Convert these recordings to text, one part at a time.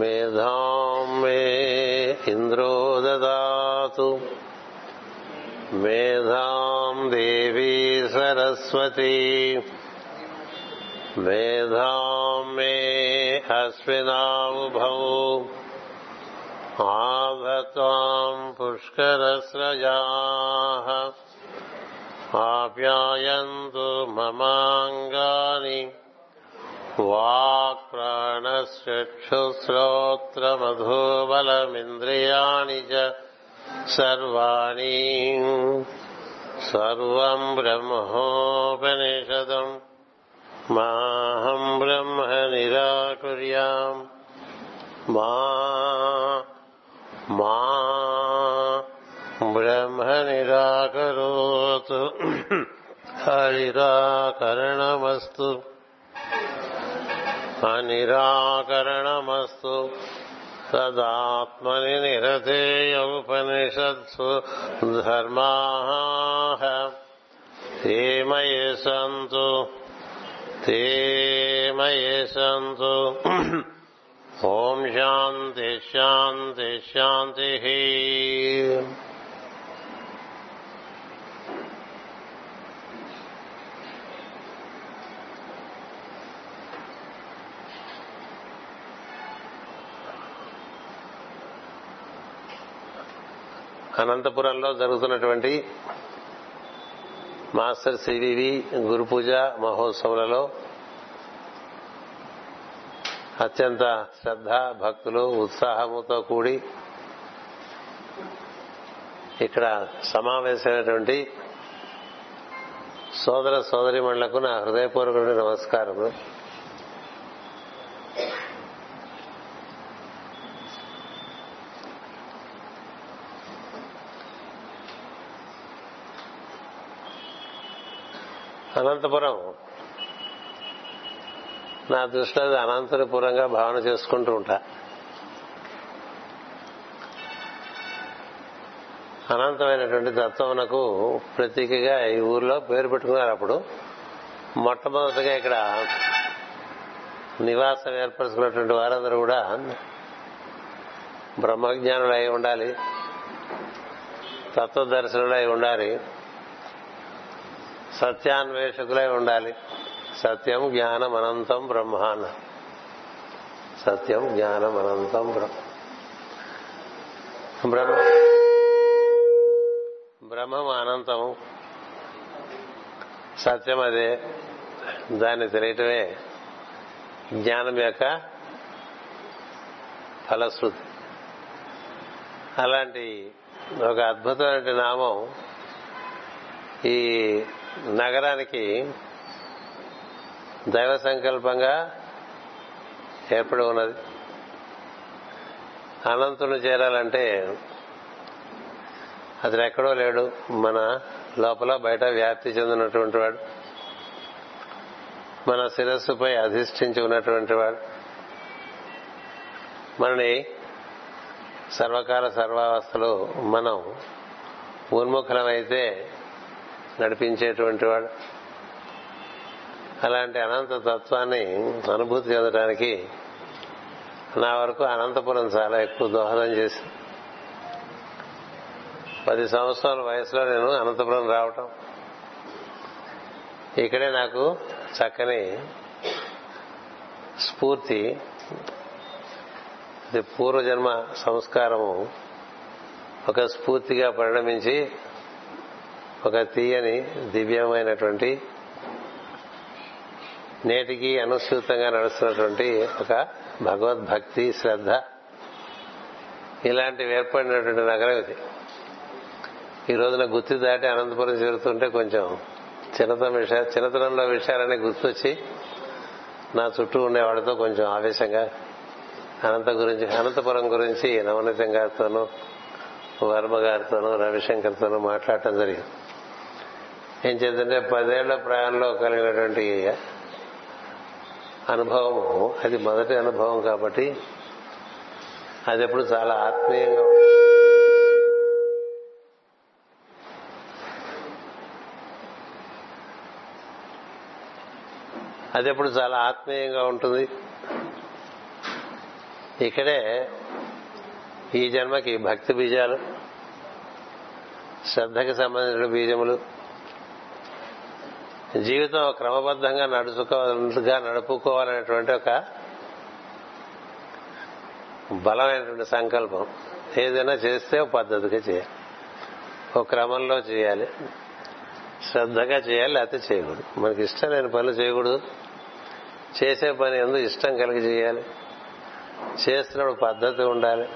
मेधां मे इन्द्रो ददातु मेधां देवी सरस्वती मेधां मे अस्मिनावुभौ आभताम् पुष्करस्रजाः आप्यायन्तु ममाङ्गानि वाक्प्राणश्चक्षुश्रोत्रमधोबलमिन्द्रियाणि च सर्वाणि सर्वम् ब्रह्मोपनिषदम् माहम् ब्रह्म निराकुर्याम् मा मा ब्रह्म निराकरोतु हरिराकरणमस्तु अनिराकरणमस्तु तदात्मनि निरतेय उपनिषत्सु धर्माः। ते मये सन्तु। ते मये सन्तु। ॐ शान्ति शान्ति, शान्तिः। అనంతపురంలో జరుగుతున్నటువంటి మాస్టర్ సివివి గురు పూజ మహోత్సవులలో అత్యంత శ్రద్ధ భక్తులు ఉత్సాహముతో కూడి ఇక్కడ సమావేశమైనటువంటి సోదర సోదరిమణులకు నా హృదయపూర్వక నమస్కారములు. అనంతపురం. నా దృష్టిలో అది అనంతపురంగా భావన చేసుకుంటూ ఉంటా. అనంతమైనటువంటి తత్వమునకు ప్రతీకగా ఈ ఊర్లో పేరు పెట్టుకున్నారు అప్పుడు. మొట్టమొదటిగా ఇక్కడ నివాసం ఏర్పరచుకున్నటువంటి వారందరూ కూడా బ్రహ్మజ్ఞానులు అయి ఉండాలి. తత్వదర్శనులు అయి ఉండాలి. సత్యాన్వేషకులై ఉండాలి. సత్యం జ్ఞానం అనంతం బ్రహ్మాన సత్యం జ్ఞానం అనంతం బ్రహ్మ బ్రహ్మ బ్రహ్మం అనంతము. సత్యం అదే. దాన్ని తెలియటమే జ్ఞానం యొక్క ఫలశ్రుతి. అలాంటి ఒక అద్భుతమైన నామం ఈ నగరానికి దైవ సంకల్పంగా ఏర్పడి ఉన్నది. అనంతుని చేరాలంటే అతను ఎక్కడో లేడు. మన లోపల బయట వ్యాప్తి చెందినటువంటి వాడు. మన శిరస్సుపై అధిష్ఠించి ఉన్నటువంటి వాడు. మనని సర్వకాల సర్వావస్థలు మనం ఉన్ముఖలమైతే నడిపించేటువంటి వాడు. అలాంటి అనంత తత్వాన్ని అనుభూతి చెందడానికి నా వరకు అనంతపురం చాలా ఎక్కువ దోహదం చేసింది. పది సంవత్సరాల వయసులో నేను అనంతపురం రావటం. ఇక్కడే నాకు చక్కని స్ఫూర్తి పూర్వజన్మ సంస్కారము ఒక స్ఫూర్తిగా పరిణమించి ఒక తీయని దివ్యమైనటువంటి నేటికి అనుసృతంగా నడుస్తున్నటువంటి ఒక భగవద్భక్తి శ్రద్ధ. ఇలాంటివి ఏర్పడినటువంటి నగరం ఇది. ఈ రోజున గుత్తి దాటి అనంతపురం చేరుతుంటే కొంచెం చిన్నతనం విషయ చిన్నతనంలో విషయాలని గుర్తొచ్చి నా చుట్టూ ఉండేవాడితో కొంచెం ఆవేశంగా అనంత గురించి అనంతపురం గురించి నవనీతం గారితోనూ వర్మ గారితోనూ రవిశంకర్తోనూ మాట్లాడటం జరిగింది. ఏం చేద్దంటే పదేళ్ళ ప్రయాణంలో కలిగినటువంటి అనుభవము అది మొదటి అనుభవం కాబట్టి అది ఎప్పుడు చాలా ఆత్మీయంగా అది ఎప్పుడు చాలా ఆత్మీయంగా ఉంటుంది. ఇక్కడే ఈ జన్మకి భక్తి బీజాలు శ్రద్ధకి సంబంధించిన బీజములు జీవితం క్రమబద్ధంగా నడుచుకోగా నడుపుకోవాలనేటువంటి ఒక బలమైనటువంటి సంకల్పం. ఏదైనా చేస్తే పద్ధతిగా చేయాలి. ఒక క్రమంలో చేయాలి. శ్రద్ధగా చేయాలి లేకపోతే చేయకూడదు. మనకి ఇష్టం లేని పనులు చేయకూడదు. చేసే పని ఎందుకు ఇష్టం కలిగి చేయాలి. చేస్తున్నప్పుడు పద్ధతి ఉండాలి.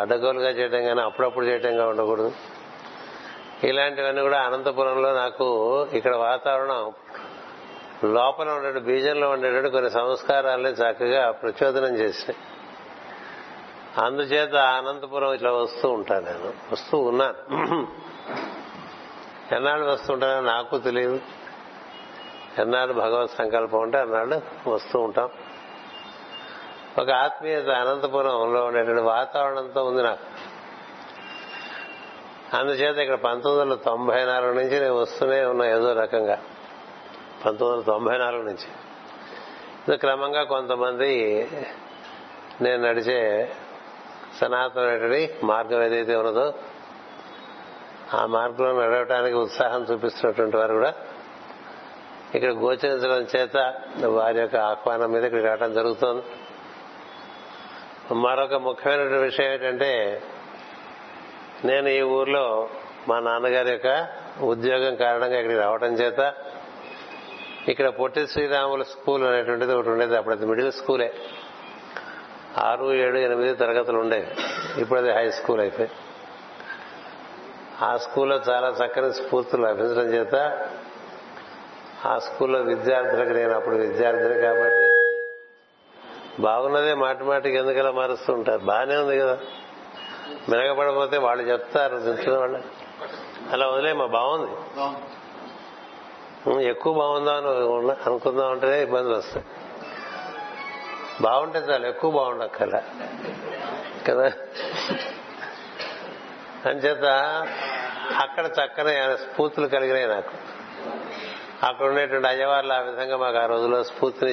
అడ్డగోలుగా చేయటం కానీ అప్పుడప్పుడు చేయటంగా ఉండకూడదు. ఇలాంటివన్నీ కూడా అనంతపురంలో నాకు ఇక్కడ వాతావరణం లోపల ఉండే బీజంలో ఉండేటువంటి కొన్ని సంస్కారాలని చక్కగా ప్రచోదనం చేసినాయి. అందుచేత అనంతపురం ఇట్లా వస్తూ ఉంటాను నేను. వస్తూ ఉన్నాను. ఎన్నాళ్ళు వస్తుంటానో నాకు తెలియదు. ఎన్నాళ్ళు భగవత్ సంకల్పం ఉంటే అన్నాళ్ళు వస్తూ ఉంటాం. ఒక ఆత్మీయత అనంతపురంలో ఉండేటువంటి వాతావరణంతో ఉంది నాకు. అందుచేత ఇక్కడ పంతొమ్మిది వందల తొంభై నాలుగు నుంచి నేను వస్తూనే ఉన్నా ఏదో రకంగా. పంతొమ్మిది వందల తొంభై నాలుగు నుంచి. ఇది క్రమంగా కొంతమంది నేను నడిచే సనాతనటువంటి మార్గం ఏదైతే ఉన్నదో ఆ మార్గంలో నడవటానికి ఉత్సాహం చూపిస్తున్నటువంటి వారు కూడా ఇక్కడ గోచరించడం చేత వారి యొక్క ఆహ్వానం మీద ఇక్కడ రావడం జరుగుతోంది. మరొక ముఖ్యమైనటువంటి విషయం ఏంటంటే నేను ఈ ఊర్లో మా నాన్నగారి యొక్క ఉద్యోగం కారణంగా ఇక్కడికి రావడం చేత ఇక్కడ పొట్టి శ్రీరాముల స్కూల్ అనేటువంటిది ఒకటి ఉండేది. అప్పుడు అది మిడిల్ స్కూలే. ఆరు ఏడు ఎనిమిది తరగతులు ఉండేవి. ఇప్పుడు అది హై స్కూల్ అయిపోయి. ఆ స్కూల్లో చాలా చక్కని స్ఫూర్తులు లభించడం చేత ఆ స్కూల్లో విద్యార్థులకు నేను అప్పుడు విద్యార్థిని కాబట్టి బాగున్నదే మాటి మాటికి ఎందుకలా మారుస్తూ ఉంటారు బాగానే ఉంది కదా. మెనగపడపోతే వాళ్ళు చెప్తారు తింటున్న వాళ్ళు? అలా వదిలే మా బాగుంది. ఎక్కువ బాగుందా అని అనుకుందాం ఉంటేనే ఇబ్బందులు వస్తాయి. బాగుంటే చాలు ఎక్కువ బాగుండక్కల కదా? అంచేత అక్కడ చక్కని స్ఫూర్తులు కలిగినాయి నాకు. అక్కడ ఉండేటువంటి అయ్యవార్లు ఆ విధంగా మాకు ఆ రోజులో స్ఫూర్తిని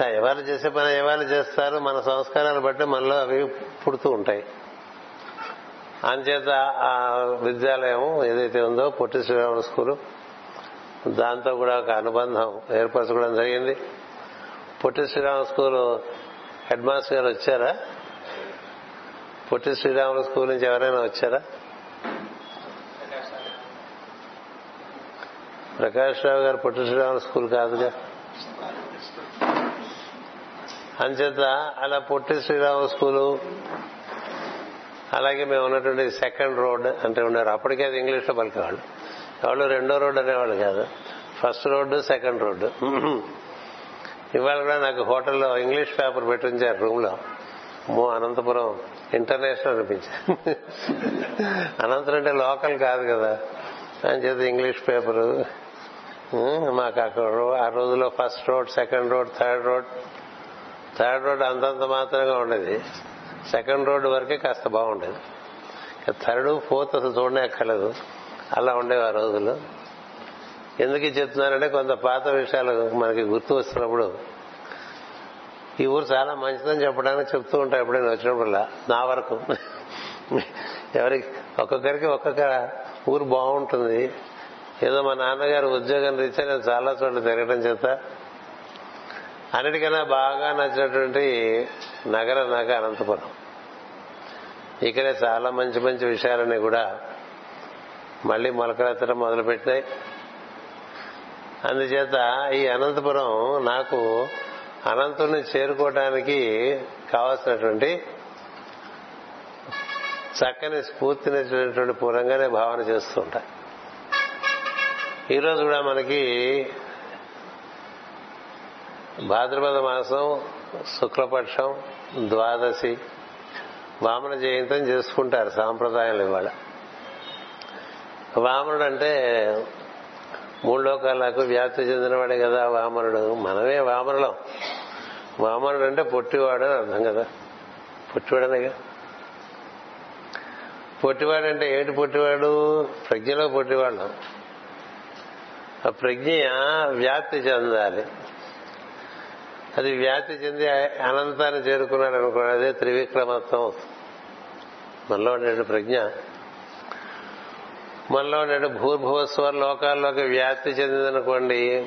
ఎవరు చేసే పని ఎవరు చేస్తారు మన సంస్కారాన్ని బట్టి మనలో అవి పుడుతూ ఉంటాయి. అంచేత ఆ విద్యాలయం ఏదైతే ఉందో పొట్టి శ్రీరాముల స్కూలు దాంతో కూడా ఒక అనుబంధం ఏర్పరచుకోవడం జరిగింది. Potti Srirama school head master గారు వచ్చారా? పొట్టి శ్రీరాముల స్కూల్ నుంచి ఎవరైనా వచ్చారా? ప్రకాష్ రావు గారు పొట్టి శ్రీరాముల స్కూల్ కాదుగా? అంచేత అలా పొట్టి శ్రీరామ స్కూలు అలాగే మేము ఉన్నటువంటి సెకండ్ రోడ్ అంటే ఉన్నారు. అప్పటికే అది ఇంగ్లీష్లో పలికేవాళ్ళు. వాళ్ళు రెండో రోడ్ అనేవాళ్ళు కాదు. First road second road. ఇవాళ కూడా నాకు హోటల్లో ఇంగ్లీష్ పేపర్ పెట్టించారు రూమ్లో మో అనంతపురం ఇంటర్నేషనల్ అనిపించారు అనంతరం అంటే లోకల్ కాదు కదా. అని చెప్పి ఇంగ్లీష్ పేపరు. మాకు అక్కడ ఆ రోజులో first road second road third road. Third road అంతంత మాత్రంగా ఉండేది. సెకండ్ రోడ్ వరకే కాస్త బాగుండేది. థర్డ్ ఫోర్త్ అసలు చూడనే అక్కర్లేదు. అలా ఉండేవి ఆ రోజుల్లో ఎందుకు చెప్తున్నానంటే కొంత పాత విషయాలు మనకి గుర్తు వస్తున్నప్పుడు. ఈ ఊరు చాలా మంచిదని చెప్పడానికి చెప్తూ ఉంటాయి ఎప్పుడైనా వచ్చినప్పుడల్లా. నా వరకు. ఎవరికి? ఒక్కొక్కరికి ఒక్కొక్క ఊరు బాగుంటుంది. ఏదో మా నాన్నగారు ఉద్యోగం రీత్యా నేను చాలా చోట్ల తిరగడం చేత అన్నిటికన్నా బాగా నచ్చినటువంటి నగర నగ అనంతపురం. ఇక్కడే చాలా మంచి మంచి విషయాలన్నీ కూడా మళ్ళీ మొలకలెత్తడం మొదలుపెట్టినాయి. అందుచేత ఈ అనంతపురం నాకు అనంతుని చేరుకోవడానికి కావలసినటువంటి చక్కని స్ఫూర్తినిచ్చినటువంటి పూర్వంగానే భావన చేస్తూ ఉంటా. ఈరోజు కూడా మనకి భాద్రపద మాసం శుక్లపక్షం ద్వాదశి వామన జయంతం చేసుకుంటారు సాంప్రదాయాలు ఇవాళ. వామనుడు అంటే మూడు లోకాలకు వ్యాప్తి చెందినవాడే కదా వామనుడు. మనమే వామనులం. వామనుడు అంటే పొట్టివాడు అని అర్థం కదా. పొట్టివాడనేగా. పొట్టివాడు అంటే ఏమిటి పొట్టివాడు? ప్రజ్ఞలో పొట్టివాడు ఆ ప్రజ్ఞ వ్యాప్తి చెందాలి. అది వ్యాప్తి చెంది అనంతాన్ని చేరుకున్నాడు అనుకోండి అదే త్రివిక్రమత్వం. మనలో ఉండే ప్రజ్ఞ. మనలో ఉండే భూర్భువస్వ లోకాల్లోకి వ్యాప్తి చెందిందనుకోండి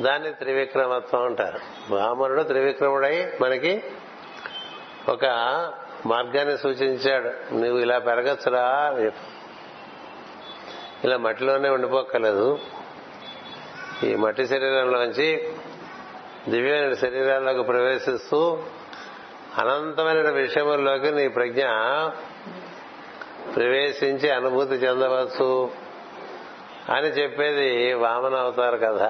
దాన్ని త్రివిక్రమత్వం అంటారు. వామనుడు త్రివిక్రముడై మనకి ఒక మార్గాన్ని సూచించాడు. నువ్వు ఇలా పెరగచ్చురా ఇలా మట్టిలోనే ఉండిపోక్కర్లేదు. ఈ మట్టి శరీరంలోంచి దివ్య శరీరాల్లోకి ప్రవేశిస్తూ అనంతమైన విషయముల్లోకి నీ ప్రజ్ఞ ప్రవేశించి అనుభూతి చెందవచ్చు అని చెప్పేది వామన అవతార కథ.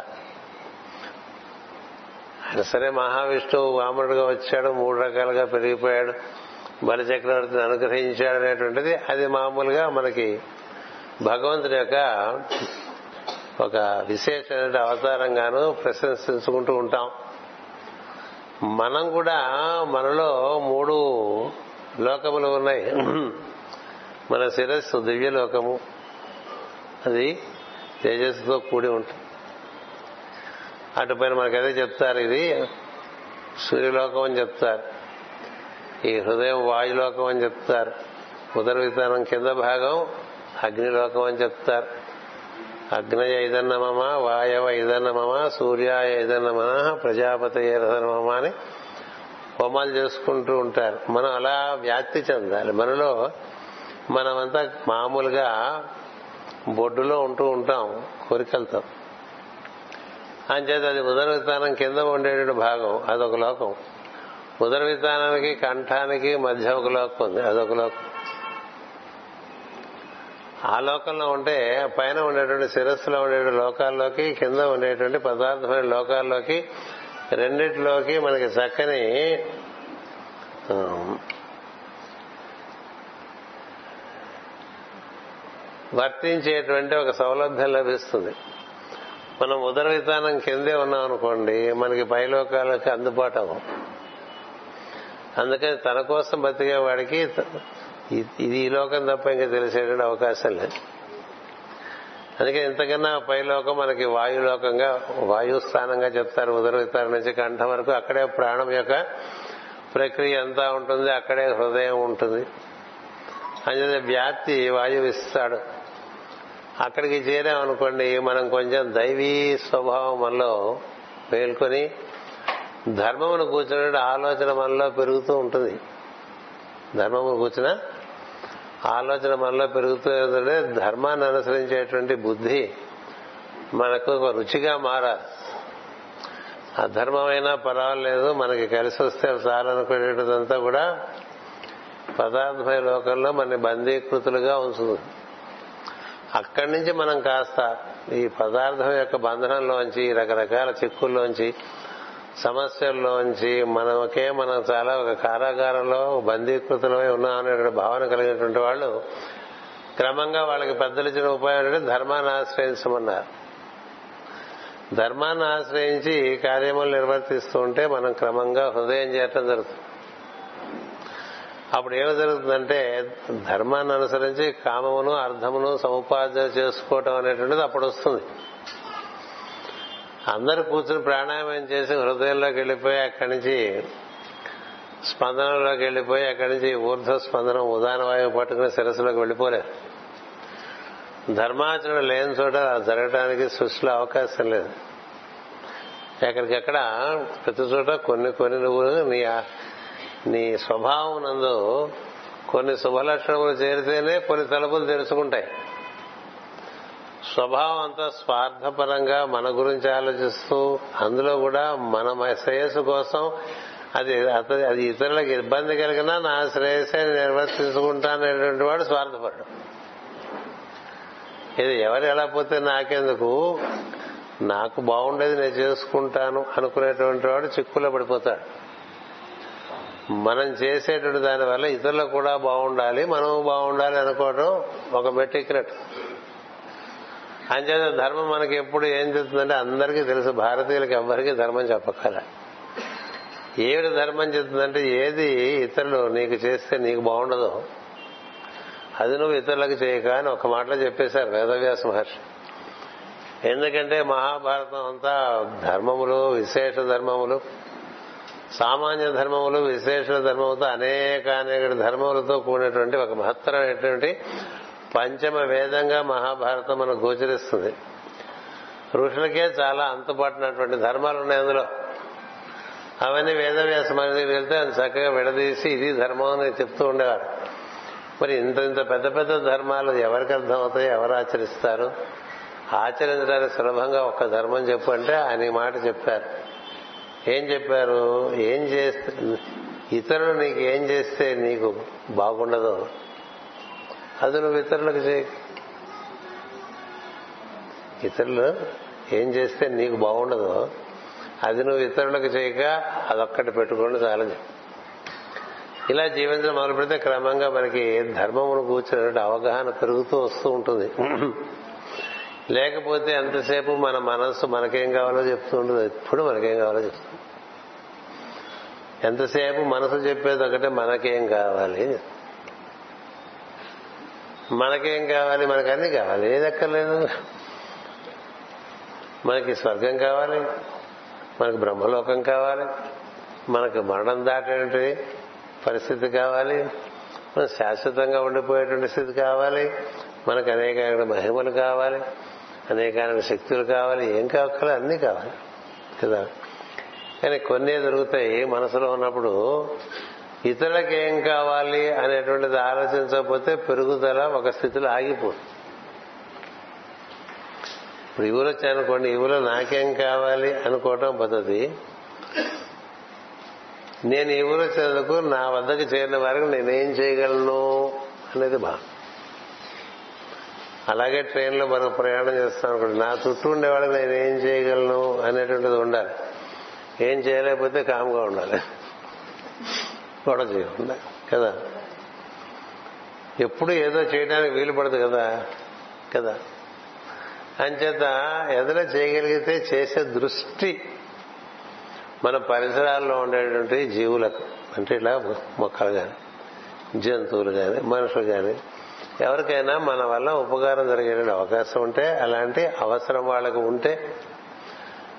ఆయన సరే మహావిష్ణువు వామనుడుగా వచ్చాడు మూడు రకాలుగా పెరిగిపోయాడు బలిచక్రవర్తిని అనుగ్రహించాడు అనేటువంటిది అది మామూలుగా మనకి భగవంతుని యొక్క ఒక విశేషమైన అవతారంగాను ప్రశంసించుకుంటూ ఉంటాం. మనం కూడా మనలో మూడు లోకములు ఉన్నాయి. మన శిరస్సు దివ్య లోకము అది తేజస్సుతో కూడి ఉంటుంది. అటుపైన మనకైతే చెప్తారు ఇది సూర్యలోకం అని చెప్తారు. ఈ హృదయం వాయులోకం అని చెప్తారు. ఉదర విధానం కింద భాగం అగ్నిలోకం అని చెప్తారు. అగ్నయ ఇదన్నమమ వాయవ ఇదన్నమమ సూర్యాయ ఇదన్నమన ప్రజాపతి రథనమమ అని హోమాలు చేసుకుంటూ ఉంటారు. మనం అలా వ్యాప్తి చెందాలి. మనలో మనమంతా మామూలుగా బొడ్డులో ఉంటూ ఉంటాం కోరికలతో. అంచేత అది ఉదర విధానం కింద ఉండేటువంటి భాగం అదొక లోకం. ఉదర విధానానికి కంఠానికి మధ్య ఒక లోకం ఉంది అదొక లోకం. ఆ లోకంలో ఉంటే పైన ఉండేటువంటి శిరస్సులో ఉండేటువంటి లోకాల్లోకి కింద ఉండేటువంటి పదార్థమైన లోకాల్లోకి రెండిటిలోకి మనకి చక్కని వర్తించేటువంటి ఒక సౌలభ్యం లభిస్తుంది. మనం ఉదర విధానం కిందే ఉన్నాం అనుకోండి మనకి పైలోకాలకి అందుబాటు అవ్వం అందుకని తన కోసం బతికే వాడికి ఇది ఈ లోకం తప్ప ఇంకా తెలిసేటువంటి అవకాశం లేదు. అందుకే ఇంతకన్నా పైలోకం మనకి వాయులోకంగా వాయుస్థానంగా చెప్తారు ఉదర విధానం నుంచి కంఠం వరకు. అక్కడే ప్రాణం యొక్క ప్రక్రియ అంతా ఉంటుంది అక్కడే హృదయం ఉంటుంది. అందుకే వ్యాప్తి వాయువు ఇస్తాడు అక్కడికి చేరామనుకోండి మనం కొంచెం దైవీ స్వభావం మనలో మేల్కొని ధర్మమును కూర్చునే ఆలోచన మనలో పెరుగుతూ ఉంటుంది. ధర్మమును కూర్చున్న ఆలోచన మనలో పెరుగుతుందంటే ధర్మాన్ని అనుసరించేటువంటి బుద్ధి మనకు ఒక రుచిగా మారాలి. అధర్మమైనా పర్వాలేదు మనకి కలిసి వస్తే చాలనుకునేటదంతా కూడా పదార్థమయ లోకంలో మన బందీకృతులుగా ఉంచుతుంది. అక్కడి నుంచి మనం కాస్త ఈ పదార్థం యొక్క బంధనంలోంచి రకరకాల చిక్కుల్లోంచి సమస్యల్లోంచి మనకే మనం చాలా ఒక కారాగారంలో బందీకృతులమై ఉన్నాం అనే భావన కలిగినటువంటి వాళ్ళు క్రమంగా వాళ్ళకి పెద్దలు ఇచ్చిన ఉపాయం అంటే ధర్మాన్ని ఆశ్రయించమన్నారు. ధర్మాన్ని ఆశ్రయించి కార్యములు నిర్వర్తిస్తూ ఉంటే మనం క్రమంగా హృదయం చేయటం జరుగుతుంది. అప్పుడు ఏమి జరుగుతుందంటే ధర్మాన్ని అనుసరించి కామమును అర్థమును సముపార్జన చేసుకోవటం అనేటువంటిది అప్పుడు వస్తుంది. అందరు కూర్చుని ప్రాణాయామం చేసి హృదయంలోకి వెళ్ళిపోయి అక్కడి నుంచి స్పందనలోకి వెళ్ళిపోయి అక్కడి నుంచి ఊర్ధ్వ స్పందనం ఉదాన వాయువు పట్టుకుని శిరస్సులోకి వెళ్ళిపోలేరు ధర్మాచరణ లేని చోట జరగడానికి సృష్టిలో అవకాశం లేదు. ఎక్కడికెక్కడ ప్రతి చోట కొన్ని కొన్ని నువ్వు నీ నీ స్వభావం నందు కొన్ని శుభలక్షణములు చేరితేనే కొన్ని తలుపులు తెరుచుకుంటాయి. స్వభావం అంతా స్వార్థపరంగా మన గురించి ఆలోచిస్తూ అందులో కూడా మన శ్రేయస్సు కోసం అది అది ఇతరులకు ఇబ్బంది కలిగినా నా శ్రేయస్సాన్ని నిర్వర్తించుకుంటాననేటువంటి వాడు స్వార్థపడ్డు ఇది ఎవరు ఎలా పోతే నాకెందుకు? నాకు బాగుండేది నేను చేసుకుంటాను అనుకునేటువంటి వాడు చిక్కులో పడిపోతాడు. మనం చేసేటువంటి దానివల్ల ఇతరులకు కూడా బాగుండాలి మనం బాగుండాలి అనుకోవడం ఒక మెట్టెక్కినట్టు అంచేత ధర్మం మనకి ఎప్పుడు ఏం చెప్తుందంటే అందరికీ తెలుసు భారతీయులకు ఎవ్వరికీ ధర్మం చెప్పక్కల ఏమిటి ధర్మం చెప్తుందంటే ఏది ఇతరులు నీకు చేస్తే నీకు బాగుండదు. అది నువ్వు ఇతరులకు చేయక అని ఒక మాటలో చెప్పేశారు వేదవ్యాస మహర్షి. ఎందుకంటే మహాభారతం అంతా ధర్మములు విశేష ధర్మములు సామాన్య ధర్మములు విశేష ధర్మములతో అనేక అనేక ధర్మములతో కూడినటువంటి ఒక మహత్తరమైనటువంటి పంచమ వేదంగా మహాభారతం మనకు గోచరిస్తుంది. ఋషులకే చాలా అంతుపట్టినటువంటి ధర్మాలు ఉన్నాయి అందులో. అవన్నీ వేదవ్యాస మందికి వెళ్తే అది చక్కగా విడదీసి ఇది ధర్మం అని చెప్తూ ఉండేవారు. మరి ఇంత ఇంత పెద్ద పెద్ద ధర్మాలు ఎవరికి అర్థమవుతాయి ఎవరు ఆచరిస్తారు? ఆచరించడానికి సులభంగా ఒక్క ధర్మం చెప్పు అంటే ఆయన మాట చెప్పారు. ఏం చెప్పారు? ఏం చేస్తే ఇతరులు నీకు ఏం చేస్తే నీకు బాగుండదు అది నువ్వు ఇతరులకు చేయి. ఇతరులు ఏం చేస్తే నీకు బాగుండదో అది నువ్వు ఇతరులకు చేయక అదొక్కటి పెట్టుకోండి చాలా ఇలా జీవించడం మొదలు పెడితే క్రమంగా మనకి ధర్మమును కూర్చున్నట్టు అవగాహన పెరుగుతూ వస్తూ ఉంటుంది. లేకపోతే ఎంతసేపు మన మనస్సు మనకేం కావాలో చెప్తూ ఉంటుంది. ఎప్పుడు మనకేం కావాలో చెప్తుంది. ఎంతసేపు మనసు చెప్పేది ఒకటే మనకేం కావాలి మనకేం కావాలి? మనకు అన్ని కావాలి. ఏది ఎక్కర్లేదు మనకి స్వర్గం కావాలి. మనకు బ్రహ్మలోకం కావాలి. మనకు మరణం దాటేటువంటి పరిస్థితి కావాలి. మనం శాశ్వతంగా ఉండిపోయేటువంటి స్థితి కావాలి. మనకు అనేక మహిమలు కావాలి. అనేకమైన శక్తులు కావాలి. ఏం కావాలి అన్నీ కావాలి. కదా? కానీ కొన్ని దొరుకుతాయి. మనసులో ఉన్నప్పుడు ఇతరులకు ఏం కావాలి అనేటువంటిది ఆలోచించకపోతే పెరుగుదల ఒక స్థితిలో ఆగిపోతుంది. ఇప్పుడు ఇవులు వచ్చాయనుకోండి ఇవులో నాకేం కావాలి అనుకోవటం పద్ధతి. నేను ఈ వచ్చేందుకు నా వద్దకు చేరిన వారికి నేనేం చేయగలను అనేది బా అలాగే ట్రైన్లో మనం ప్రయాణం చేస్తాం అనుకోండి నా చుట్టూ ఉండేవాళ్ళకి నేనేం చేయగలను అనేటువంటిది ఉండాలి. ఏం చేయలేకపోతే కామ్గా ఉండాలి. గొడవ చేయకుండా కదా. ఎప్పుడు ఏదో చేయడానికి వీలు పడదు కదా కదా. అంచేత ఏదైనా చేయగలిగితే చేసే దృష్టి మన పరిసరాల్లో ఉండేటువంటి జీవులకు అంటే ఇలా మొక్కలు కానీ జంతువులు కానీ మనుషులు కానీ ఎవరికైనా మన వల్ల ఉపకారం జరిగే అవకాశం ఉంటే అలాంటి అవసరం వాళ్ళకు ఉంటే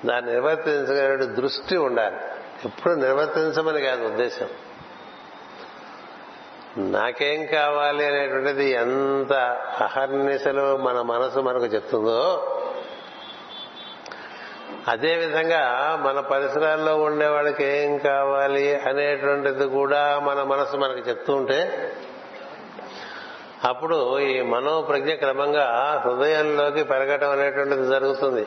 దాన్ని నిర్వర్తించగలిగే దృష్టి ఉండాలి. ఎప్పుడు నిర్వర్తించమని కాదు ఉద్దేశం. నాకేం కావాలి అనేటువంటిది ఎంత అహర్నిశలో మన మనసు మనకు చెప్తుందో అదే విధంగా మన పరిసరాల్లో ఉండే వాళ్ళకి ఏం కావాలి అనేటువంటిది కూడా మన మనసు మనకు చెప్తూ ఉంటే అప్పుడు ఈ మనోప్రజ్ఞ క్రమంగా హృదయంలోకి పెరగటం అనేటువంటిది జరుగుతుంది.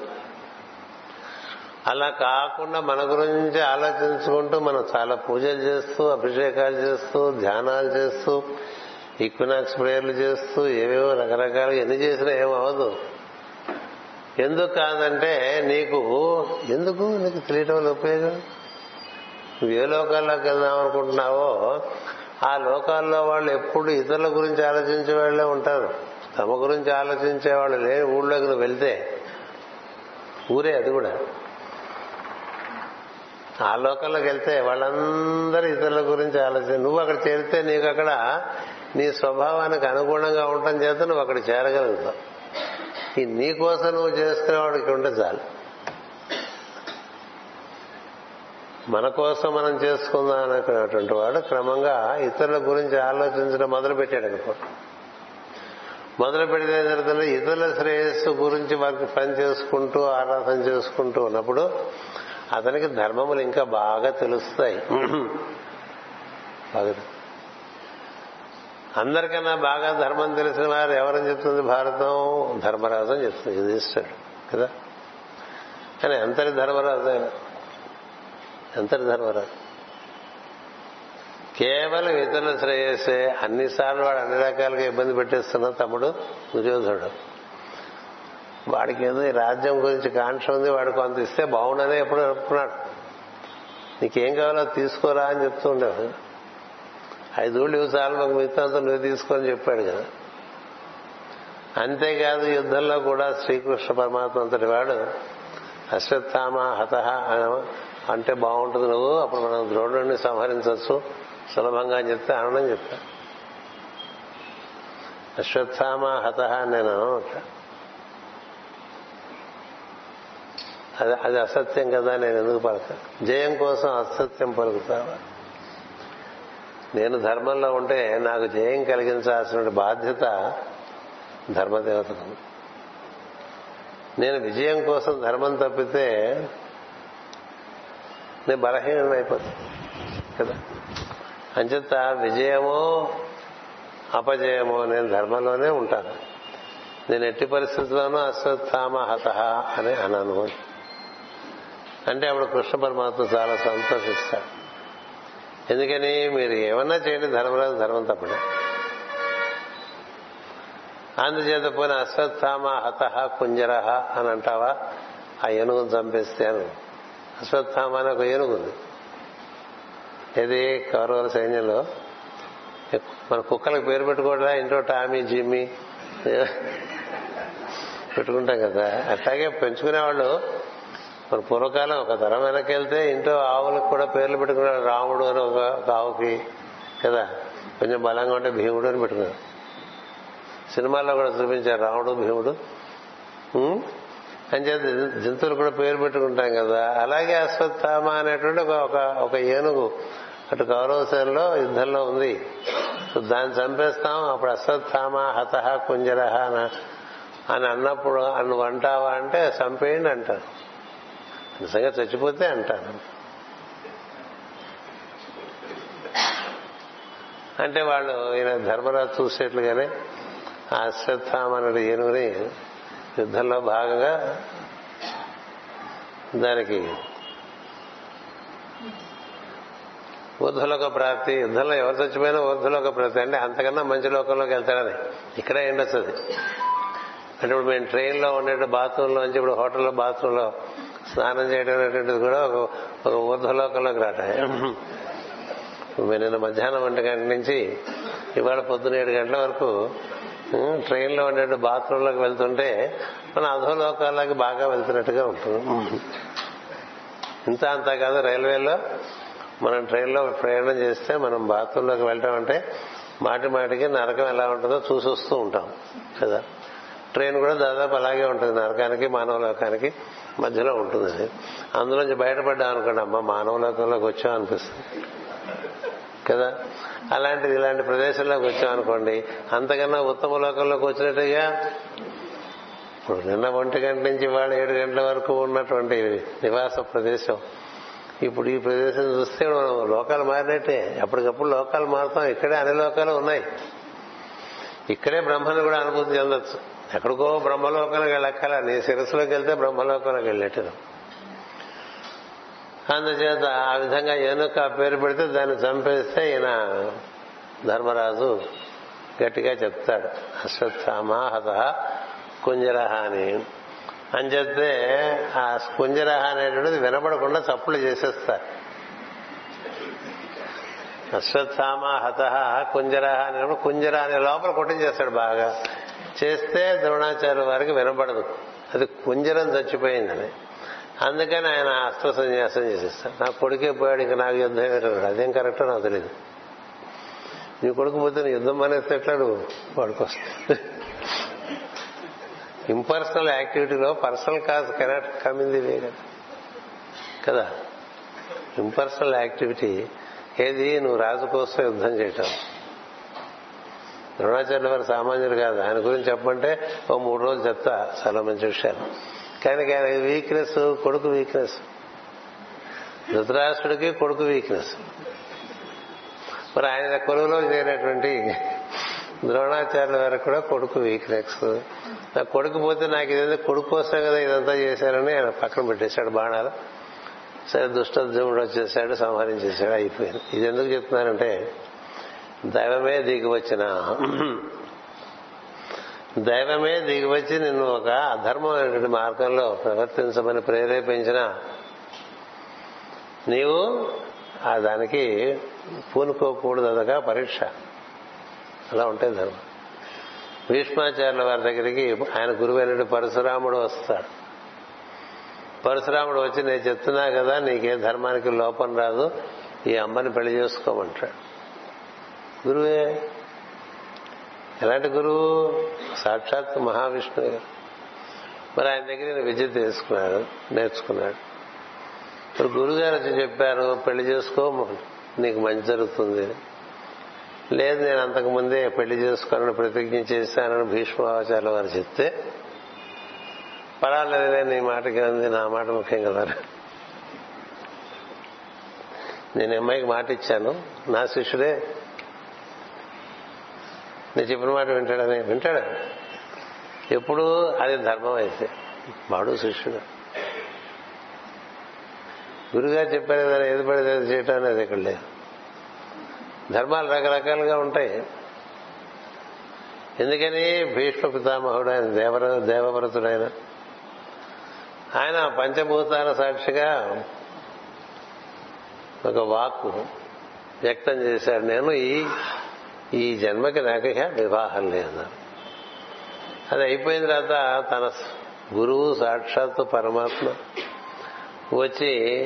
అలా కాకుండా మన గురించి ఆలోచించుకుంటూ మనం చాలా పూజలు చేస్తూ అభిషేకాలు చేస్తూ ధ్యానాలు చేస్తూ ఈక్వినాక్స్ ప్రేయర్లు చేస్తూ ఏవేవో రకరకాలు ఎన్ని చేసినా ఏమవదు ఎందుకు కాదంటే నీకు ఎందుకు నీకు తెలియటం వల్ల ఉపయోగం? నువ్వు ఏ లోకాల్లోకి వెళ్దాం అనుకుంటున్నావో ఆ లోకాల్లో వాళ్ళు ఎప్పుడు ఇతరుల గురించి ఆలోచించే వాళ్ళే ఉంటారు. తమ గురించి ఆలోచించే వాళ్ళు లేని ఊళ్ళోకి నువ్వు వెళ్తే ఊరే అది కూడా. ఆ లోకంలోకి వెళ్తే వాళ్ళందరూ ఇతరుల గురించి ఆలోచన. నువ్వు అక్కడ చేరితే నీకు అక్కడ నీ స్వభావానికి అనుగుణంగా ఉండటం చేత నువ్వు అక్కడ చేరగలుగుతావు. ఈ నీ కోసం నువ్వు చేసుకునేవాడికి ఉంటే చాలు. మన కోసం మనం చేసుకుందాం అనుకునేటువంటి వాడు క్రమంగా ఇతరుల గురించి ఆలోచించడం మొదలు పెట్టాడు అనుకో మొదలు పెడితే జరుగుతుంది? ఇతరుల శ్రేయస్సు గురించి వారికి పని చేసుకుంటూ ఆరాధన చేసుకుంటూ ఉన్నప్పుడు అతనికి ధర్మములు ఇంకా బాగా తెలుస్తాయి. అందరికన్నా బాగా ధర్మం తెలిసిన వారు ఎవరని చెప్తుంది భారతం? ధర్మరాజు అని చెప్తుంది. యుధిష్ఠుడు కదా? కానీ ఎంతటి ధర్మరాజు ఆయన? ఎంతటి ధర్మరాజు? కేవలం ఇతరుల శ్రేయస్సే. అన్నిసార్లు వాడు అన్ని రకాలుగా ఇబ్బంది పెట్టేస్తున్న తమ్ముడు దుర్యోధనుడు. వాడికి ఏదో ఈ రాజ్యం గురించి కాంక్ష ఉంది వాడు కొంత ఇస్తే బాగుండనే ఎప్పుడు అనుకున్నాడు నీకేం కావాలో తీసుకోరా అని చెప్తూ ఉండేవాడు ఐదుళ్ళు ఇవి చాలు మాకు మిగతా నువ్వు తీసుకొని చెప్పాడు కదా. అంతేకాదు యుద్ధంలో కూడా శ్రీకృష్ణ పరమాత్మ అంతటి వాడు అశ్వత్థామ హత అంటే బాగుంటుంది నువ్వు అప్పుడు మనం ద్రోణుడిని సంహరించవచ్చు సులభంగా అని చెప్తే ఆనందం చెప్పా అశ్వత్థామ హతహ నేను అది అది అసత్యం కదా నేను ఎందుకు పలక? జయం కోసం అసత్యం పలుకుతావా? నేను ధర్మంలో ఉంటే నాకు జయం కలిగించాల్సిన బాధ్యత ధర్మదేవతకు. నేను విజయం కోసం ధర్మం తప్పితే నేను బలహీనం అయిపోతాను కదా? అంచేత విజయమో అపజయమో నేను ధర్మంలోనే ఉంటాను. నేను ఎట్టి పరిస్థితుల్లోనూ అశ్వత్థామ హత అని అనను అంటే అప్పుడు కృష్ణ పరమాత్మ చాలా సంతోషిస్తాడు ఎందుకని మీరు ఏమన్నా చేయండి ధర్మరాజు ధర్మం తప్పడే అందుచేత పోయిన అశ్వత్థామ హత కుంజరహ అని అంటావా? ఆ ఏనుగును చంపేస్తే అని. అశ్వత్థామ అని ఒక ఏనుగు ఉంది. ఇది కౌరవుల సైన్యంలో. మన కుక్కలకు పేరు పెట్టుకోవడా ఇంట్లో టామీ జిమ్మి పెట్టుకుంటాం కదా. అట్లాగే పెంచుకునేవాళ్ళు మన పూర్వకాలం ఒక తరం వెనక్కి వెళ్తే ఇంట్లో ఆవులకు కూడా పేర్లు పెట్టుకున్నాడు రాముడు అని ఒక ఆవుకి కదా? కొంచెం బలంగా ఉంటే భీముడు అని పెట్టుకున్నాడు. సినిమాల్లో కూడా చూపించారు రాముడు భీముడు. అని చేత జంతువులు కూడా పేరు పెట్టుకుంటాం కదా. అలాగే అశ్వత్థామ అనేటువంటి ఒక ఒక- ఏనుగు అటు కౌరవ సేనలో యుద్ధంలో ఉంది. దాన్ని చంపేస్తాం. అప్పుడు అశ్వత్థామ హత కుంజరహ అని అన్నప్పుడు అన్ను అంటావా అంటే చంపేయండి అంటారు. నిజంగా చచ్చిపోతే అంటాను. అంటే వాళ్ళు ఈయన ధర్మరాజు చూసేట్లుగానే అశ్వత్థామనుడు ఏనుగుని యుద్ధంలో భాగంగా దానికి ఊర్ధలోక ప్రాప్తి యుద్ధంలో ఎవరు చచ్చిపోయినా ఊర్ధలోక ప్రాప్తి. అంటే అంతకన్నా మంచి లోకంలోకి వెళ్తాడని ఇక్కడే ఎండొస్తుంది అంటే ఇప్పుడు మేము ట్రైన్లో ఉండే బాత్రూంలో నుంచి ఇప్పుడు హోటల్లో బాత్రూంలో స్నానం చేయడం అనేటువంటిది కూడా ఒక ఒక ఊర్ధలోకంలోకి రాట నిన్న మధ్యాహ్నం ఒంటి గంట నుంచి ఇవాళ పొద్దున ఏడు గంటల వరకు ట్రైన్లో ఉండే బాత్రూంలోకి వెళ్తుంటే మన అధోలోకాలకి బాగా వెళ్తున్నట్టుగా ఉంటుంది. ఇంత అంతా కాదు రైల్వేలో మనం ట్రైన్లో ప్రయాణం చేస్తే మనం బాత్రూంలోకి వెళ్ళటం అంటే మాటి మాటికి నరకం ఎలా ఉంటుందో చూసి వస్తూ ఉంటాం కదా? ట్రైన్ కూడా దాదాపు అలాగే ఉంటుంది. నరకానికి మానవ లోకానికి మధ్యలో ఉంటుంది అది. అందులోంచి బయటపడ్డాం అనుకోండి అమ్మ మానవ లోకంలోకి వచ్చాం అనిపిస్తుంది. కదా? అలాంటిది ఇలాంటి ప్రదేశంలోకి వచ్చాం అనుకోండి అంతకన్నా ఉత్తమ లోకంలోకి వచ్చినట్టుగా ఇప్పుడు నిన్న ఒంటి గంట నుంచి ఇవాళ ఏడు గంటల వరకు ఉన్నటువంటి నివాస ప్రదేశం. ఇప్పుడు ఈ ప్రదేశం చూస్తే మనం లోకాలు మారినట్టే. ఎప్పటికప్పుడు లోకాలు మారుతాం. ఇక్కడే అన్ని లోకాలు ఉన్నాయి. ఇక్కడే బ్రహ్మను కూడా అనుభూతి చెందొచ్చు. ఎక్కడికో బ్రహ్మలోకానికి వెళ్ళక్కల నీ శిరస్సులోకి వెళ్తే బ్రహ్మలోకానికి వెళ్ళినట్టు. అందుచేత ఆ విధంగా ఏనుక పేరు పెడితే దాన్ని చంపేస్తే ఈయన ధర్మరాజు గట్టిగా చెప్తాడు. అశ్వత్థామ హత కుంజరహ అని అని చెప్తే ఆ కుంజరహ అనేటువంటిది వినపడకుండా చప్పులు చేసేస్తారు. అశ్వత్థామ హత కుంజరహ అనేటప్పుడు కుంజర అనే లోపల కొట్టించేస్తాడు బాగా. చేస్తే ద్రోణాచార్య వారికి వినపడదు. అది కుంజరం చచ్చిపోయిందని. అందుకని ఆయన అస్త్ర సన్యాసం చేసేస్తాడు నా కొడుకే పోయాడు ఇంకా నాకు యుద్ధం ఏంటన్నాడు అదేం కరెక్టో నాకు తెలియదు నీ కొడుకు పోతే నీ యుద్ధం అనేస్తే ఎట్లా నువ్వు వాడుకొస్తా impersonal యాక్టివిటీలో personal cause cannot come in the way కదా. కదా? ఇంపర్సనల్ యాక్టివిటీ ఏది? నువ్వు రాజు కోసం యుద్ధం చేయటం. ద్రోణాచార్యుల వారు సామాన్యుడు కాదు. ఆయన గురించి చెప్పమంటే ఓ మూడు రోజులు చెప్తా. చాలా మంచి విషయాలు. కానీ ఆయన వీక్నెస్ కొడుకు వీక్నెస్ ధృతరాష్ట్రుడికి కొడుకు వీక్నెస్ మరి ఆయన కొలువులో చేరినటువంటి ద్రోణాచార్యుల వారికి కూడా కొడుకు వీక్నెస్ నా కొడుకు పోతే నాకు ఇదంతా కొడుకు కోసం కదా ఇదంతా చేశారని ఆయన పక్కన పెట్టేశాడు బాణాలు. సరే దుష్టద్యుముడు వచ్చేసాడు సంహరించేశాడు అయిపోయింది. ఇది ఎందుకు చెప్తున్నానంటే దైవమే దిగి వచ్చిన దైవమే దిగి వచ్చి నిన్ను ఒక అధర్మమైనటువంటి మార్గంలో ప్రవర్తించమని ప్రేరేపించిన నీవు ఆ దానికి పూనుకోకూడదు అదగా పరీక్ష. అలా ఉంటాయి ధర్మం. భీష్మాచార్యుల వారి దగ్గరికి ఆయన గురువైనటువంటి పరశురాముడు వస్తాడు. పరశురాముడు వచ్చి నేను చెప్తున్నా కదా నీకే ధర్మానికి లోపం రాదు ఈ అమ్మని పెళ్ళి చేసుకోమంటాడు. గురువే. ఎలాంటి గురువు? సాక్షాత్ మహావిష్ణువు. గారు మరి ఆయన దగ్గర నేను విద్య తెలుసుకున్నాడు నేర్చుకున్నాడు. ఇప్పుడు గురుగారు వచ్చి చెప్పారు పెళ్ళి చేసుకో నీకు మంచి జరుగుతుంది. లేదు నేను అంతకు ముందే పెళ్ళి చేసుకోవాలని ప్రతిజ్ఞ చేశానని భీష్మాచార్య వారు చెప్తే పర్వాలేదులే నీ మాటకి ఉంది నా మాట ముఖ్యం కదా. నేను అమ్మాయికి మాట ఇచ్చాను నా శిష్యుడే నేను చెప్పిన మాట వింటాడని? వింటాడు? ఎప్పుడు అది ధర్మం అయితే. వాడు శిష్యుడు. గురుగారు చెప్పారు కదా ఏది పడితే అది చేయటం అనేది ఇక్కడ లేదు. ధర్మాలు రకరకాలుగా ఉంటాయి. ఎందుకని? భీష్మ పితామహుడు ఆయన దేవర దేవవ్రతుడైన. ఆయన పంచభూతాల సాక్షిగా ఒక వాక్కు వ్యక్తం చేశాడు నేను ఈ ఈ జన్మకి నాకు వివాహం లేదన్నారు. అది అయిపోయిన తర్వాత తన గురువు సాక్షాత్తు పరమాత్మ వచ్చి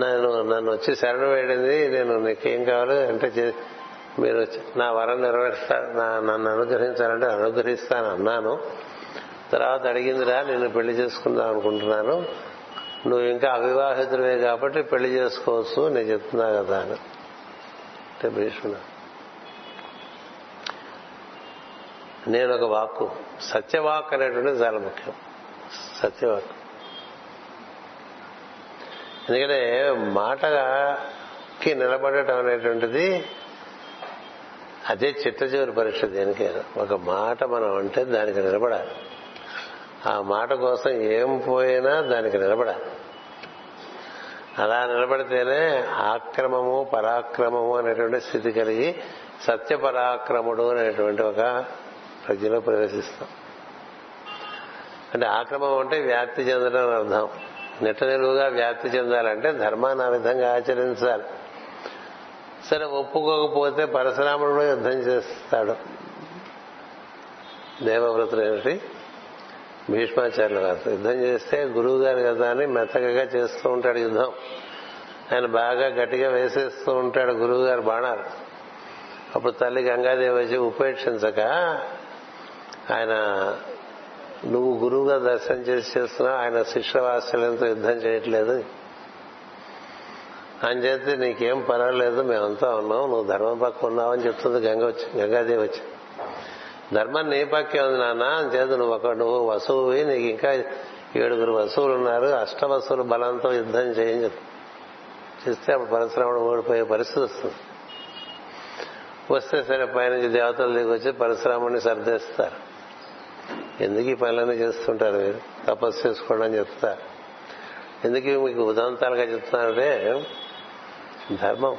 నన్ను నన్ను వచ్చి శరణ వేడింది నేను నీకేం కావాలి అంటే మీరు నా వరం నా నన్ను అనుగ్రహించాలంటే అనుగ్రహిస్తాను అన్నాను. తర్వాత అడిగిందిరా నేను పెళ్ళి చేసుకుందాం అనుకుంటున్నాను. నువ్వు ఇంకా అవివాహితుడివే కాబట్టి పెళ్ళి చేసుకోవచ్చు నేను చెప్తున్నా కదా అని. అంటే భీష్ముడు నేను ఒక వాక్కు. సత్యవాక్ అనేటువంటిది చాలా ముఖ్యం. సత్యవాక్. ఎందుకంటే మాటకి నిలబడటం అనేటువంటిది అదే చిట్ట చివరి పరీక్ష దేనికైనా ఒక మాట మనం అంటే దానికి నిలబడాలి. ఆ మాట కోసం ఏం పోయినా దానికి నిలబడాలి. అలా నిలబడితేనే ఆక్రమము పరాక్రమము అనేటువంటి స్థితి కలిగి సత్య పరాక్రముడు అనేటువంటి ఒక ప్రజ్ఞలో ప్రవేశిస్తాం. అంటే ఆక్రమం అంటే వ్యాప్తి చెందడం అర్థం. నిట్ట నిలువుగా వ్యాప్తి చెందాలంటే ధర్మాన్ని ఆ విధంగా ఆచరించాలి. సరే ఒప్పుకోకపోతే పరశురాముడు యుద్ధం చేస్తాడు. దేవవ్రతుడేమిటి భీష్మాచార్యుల గారు. యుద్ధం చేస్తే గురువు గారు కదా అని మెత్తగా చేస్తూ ఉంటాడు యుద్ధం. ఆయన బాగా గట్టిగా వేసేస్తూ ఉంటాడు గురువు గారు బాణాలు. అప్పుడు తల్లి గంగాదేవి వచ్చి ఉపేక్షించక ఆయన నువ్వు గురువుగా దర్శనం చేసి చేస్తున్నావు ఆయన శిష్యవాత్సల్యంతో యుద్ధం చేయట్లేదు. అని చేస్తే నీకేం పర్వాలేదు మేమంతా ఉన్నాం నువ్వు ధర్మం పక్క ఉన్నావు అని చెప్తుంది గంగ వచ్చి గంగాదేవి వచ్చి. ధర్మం నీ పక్కే ఉంది నాన్న అని చేత నువ్వు ఒక నువ్వు వసువువి నీకు ఇంకా ఏడుగురు వసువులు ఉన్నారు అష్ట వసువులు బలంతో యుద్ధం చేయని చెప్పి. చేస్తే అప్పుడు పరశురాముడు ఓడిపోయే పరిస్థితి వస్తుంది. వస్తే సరే పైనుంచి దేవతలు దిగి వచ్చి పరశురాముడిని సర్దేస్తారు ఎందుకు ఈ పనులన్నీ చేస్తుంటారు మీరు? తపస్సు చేసుకోండి అని చెప్తారు ఎందుకు మీకు ఉదంతాలుగా చెప్తున్నారంటే ధర్మం.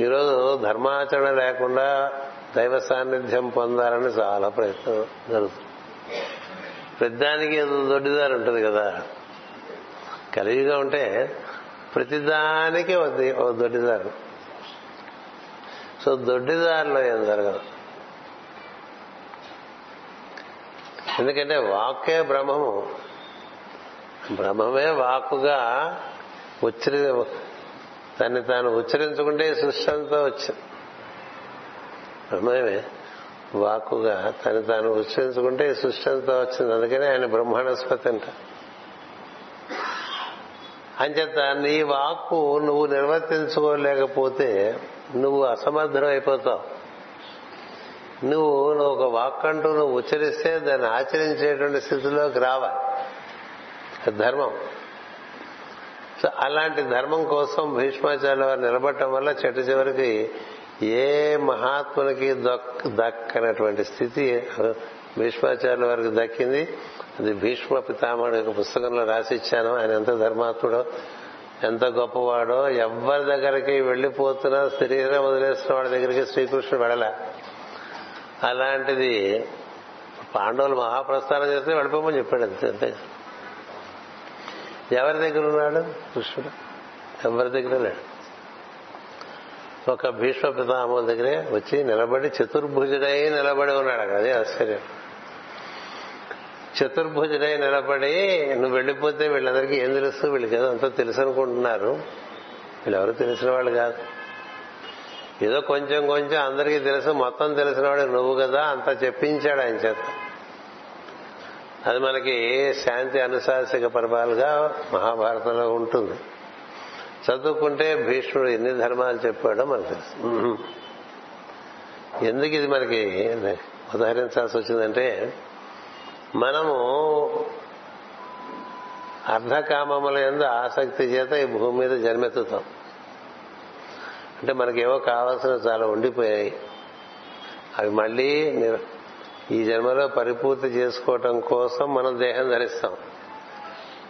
ఈరోజు ధర్మాచరణ లేకుండా దైవ సాన్నిధ్యం పొందాలని చాలా ప్రయత్నం జరుగుతుంది. ప్రతిదానికి దొడ్డిదారు ఉంటుంది కదా. కలిగిగా ఉంటే ప్రతిదానికి ఓ దొడ్డిదారు. సో దొడ్డిదారిలో ఏం జరగదు. ఎందుకంటే వాక్కే బ్రహ్మము. బ్రహ్మమే వాక్కుగా ఉచ్చరి తన్ని తాను ఉచ్చరించుకుంటే సృష్టి అంతా వచ్చింది బ్రహ్మమే వాక్కుగా తను తాను ఉచ్చరించుకుంటే ఈ సృష్టి అంతా వచ్చింది. అందుకనే ఆయన బ్రహ్మాణస్పతి అంట. అంచేత నీ వాక్కు నువ్వు నిర్వర్తించుకోలేకపోతే నువ్వు అసమర్థం అయిపోతావు నువ్వు నువ్వు ఒక వాక్ అంటూ నువ్వు ఉచ్చరిస్తే దాన్ని ఆచరించేటువంటి స్థితిలోకి రావాలి ధర్మం. సో అలాంటి ధర్మం కోసం భీష్మాచార్య వారు నిలబడటం వల్ల చెట్టు చివరికి ఏ మహాత్మునికి దక్ దక్కనటువంటి స్థితి భీష్మాచార్యుల వారికి దక్కింది. అది భీష్మ పితామహుడు యొక్క పుస్తకంలో రాసిచ్చాను ఆయన ఎంత ధర్మాత్ముడో ఎంత గొప్పవాడో ఎవరి దగ్గరికి వెళ్ళిపోతున్నా శరీరం వదిలేస్తున్న వాడి దగ్గరికి శ్రీకృష్ణుడు వెళ్ళలే. అలాంటిది పాండవులు మహాప్రస్థానం చేస్తే వెళ్ళిపోమని చెప్పాడు అంతే ఎవరి దగ్గర ఉన్నాడు? కృష్ణుడు. ఎవరి దగ్గర లేడు? ఒక భీష్మ పితామహుల దగ్గరే వచ్చి నిలబడి చతుర్భుజుడై నిలబడి ఉన్నాడు అక్కడ. అదే ఆశ్చర్యం. చతుర్భుజుడై నిలబడి నువ్వు వెళ్ళిపోతే వీళ్ళందరికీ ఏం తెలుస్తూ వీళ్ళకి ఏదో అంతా తెలుసు అనుకుంటున్నారు. వీళ్ళెవరు తెలిసిన వాళ్ళు కాదు. ఏదో కొంచెం కొంచెం అందరికీ తెలుసు మొత్తం తెలిసినవాడు నువ్వు కదా అంత చెప్పించాడు ఆయన చేత. అది మనకి శాంతి అనుశాసిక పర్వాలుగా మహాభారతంలో ఉంటుంది. చదువుకుంటే భీష్ముడు ఎన్ని ధర్మాలు చెప్పాడో మనకు తెలుసు. ఎందుకు ఇది మనకి ఉదాహరించాల్సి వచ్చిందంటే మనము అర్ధకామముల ఎందు ఆసక్తి చేత ఈ భూమి మీద జన్మెత్తుతాం. అంటే మనకేవో కావాల్సిన చాలా ఉండిపోయాయి. అవి మళ్ళీ ఈ జన్మలో పరిపూర్తి చేసుకోవటం కోసం మనం దేహం ధరిస్తాం.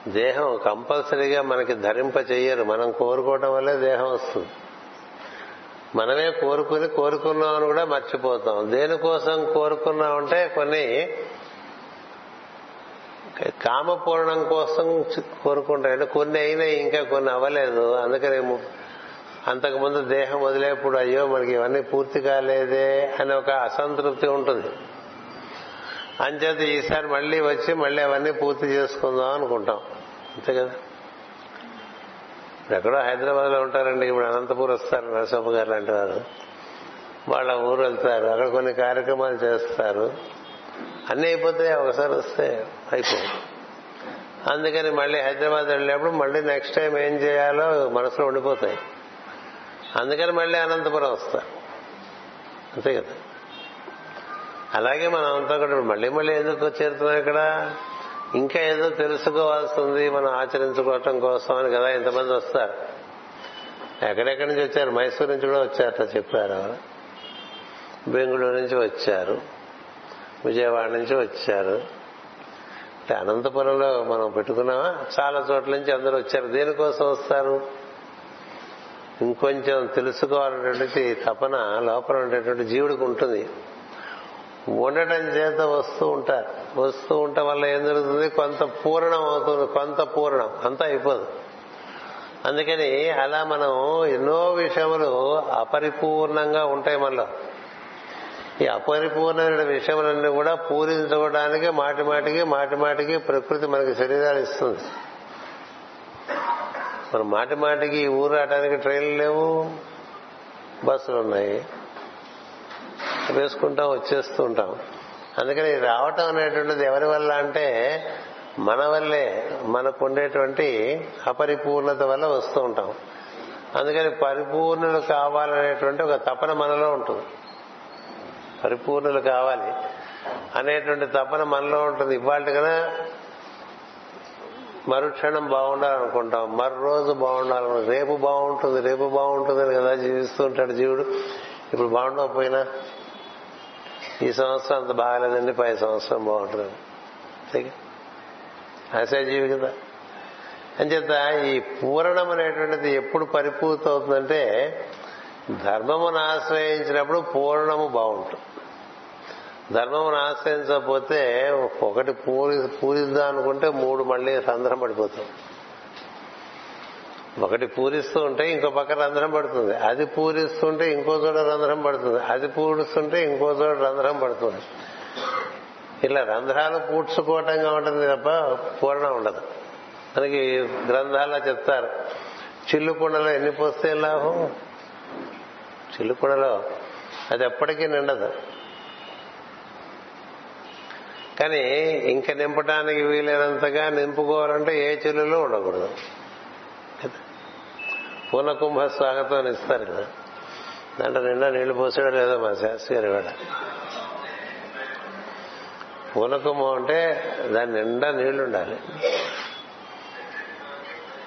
దేహం కంపల్సరీగా మనకి ధరింప చెయ్యరు. మనం కోరుకోవటం వల్లే దేహం వస్తుంది. మనమే కోరుకుని కోరుకున్నామని కూడా మర్చిపోతాం. దేనికోసం కోరుకున్నామంటే కొన్ని కామపూర్ణం కోసం కోరుకుంటాయంటే కొన్ని అయినాయి ఇంకా కొన్ని అవ్వలేదు. అందుకని అంతకుముందు దేహం వదిలేప్పుడు అయ్యో మనకి ఇవన్నీ పూర్తి కాలేదే అని ఒక అసంతృప్తి ఉంటుంది. అంచేత ఈసారి మళ్ళీ వచ్చి మళ్ళీ అవన్నీ పూర్తి చేసుకుందాం అనుకుంటాం. అంతే కదా? ఎక్కడో హైదరాబాద్లో ఉంటారండి ఇప్పుడు అనంతపూర్ వస్తారు నరసింహ గారు లాంటి వారు. వాళ్ళ ఊరు వెళ్తారు అక్కడ కొన్ని కార్యక్రమాలు చేస్తారు. అన్నీ అయిపోతాయి ఒకసారి వస్తే అయిపో అందుకని మళ్ళీ హైదరాబాద్ వెళ్ళినప్పుడు మళ్ళీ నెక్స్ట్ టైం ఏం చేయాలో మనసులో ఉండిపోతాయి. అందుకని మళ్ళీ అనంతపురం వస్తారు అంతే కదా. అలాగే మనం అంతా కూడా మళ్ళీ మళ్ళీ ఎందుకు చేరుతున్నాం ఇక్కడ? ఇంకా ఏదో తెలుసుకోవాల్సింది మనం ఆచరించుకోవటం కోసం అని కదా ఇంతమంది వస్తారు. ఎక్కడెక్కడి నుంచి వచ్చారు? మైసూరు నుంచి కూడా వచ్చారట చెప్పారు బెంగళూరు నుంచి వచ్చారు. విజయవాడ నుంచి వచ్చారు. అనంతపురంలో మనం పెట్టుకున్నామా? చాలా చోట్ల నుంచి అందరూ వచ్చారు. దేనికోసం వస్తారు? ఇంకొంచెం తెలుసుకోవాలనేటువంటి తపన లోపల ఉండేటువంటి జీవుడికి ఉంటుంది. ఉండటం చేత వస్తూ ఉంటారు. వస్తూ ఉండటం వల్ల ఏం జరుగుతుంది? కొంత పూర్ణం అవుతుంది. కొంత పూర్ణం. అంతా అయిపోదు. అందుకని అలా మనం ఎన్నో విషయములు అపరిపూర్ణంగా ఉంటాయి మనలో. ఈ అపరిపూర్ణమైన విషయములన్నీ కూడా పూరించుకోవడానికి మాటి మాటికి మాటి మాటికి ప్రకృతి మనకి శరీరాలు ఇస్తుంది. మనం మాటి మాటికి ఈ ఊరు రావడానికి ట్రైన్లు లేవు బస్సులు ఉన్నాయి. వేసుకుంటాం వచ్చేస్తూ ఉంటాం. అందుకని రావటం అనేటువంటిది ఎవరి వల్ల అంటే మన వల్లే మనకు ఉండేటువంటి అపరిపూర్ణత వల్ల వస్తూ ఉంటాం. అందుకని పరిపూర్ణులు కావాలనేటువంటి ఒక తపన మనలో ఉంటుంది. పరిపూర్ణులు కావాలి అనేటువంటి తపన మనలో ఉంటుంది. ఇవాళ కన్నా మరుక్షణం బాగుండాలనుకుంటాం. మరో రోజు బాగుండాలను రేపు బాగుంటుంది రేపు బాగుంటుందని కదా జీవిస్తూ ఉంటాడు జీవుడు. ఇప్పుడు బాగుండకపోయినా ఈ సంవత్సరం అంత బాగాలేదండి పై సంవత్సరం బాగుంటుంది. ఆశాజీవి కదా. అంచేత ఈ పూరణం అనేటువంటిది ఎప్పుడు పరిపూర్తి అవుతుందంటే ధర్మమును ఆశ్రయించినప్పుడు పూర్ణము బాగుంటుంది. ధర్మమును ఆశ్రయించకపోతే ఒకటి పూరి పూరిద్దాం అనుకుంటే మూడు మళ్ళీ రంధ్రం పడిపోతుంది ఒకటి పూరిస్తూ ఉంటే ఇంకో పక్క రంధ్రం పడుతుంది. అది పూరిస్తుంటే ఇంకో చోట రంధ్రం పడుతుంది. అది పూడుస్తుంటే ఇంకో చోట రంధ్రం పడుతుంది. ఇలా రంధ్రాలు పూడ్చుకోవటంగా ఉంటుంది తప్ప పూర్ణం ఉండదు. మనకి గ్రంథాల్లో చెప్తారు చిల్లు కుండలో ఎన్ని పోస్తే లాభం? చిల్లు కుండలో అది ఎప్పటికీ నిండదు. కానీ ఇంకా నింపడానికి వీలైనంతగా నింపుకోవాలంటే ఏ చెల్లులో ఉండకూడదు. పూర్ణకుంభ స్వాగతం ఇస్తారు కదా? దాంట్లో నిండా నీళ్ళు పోసాడో లేదో మా శాస్త్రి గారి వాడ పూర్ణకుంభం అంటే దాని నిండా నీళ్ళు ఉండాలి.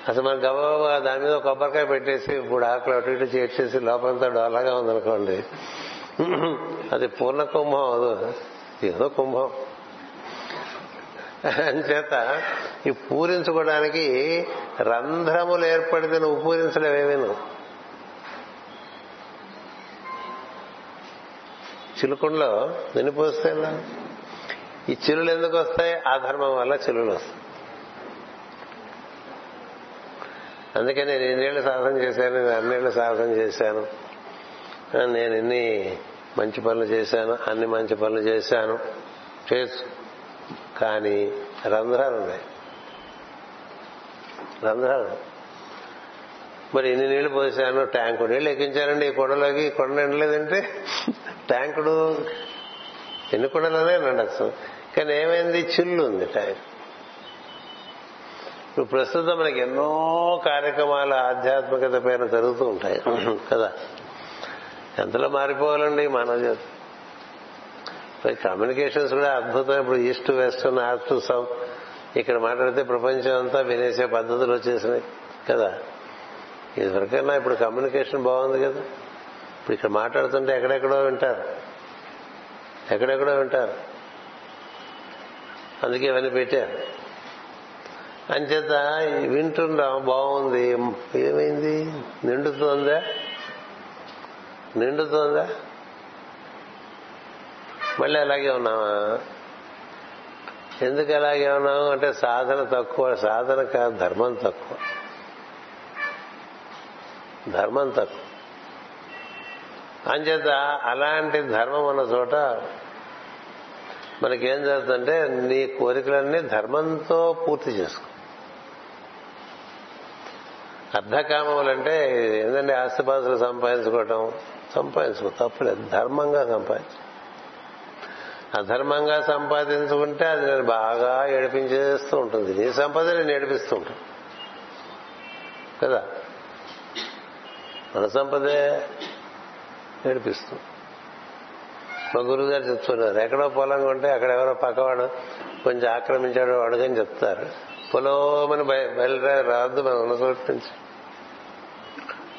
అసలు మన గబగబా దాని మీద కొబ్బరికాయ పెట్టేసి ఇప్పుడు ఆకులు అటు ఇటు చేసేసి లోపలంతా డోలాగా ఉందనుకోండి. అది పూర్ణ కుంభం అదో ఏదో కుంభం. అంచేత ఈ పూరించుకోవడానికి రంధ్రములు ఏర్పడితే నువ్వు పూరించలేవేమీ నువ్వు? చిలుకుండలో ఎన్ని ఈ చిలులు ఎందుకు వస్తాయి? ఆ ధర్మం వల్ల చిలులు వస్తాయి. అందుకే నేను ఎన్నేళ్ళు సాధన చేశాను నేను అన్నేళ్ళు సాధన చేశాను. నేను ఎన్ని మంచి పనులు చేశాను అన్ని మంచి పనులు చేశాను. చేసు కానీ రంధ్రాలు ఉన్నాయి. రంధ్రాలు మరి ఎన్ని నీళ్ళు పోసాను ట్యాంకు నీళ్ళు ఎక్కించానండి ఈ కొండలోకి. కొండ నిండలేదంటే ట్యాంకుడు ఎన్ని కొండలోనే నిండచ్చు కానీ ఏమైంది? చిల్లు ఉంది ట్యాంక్. ఇప్పుడు ప్రస్తుతం మనకి ఎన్నో కార్యక్రమాలు ఆధ్యాత్మికత పైన జరుగుతూ ఉంటాయి. కదా? ఎంతలో మారిపోవాలండి మానవ జాతి? కమ్యూనికేషన్స్ కూడా అద్భుతం ఇప్పుడు ఈస్ట్ వెస్ట్ నార్త్ సౌత్ ఇక్కడ మాట్లాడితే ప్రపంచం అంతా వినేసే పద్ధతులు వచ్చేసినాయి కదా. ఇదివరకైనా ఇప్పుడు కమ్యూనికేషన్ బాగుంది కదా. ఇప్పుడు ఇక్కడ మాట్లాడుతుంటే ఎక్కడెక్కడో వింటారు. ఎక్కడెక్కడో వింటారు. అందుకే ఇవన్నీ పెట్టారు. అంచేత వింటున్నాం బాగుంది. ఏమైంది? నిండుతోందా? నిండుతోందా? మళ్ళీ అలాగే ఉన్నావా? ఎందుకు అలాగే ఉన్నావు? అంటే సాధన తక్కువ సాధన కాదు ధర్మం తక్కువ. ధర్మం తక్కువ. అంచేత అలాంటి ధర్మం ఉన్న చోట మనకేం జరుగుతుందంటే నీ కోరికలన్నీ ధర్మంతో పూర్తి చేసుకో. అర్ధకామములంటే ఏంటంటే ఆస్తిపాస్తులు సంపాదించుకోవటం? సంపాదించుకో తప్పలేదు. ధర్మంగా సంపాదించు. అధర్మంగా సంపాదించుకుంటే అది నేను బాగా ఏడిపించేస్తూ ఉంటుంది. నీ సంపద నేను ఏడిపిస్తూ ఉంటాను. కదా? మన సంపదే ఏడిపిస్తుంది మా గురువు గారు చెప్తున్నారు ఎక్కడో పొలం కొంటే అక్కడ ఎవరో పక్కవాడు కొంచెం ఆక్రమించాడు అడుగని చెప్తారు. పొలమని బయలుదేరి రాదు మనం ఉన్న చోటు నుంచి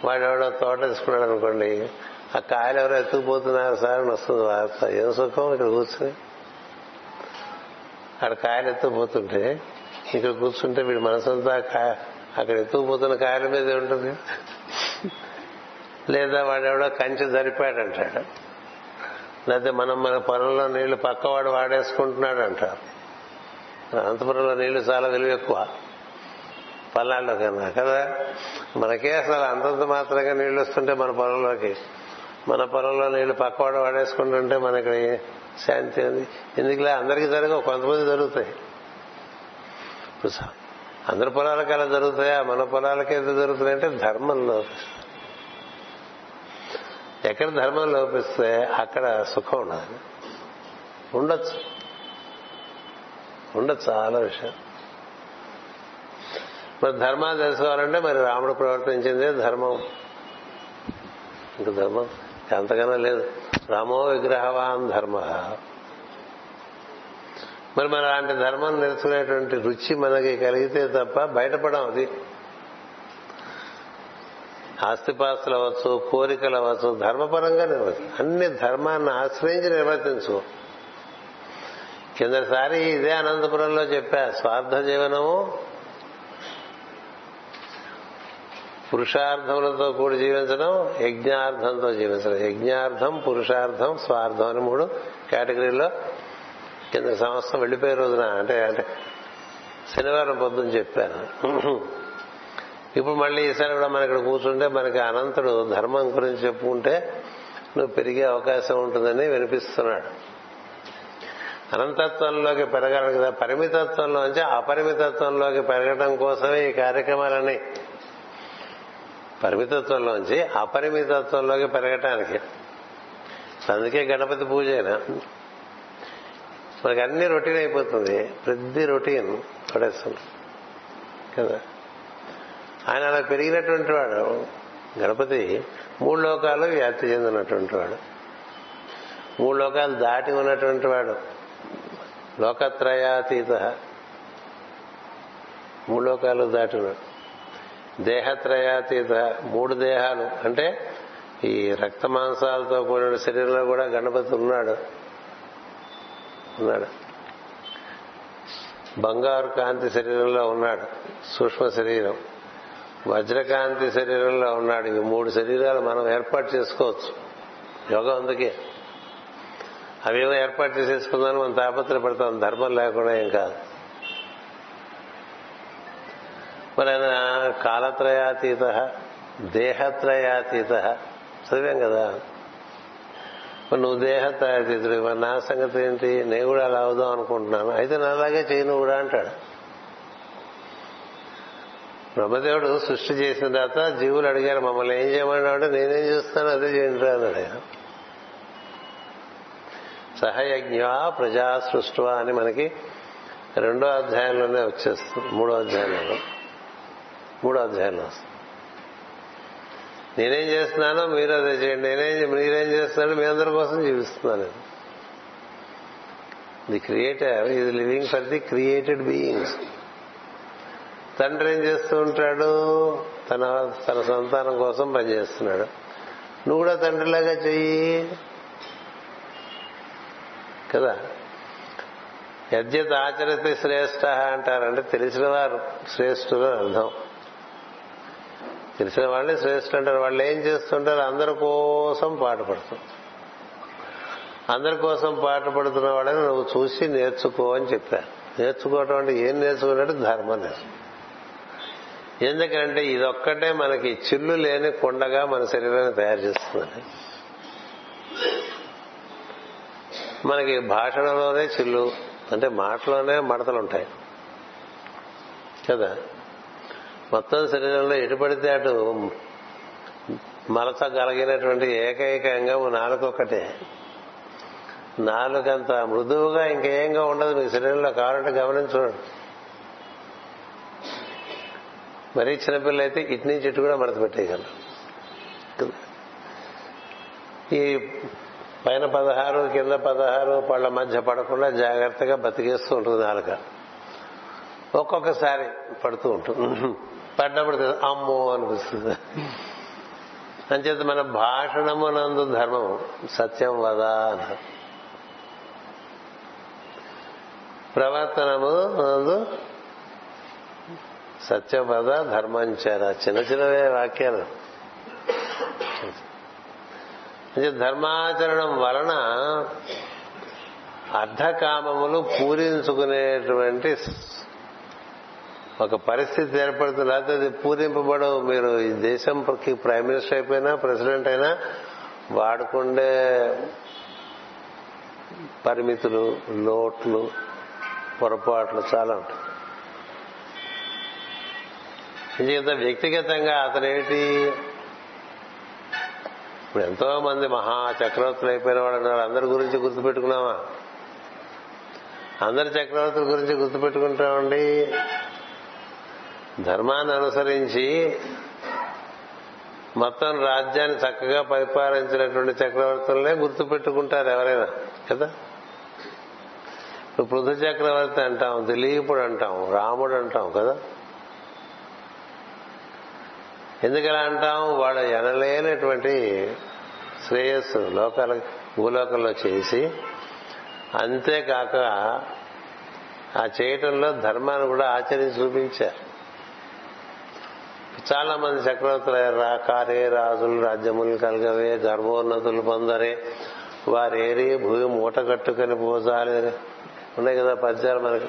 వాడు ఎవడో తోట తీసుకున్నాడు అనుకోండి ఆ కాయలు ఎవరో ఎత్తుకుపోతున్నారు సార్ అని వస్తుంది వార్త ఏం సుఖం ఇక్కడ కూర్చుని. అక్కడ కాయలు ఎత్తుకుపోతుంటే ఇక్కడ కూర్చుంటే వీడి మనసంతా అక్కడ ఎత్తుకుపోతున్న కాయల మీద ఉంటుంది. లేదా వాడెవడో కంచె జరిపాడంటాడు. లేకపోతే మనం మన పొలంలో నీళ్ళు పక్కవాడు వాడేసుకుంటున్నాడు అంటారు అనంతపురంలో నీళ్ళు చాలా విలువ ఎక్కువ. పల్నాడులో కన్నా కదా? మనకే అసలు అంతంత మాత్రంగా నీళ్ళు వస్తుంటే మన పొలంలోకి మన పొలంలో నీళ్ళు పక్కవాడ వాడేసుకుంటుంటే మనకి శాంతి ఉంది. ఎందుకులే? అందరికీ జరగవు కొంతమంది జరుగుతాయి. అందరి పొలాలకి అలా జరుగుతాయా? మన పొలాలకి ఎందుకు జరుగుతుందంటే ధర్మం లోపిస్తుంది. ఎక్కడ ధర్మం లోపిస్తే అక్కడ సుఖం ఉండదు ఉండొచ్చు. ఉండొచ్చు చాలా విషయం మరి ధర్మాలు తెలుసుకోవాలంటే మరి రాముడు ప్రవర్తించిందే ధర్మం. ఇంక ధర్మం అంతకన్నా లేదు. రామో విగ్రహవాన్ ధర్మ. మరి మన అలాంటి ధర్మం నేర్చుకునేటువంటి రుచి మనకి కలిగితే తప్ప బయటపడం అది. ఆస్తిపాస్తులు అవ్వచ్చు కోరికలు అవ్వచ్చు ధర్మపరంగా నిర్వర్తి అన్ని ధర్మాన్ని ఆశ్రయించి నిర్వర్తించు. కిందసారి ఇదే అనంతపురంలో చెప్పా స్వార్థ జీవనము పురుషార్థములతో కూడి జీవించడం యజ్ఞార్థంతో జీవించడం. యజ్ఞార్థం పురుషార్థం స్వార్థం అని మూడు కేటగిరీలో కింద సంవత్సరం వెళ్ళిపోయే రోజున అంటే అంటే శనివారం పొద్దున చెప్పాను. ఇప్పుడు మళ్ళీ ఈసారి కూడా మన ఇక్కడ కూర్చుంటే మనకి అనంతుడు ధర్మం గురించి చెప్పుకుంటే నువ్వు పెరిగే అవకాశం ఉంటుందని వినిపిస్తున్నాడు. అనంతత్వంలోకి పెరగాలి కదా. పరిమితత్వంలోంచి అపరిమితత్వంలోకి పెరగడం కోసమే ఈ కార్యక్రమాలన్నీ. పరిమితత్వంలోంచి అపరిమితత్వంలోకి పెరగటానికి. అందుకే గణపతి పూజ అయినా మనకి అన్ని రొటీన్ అయిపోతుంది. ప్రతి రొటీన్ పడేస్తుంది. కదా? ఆయన అలా పెరిగినటువంటి వాడు గణపతి మూడు లోకాలు వ్యాప్తి చెందినటువంటి వాడు. మూడు లోకాలు దాటి ఉన్నటువంటి వాడు. లోకత్రయాతీత. మూడు లోకాలు దాటి ఉన్నాడు. దేహత్రయాతీత మూడు దేహాలు. అంటే ఈ రక్త మాంసాలతో కూడిన శరీరంలో కూడా గణపతి ఉన్నాడు. ఉన్నాడు. బంగారు కాంతి శరీరంలో ఉన్నాడు. సూక్ష్మ శరీరం. వజ్రకాంతి శరీరంలో ఉన్నాడు. ఇవి మూడు శరీరాలు మనం ఏర్పాటు చేసుకోవచ్చు. యోగం అందుకే. అవేమో ఏర్పాటు చేసేసుకుందామని మనం తాపత్రపడతాం ధర్మం లేకుండా ఏం కాదు. మరి ఆయన కాలత్రయాతీత దేహత్రయాతీత. చదివాం కదా? నువ్వు దేహత్రయాతీతుడు మరి నా సంగతి ఏంటి? నేను కూడా అలా అవుదాం అనుకుంటున్నాను. అయితే నా అలాగే చేయి నువ్వు కూడా అంటాడు. బ్రహ్మదేవుడు సృష్టి చేసిన తర్వాత జీవులు అడిగారు మమ్మల్ని ఏం చేయమన్నాడు నేనేం చేస్తాను అదే చేయండి అన్నాడు సహయజ్ఞ ప్రజా సృష్టివా అని మనకి రెండో అధ్యాయంలోనే వచ్చేస్తుంది మూడో అధ్యాయంలో. మూడో అధ్యాయంలో వస్తుంది. నేనేం చేస్తున్నానో మీరు అదే చేయండి. నేనేం మీరేం చేస్తున్నారో మీ అందరి కోసం జీవిస్తున్నాను నేను. The creator is living for the created beings తండ్రి ఏం చేస్తూ ఉంటాడు? తన తన సంతానం కోసం పనిచేస్తున్నాడు. నువ్వు కూడా తండ్రిలాగా చెయ్యి. కదా? యద్యత్ ఆచరిత శ్రేష్ట అంటారంటే తెలిసిన వారు. శ్రేష్ఠులు అర్థం. తెలిసిన వాళ్ళే శ్రేష్ఠులు అంటారు. వాళ్ళు ఏం చేస్తుంటారు అందరి కోసం పాట పడుతుంది. అందరి కోసం పాట పడుతున్న వాళ్ళని నువ్వు చూసి నేర్చుకో అని చెప్పారు. నేర్చుకోవటం అంటే ఏం నేర్చుకున్నట్టు ధర్మం నేర్చుకో ఎందుకంటే ఇదొక్కటే మనకి చిల్లు లేని కొండగా మన శరీరాన్ని తయారు చేస్తుంది మనకి భాషణలోనే చిల్లు అంటే మాటలోనే మడతలు ఉంటాయి కదా? మొత్తం శరీరంలో ఎటు పడితే అటు మలచగలిగినటువంటి ఏకైక అంగం నాలుగొక్కటే. నాలుగంత మృదువుగా ఇంకేంగా ఉండదు మీ శరీరంలో కావాలంటే గమనించుకోండి మరీ చిన్నపిల్ల అయితే ఇటు నుంచి ఇటు కూడా మడత పెట్టేయగలరు. ఈ పైన పదహారు కింద పదహారు పళ్ళ మధ్య పడకుండా జాగ్రత్తగా బతికేస్తూ ఉంటుంది నాలుక. ఒక్కొక్కసారి పడుతూ ఉంటుంది. పడినప్పుడు అమ్మో అనిపిస్తుంది. అంచేత మన భాషణమునందు ధర్మం సత్యం వదా అన్నారు ప్రవర్తనము నందు సత్యపద ధర్మంచర చిన్న చిన్నవే వాక్యాలు. ధర్మాచరణం వలన అర్ధకామములు పూరించుకునేటువంటి ఒక పరిస్థితి ఏర్పడుతుంది లేకపోతే అది పూరింపబడవు. మీరు ఈ దేశంకి ప్రైమ్ మినిస్టర్ అయిపోయినా ప్రెసిడెంట్ అయినా వాడుకుండే పరిమితులు లోట్లు పొరపాట్లు చాలా ఉంటాయి. ఇంత వ్యక్తిగతంగా అతనేమిటి? ఇప్పుడు ఎంతో మంది మహా చక్రవర్తులు అయిపోయిన వాడు ఉన్నారు. అందరి గురించి గుర్తుపెట్టుకున్నావా? అందరి చక్రవర్తుల గురించి గుర్తుపెట్టుకుంటామండి. ధర్మాన్ని అనుసరించి మొత్తం రాజ్యాన్ని చక్కగా పరిపాలించినటువంటి చక్రవర్తులనే గుర్తుపెట్టుకుంటారు ఎవరైనా కదా? ఇప్పుడు పృథు చక్రవర్తి అంటాం దిలీపుడు అంటాం రాముడు అంటాం కదా? ఎందుకలా అంటాం? వాడు ఎనలేనటువంటి శ్రేయస్సు లోకాల భూలోకంలో చేసి అంతేకాక ఆ చేయటంలో ధర్మాన్ని కూడా ఆచరించి చూపించారు. చాలా మంది చక్రవర్తులు రా కారే రాజులు రాజ్యములు కలగవే గర్భోన్నతులు పొందరే. వారేరి భూమి మూట కట్టుకుని పోసాలి. ఉన్నాయి కదా పద్యాలు మనకి.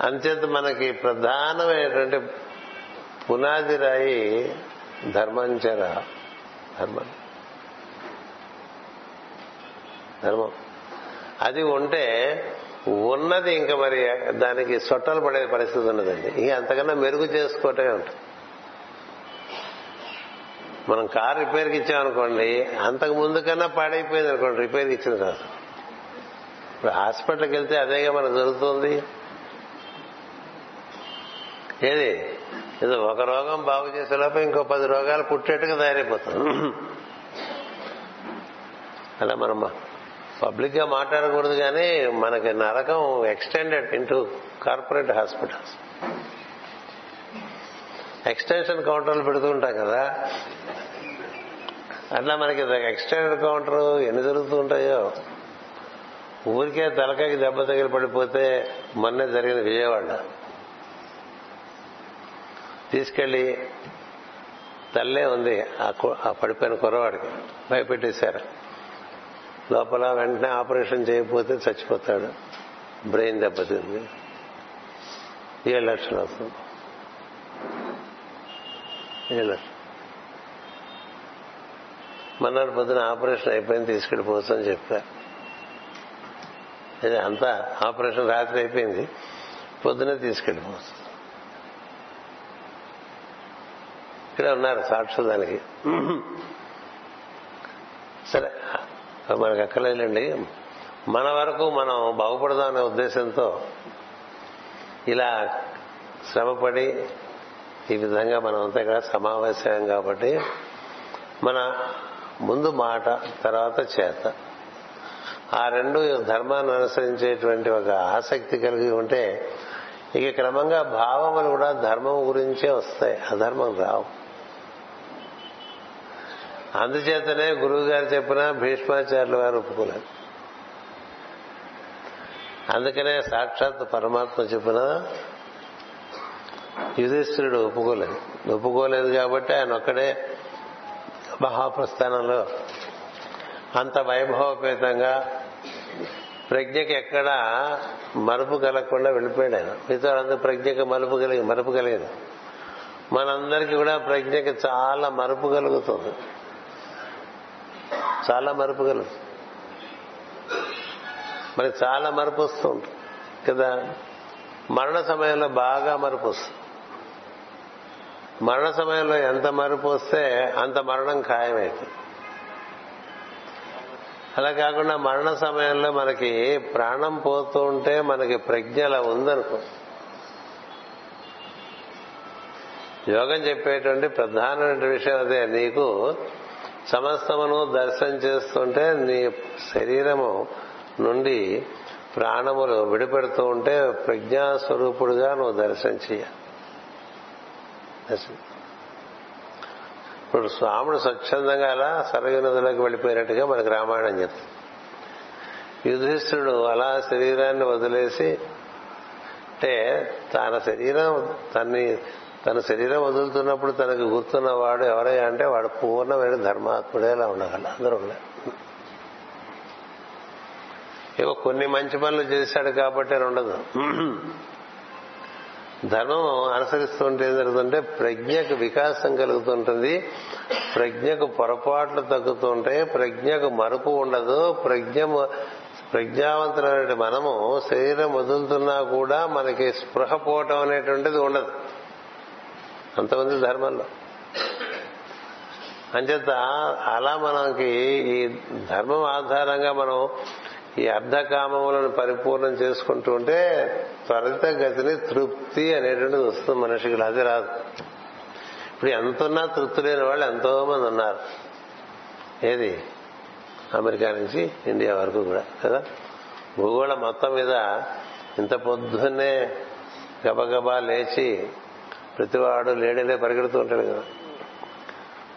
అంచేత మనకి ప్రధానమైనటువంటి పునాది రాయి ధర్మంచర. ధర్మం. ధర్మం. అది ఉంటే ఉన్నది ఇంకా మరి దానికి సొట్టలు పడే పరిస్థితి ఉన్నదండి. ఇంకా అంతకన్నా మెరుగు చేసుకోవటమే ఉంటుంది. మనం కార్ రిపేర్కి ఇచ్చామనుకోండి అంతకు ముందు కన్నా పాడైపోయింది అనుకోండి రిపేర్కి ఇచ్చిన కాదు. ఇప్పుడు హాస్పిటల్కి వెళ్తే అదేగా మనకు జరుగుతుంది? ఏది? ఏదో ఒక రోగం బాగు చేసే లోపల ఇంకో పది రోగాలు పుట్టేట్టుగా తయారైపోతుంది అలా మనం పబ్లిక్గా మాట్లాడకూడదు కానీ మనకి నరకం extended into corporate hospitals. Extension కౌంటర్లు పెడుతూ ఉంటాం కదా. అట్లా మనకి ఎక్స్టెండెడ్ కౌంటర్ ఎన్ని జరుగుతూ ఉంటాయో. ఊరికే తలకాయకి దెబ్బ తగిలి పడిపోతే మొన్నే జరిగిన విజయవాడ. తీసుకెళ్ళి తల్లే ఉంది ఆ పడిపోయిన కుర్రవాడికి. భయపెట్టేశారు. లోపల వెంటనే ఆపరేషన్ చేయకపోతే చచ్చిపోతాడు. బ్రెయిన్ దెబ్బతింది. ఏడు లక్షలు అవుతుంది వెళ్ళారు మన్నాడు పొద్దున ఆపరేషన్ అయిపోయింది తీసుకెళ్ళిపోవచ్చని చెప్పారు ఇది అంతా ఆపరేషన్ రాత్రి అయిపోయింది పొద్దునే తీసుకెళ్ళిపోవచ్చు. ఇక్కడే ఉన్నారు సాక్షులు దానికి. సరే మనకు అక్కర్లేదండి మన వరకు మనం బాగుపడదాం అనే ఉద్దేశంతో ఇలా శ్రమపడి ఈ విధంగా మనం అంతా ఇక్కడ సమావేశం కాబట్టి మన ముందు మాట తర్వాత చేత. ఆ రెండు ధర్మాన్ని అనుసరించేటువంటి ఒక ఆసక్తి కలిగి ఉంటే ఇక క్రమంగా భావములు కూడా ధర్మం గురించే వస్తాయి. అధర్మం రావు. అందుచేతనే గురువు గారు చెప్పిన భీష్మాచార్యులు వారు ఒప్పుకోలేదు. అందుకనే సాక్షాత్ పరమాత్మ చెప్పిన యుధిష్ఠిరుడు ఒప్పుకోలేదు. ఒప్పుకోలేదు కాబట్టి ఆయన ఒక్కడే మహాప్రస్థానంలో అంత వైభవపేతంగా ప్రజ్ఞకి ఎక్కడ మరుపు కలగకుండా వెళ్ళిపోయాడు ఆయన. మిగతా అందరూ ప్రజ్ఞకి మలుపు కలిగి మరుపు కలిగింది. మనందరికీ కూడా ప్రజ్ఞకి చాలా మరుపు కలుగుతుంది. చాలా మరుపు కలుగుతుంది. మనకి చాలా మరుపు వస్తుంది కదా? మరణ సమయంలో బాగా మరుపు వస్తుంది. మరణ సమయంలో ఎంత మరుపు వస్తే అంత మరణం ఖాయమైంది అలా కాకుండా మరణ సమయంలో మనకి ప్రాణం పోతూ ఉంటే మనకి ప్రజ్ఞ అలా ఉందనుకో. యోగం చెప్పేటువంటి ప్రధానమైన విషయం అదే నీకు సమస్తమును దర్శనం చేస్తుంటే నీ శరీరము నుండి ప్రాణములు విడిపెడుతూ ఉంటే ప్రజ్ఞాస్వరూపుడుగా నువ్వు దర్శనం చేయాలి. ఇప్పుడు స్వాముడు స్వచ్ఛందంగా అలా సరయు నదిలోకి వెళ్ళిపోయినట్టుగా మనకు రామాయణం చెప్తుంది. యుధిష్ఠుడు అలా శరీరాన్ని వదిలేసి అంటే తన శరీరం తన్ని తన శరీరం వదులుతున్నప్పుడు తనకు గుర్తున్నవాడు ఎవరయ్యా అంటే వాడు పూర్ణమైన ధర్మాత్ముడేలా ఉండగల అందరూ ఉన్నారు. ఏవో కొన్ని మంచి పనులు చేశాడు కాబట్టి అని ఉండదు. ధర్మం అనుసరిస్తుంటే ఏం జరుగుతుంటే ప్రజ్ఞకు వికాసం కలుగుతుంటుంది ప్రజ్ఞకు పొరపాట్లు తగ్గుతుంటాయి ప్రజ్ఞకు మరుపు ఉండదు ప్రజ్ఞ ప్రజ్ఞావంతులైన మనము శరీరం వదులుతున్నా కూడా మనకి స్పృహ పోవటం అనేటువంటిది ఉండదు. అంతమంది ధర్మంలో. అంచేత అలా మనకి ఈ ధర్మం ఆధారంగా మనం ఈ అర్ధకామములను పరిపూర్ణం చేసుకుంటూ ఉంటే త్వరిత గతిని తృప్తి అనేటువంటిది వస్తుంది మనిషికి అది రాదు. ఇప్పుడు ఎంతున్నా తృప్తి లేని వాళ్ళు ఎంతో మంది ఉన్నారు. ఏది? అమెరికా నుంచి ఇండియా వరకు కూడా కదా? భూగోళం మొత్తం మీద ఇంత పొద్దున్నే గబగబా లేచి ప్రతివాడు లేడీలే పరిగెడుతూ ఉంటాడు కదా.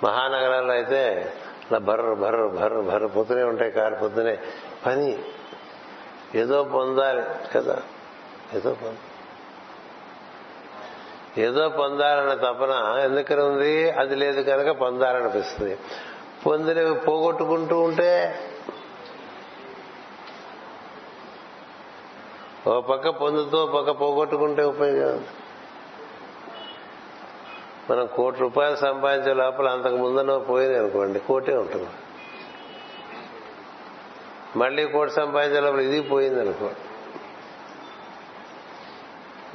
మహానగరాల్లో అయితే ఇలా బర్ర బర్ర బర్ర బర్ర పొద్దునే ఉంటాయి కారు పొద్దునే పని ఏదో పొందాలి కదా? ఏదో పొంద ఏదో పొందాలన్న తపన ఎందుకని ఉంది? అది లేదు కనుక పొందాలనిపిస్తుంది. పొందినవి పోగొట్టుకుంటూ ఉంటే ఓ పక్క పొందుతూ పక్క పోగొట్టుకుంటే ఉపయోగం మనం కోటి రూపాయలు సంపాదించే లోపల అంతకు ముందనో పోయింది అనుకోండి కోటే ఉంటుంది. మళ్ళీ కోటి సంపాదించే లోపల ఇది పోయింది అనుకో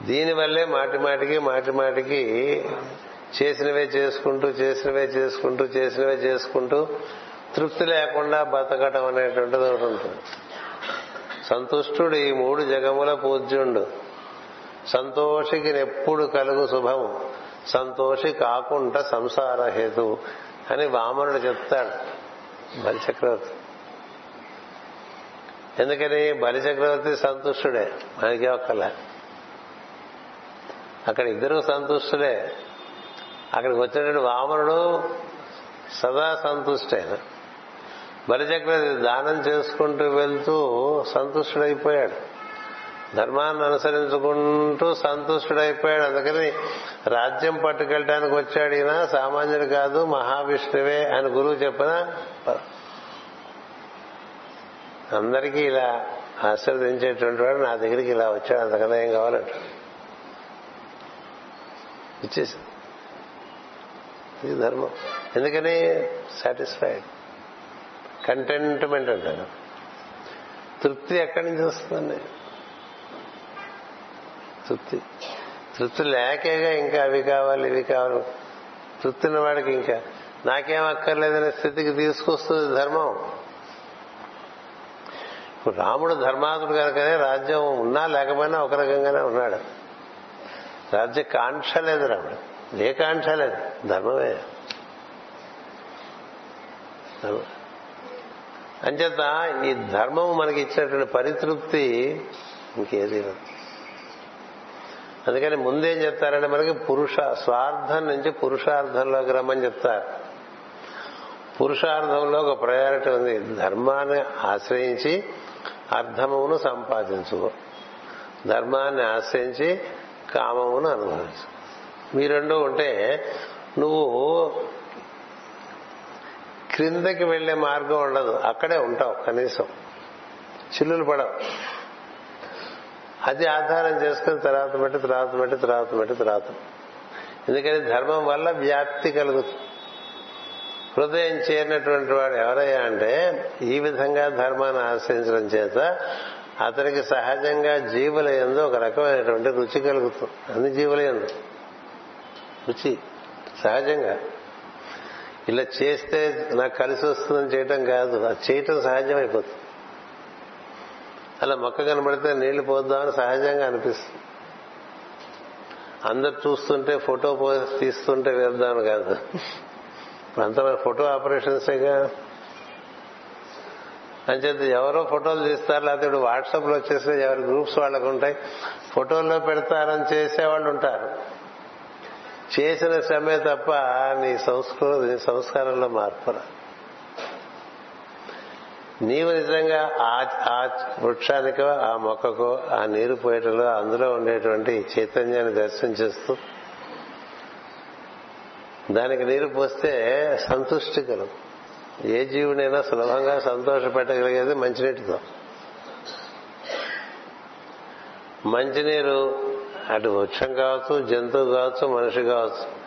దీనివల్లే మాటి మాటికి మాటి మాటికి చేసినవే చేసుకుంటూ చేసినవే చేసుకుంటూ చేసినవే చేసుకుంటూ తృప్తి లేకుండా బతకటం అనేటువంటిది ఒకటి ఉంటుంది. సంతుష్టుడు ఈ మూడు జగముల పూజ్యుండు. సంతోషికి ఎప్పుడు కలుగు శుభము. సంతోషి కాకుండా సంసార హేతు అని వామనుడు చెప్తాడు. బలిచక్రవర్తి. ఎందుకని బలిచక్రవర్తి సంతుష్టుడే. మనకే ఒక్కల అక్కడ ఇద్దరు సంతుష్టులే అక్కడికి వచ్చినటువంటి వామనుడు సదా సంతుష్టైన బలిచక్రవర్తి దానం చేసుకుంటూ వెళ్తూ సంతుష్టుడైపోయాడు. ధర్మాన్ని అనుసరించుకుంటూ సంతుష్టుడైపోయాడు. అందుకని రాజ్యం పట్టుకెళ్ళటానికి వచ్చాడు ఈయన. సామాన్యుడు కాదు మహావిష్ణువే అని గురువు చెప్పిన అందరికీ ఇలా ఆశీర్వదించేటువంటి వాడు నా దగ్గరికి ఇలా వచ్చాడు. అంతకన్నా ఏం కావాలంట ఇచ్చేసి ఇది ధర్మం. ఎందుకని? సాటిస్ఫైడ్ కంటెంట్మెంట్ అంటారు తృప్తి ఎక్కడి నుంచి వస్తుంది తృప్తి. తృప్తి లేకేగా ఇంకా అవి కావాలి ఇవి కావాలి. తృప్తిన వాడికి ఇంకా నాకేం అక్కర్లేదనే స్థితికి తీసుకొస్తుంది ధర్మం. రాముడు ధర్మాతుడు కనుకనే రాజ్యం ఉన్నా లేకపోయినా ఒక రకంగానే ఉన్నాడు. రాజ్య కాంక్ష లేదు రాముడు. ఏ కాంక్ష లేదు. ధర్మమే. అంచేత ఈ ధర్మం మనకి ఇచ్చినటువంటి పరితృప్తి ఇంకేది అందుకని ముందేం చెప్తారంటే మనకి పురుష స్వార్థం నుంచి పురుషార్థంలోకి రమ్మని చెప్తారు. పురుషార్థంలో ఒక ప్రయారిటీ ఉంది. ధర్మాన్ని ఆశ్రయించి అర్థమును సంపాదించు. ధర్మాన్ని ఆశ్రయించి కామమును అనుభవించు. మీ రెండు ఉంటే నువ్వు క్రిందకి వెళ్ళే మార్గం ఉండదు. అక్కడే ఉంటావు కనీసం. చిల్లులు పడవు. అది ఆధారం చేసుకుని తర్వాత పెట్టి తర్వాత పెట్టి తర్వాత పెట్టి తర్వాత. ఎందుకని ధర్మం వల్ల వ్యాప్తి కలుగుతుంది. హృదయం చేరినటువంటి వాడు ఎవరయ్యా అంటే ఈ విధంగా ధర్మాన్ని ఆశ్రయించడం చేత అతనికి సహజంగా జీవుల ఎందు ఒక రకమైనటువంటి రుచి కలుగుతుంది. అన్ని జీవుల ఎందు రుచి. సహజంగా. ఇలా చేస్తే నాకు కలిసి వస్తుందని చేయటం కాదు. అది చేయటం సహజమైపోతుంది. అలా మొక్క కనబడితే నీళ్ళు పోద్దామని సహజంగా అనిపిస్తుంది. అందరు చూస్తుంటే ఫోటో తీస్తుంటే వేద్దామని కాదు. అంత ఫోటో ఆపరేషన్సేగా అంచేత ఎవరో ఫోటోలు తీస్తారు లేకపోతే ఇప్పుడు వాట్సాప్లో వచ్చేసి ఎవరి గ్రూప్స్ వాళ్ళకు ఉంటాయి. ఫోటోల్లో పెడతారని చేసేవాళ్ళు ఉంటారు. చేసిన శ్రమే తప్ప నీ సంస్కృతి నీ సంస్కారంలో మార్పురా నీవు నిజంగా ఆ ఆ వృక్షానికో ఆ మొక్కకో ఆ నీరు పోయటంలో అందులో ఉండేటువంటి చైతన్యాన్ని దర్శనం చేస్తూ దానికి నీరు పోస్తే సంతుష్టి కలుగు ఏ జీవునైనా సులభంగా సంతోష పెట్టగలిగేది మంచినీటితో. మంచినీరు అటు వృక్షం కావచ్చు జంతువు కావచ్చు మనిషి కావచ్చు.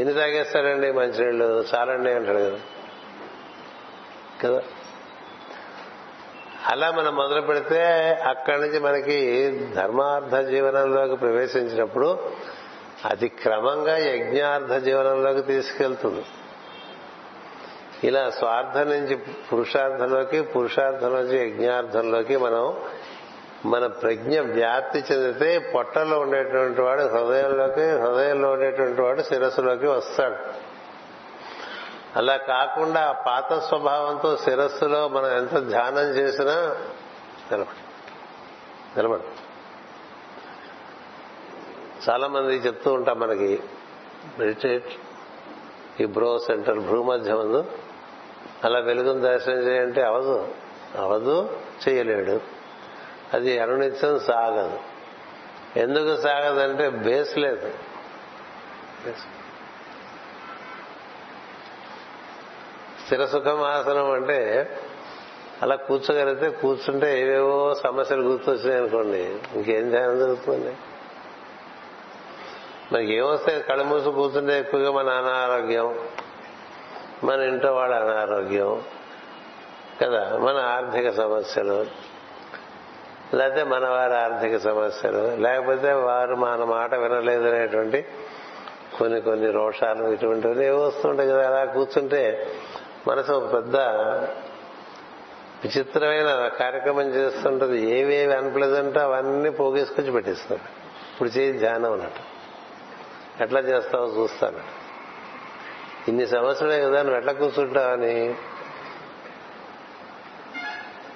ఎన్ని తాగేస్తారండి మంచినీళ్ళు? చాలండి అంటాడు కదా. కదా? అలా మనం మొదలు పెడితే అక్కడి నుంచి మనకి ధర్మార్థ జీవనంలోకి ప్రవేశించినప్పుడు అది క్రమంగా యజ్ఞార్థ జీవనంలోకి తీసుకెళ్తుంది. ఇలా స్వార్థం నుంచి పురుషార్థంలోకి పురుషార్థం నుంచి యజ్ఞార్థంలోకి మనం మన ప్రజ్ఞ వ్యాప్తి చెందితే పొట్టలో ఉండేటువంటి వాడు హృదయంలోకి హృదయంలో ఉండేటువంటి వాడు శిరస్సులోకి వస్తాడు. అలా కాకుండా ఆ పాత స్వభావంతో శిరస్సులో మనం ఎంత ధ్యానం చేసినా నిలబడు. నిలబడు. చాలా మంది చెప్తూ ఉంటాం మనకి మెడిటేట్ ఈ బ్రో సెంటర్ భూమధ్యమందు ముందు అలా వెలుగును దర్శనం చేయంటే అవదు అవదు చేయలేడు. అది అనునిత్యం సాగదు. ఎందుకు సాగదంటే బేస్ లేదు. స్థిర సుఖమాసనం అంటే అలా కూర్చోగలిగితే కూర్చుంటే ఏవేవో సమస్యలు గుర్తొచ్చినాయి అనుకోండి ఇంకేం ధ్యానం జరుగుతుంది? మనకి ఏమొస్తే కళ్ళు మూసి కూర్చుంటే ఎక్కువగా మన అనారోగ్యం. మన ఇంట్లో వాళ్ళ అనారోగ్యం. కదా? మన ఆర్థిక సమస్యలు. లేకపోతే మన వారి ఆర్థిక సమస్యలు. లేకపోతే వారు మన మాట వినలేదు అనేటువంటి కొన్ని కొన్ని రోషాలు ఇటువంటివన్నీ ఏవో వస్తుంటాయి కదా? అలా కూర్చుంటే మనసు ఒక పెద్ద విచిత్రమైన కార్యక్రమం చేస్తుంటది. ఏవేవి అన్ప్లెజెంట్ అవన్నీ పోగేసుకొచ్చి పెట్టేస్తున్నాడు ఇప్పుడు చేయి ధ్యానం అన్నట్టు. ఎట్లా చేస్తావో చూస్తాను. ఇన్ని సంవత్సరాలే కదా నువ్వు ఎట్లా కూర్చుంటావని?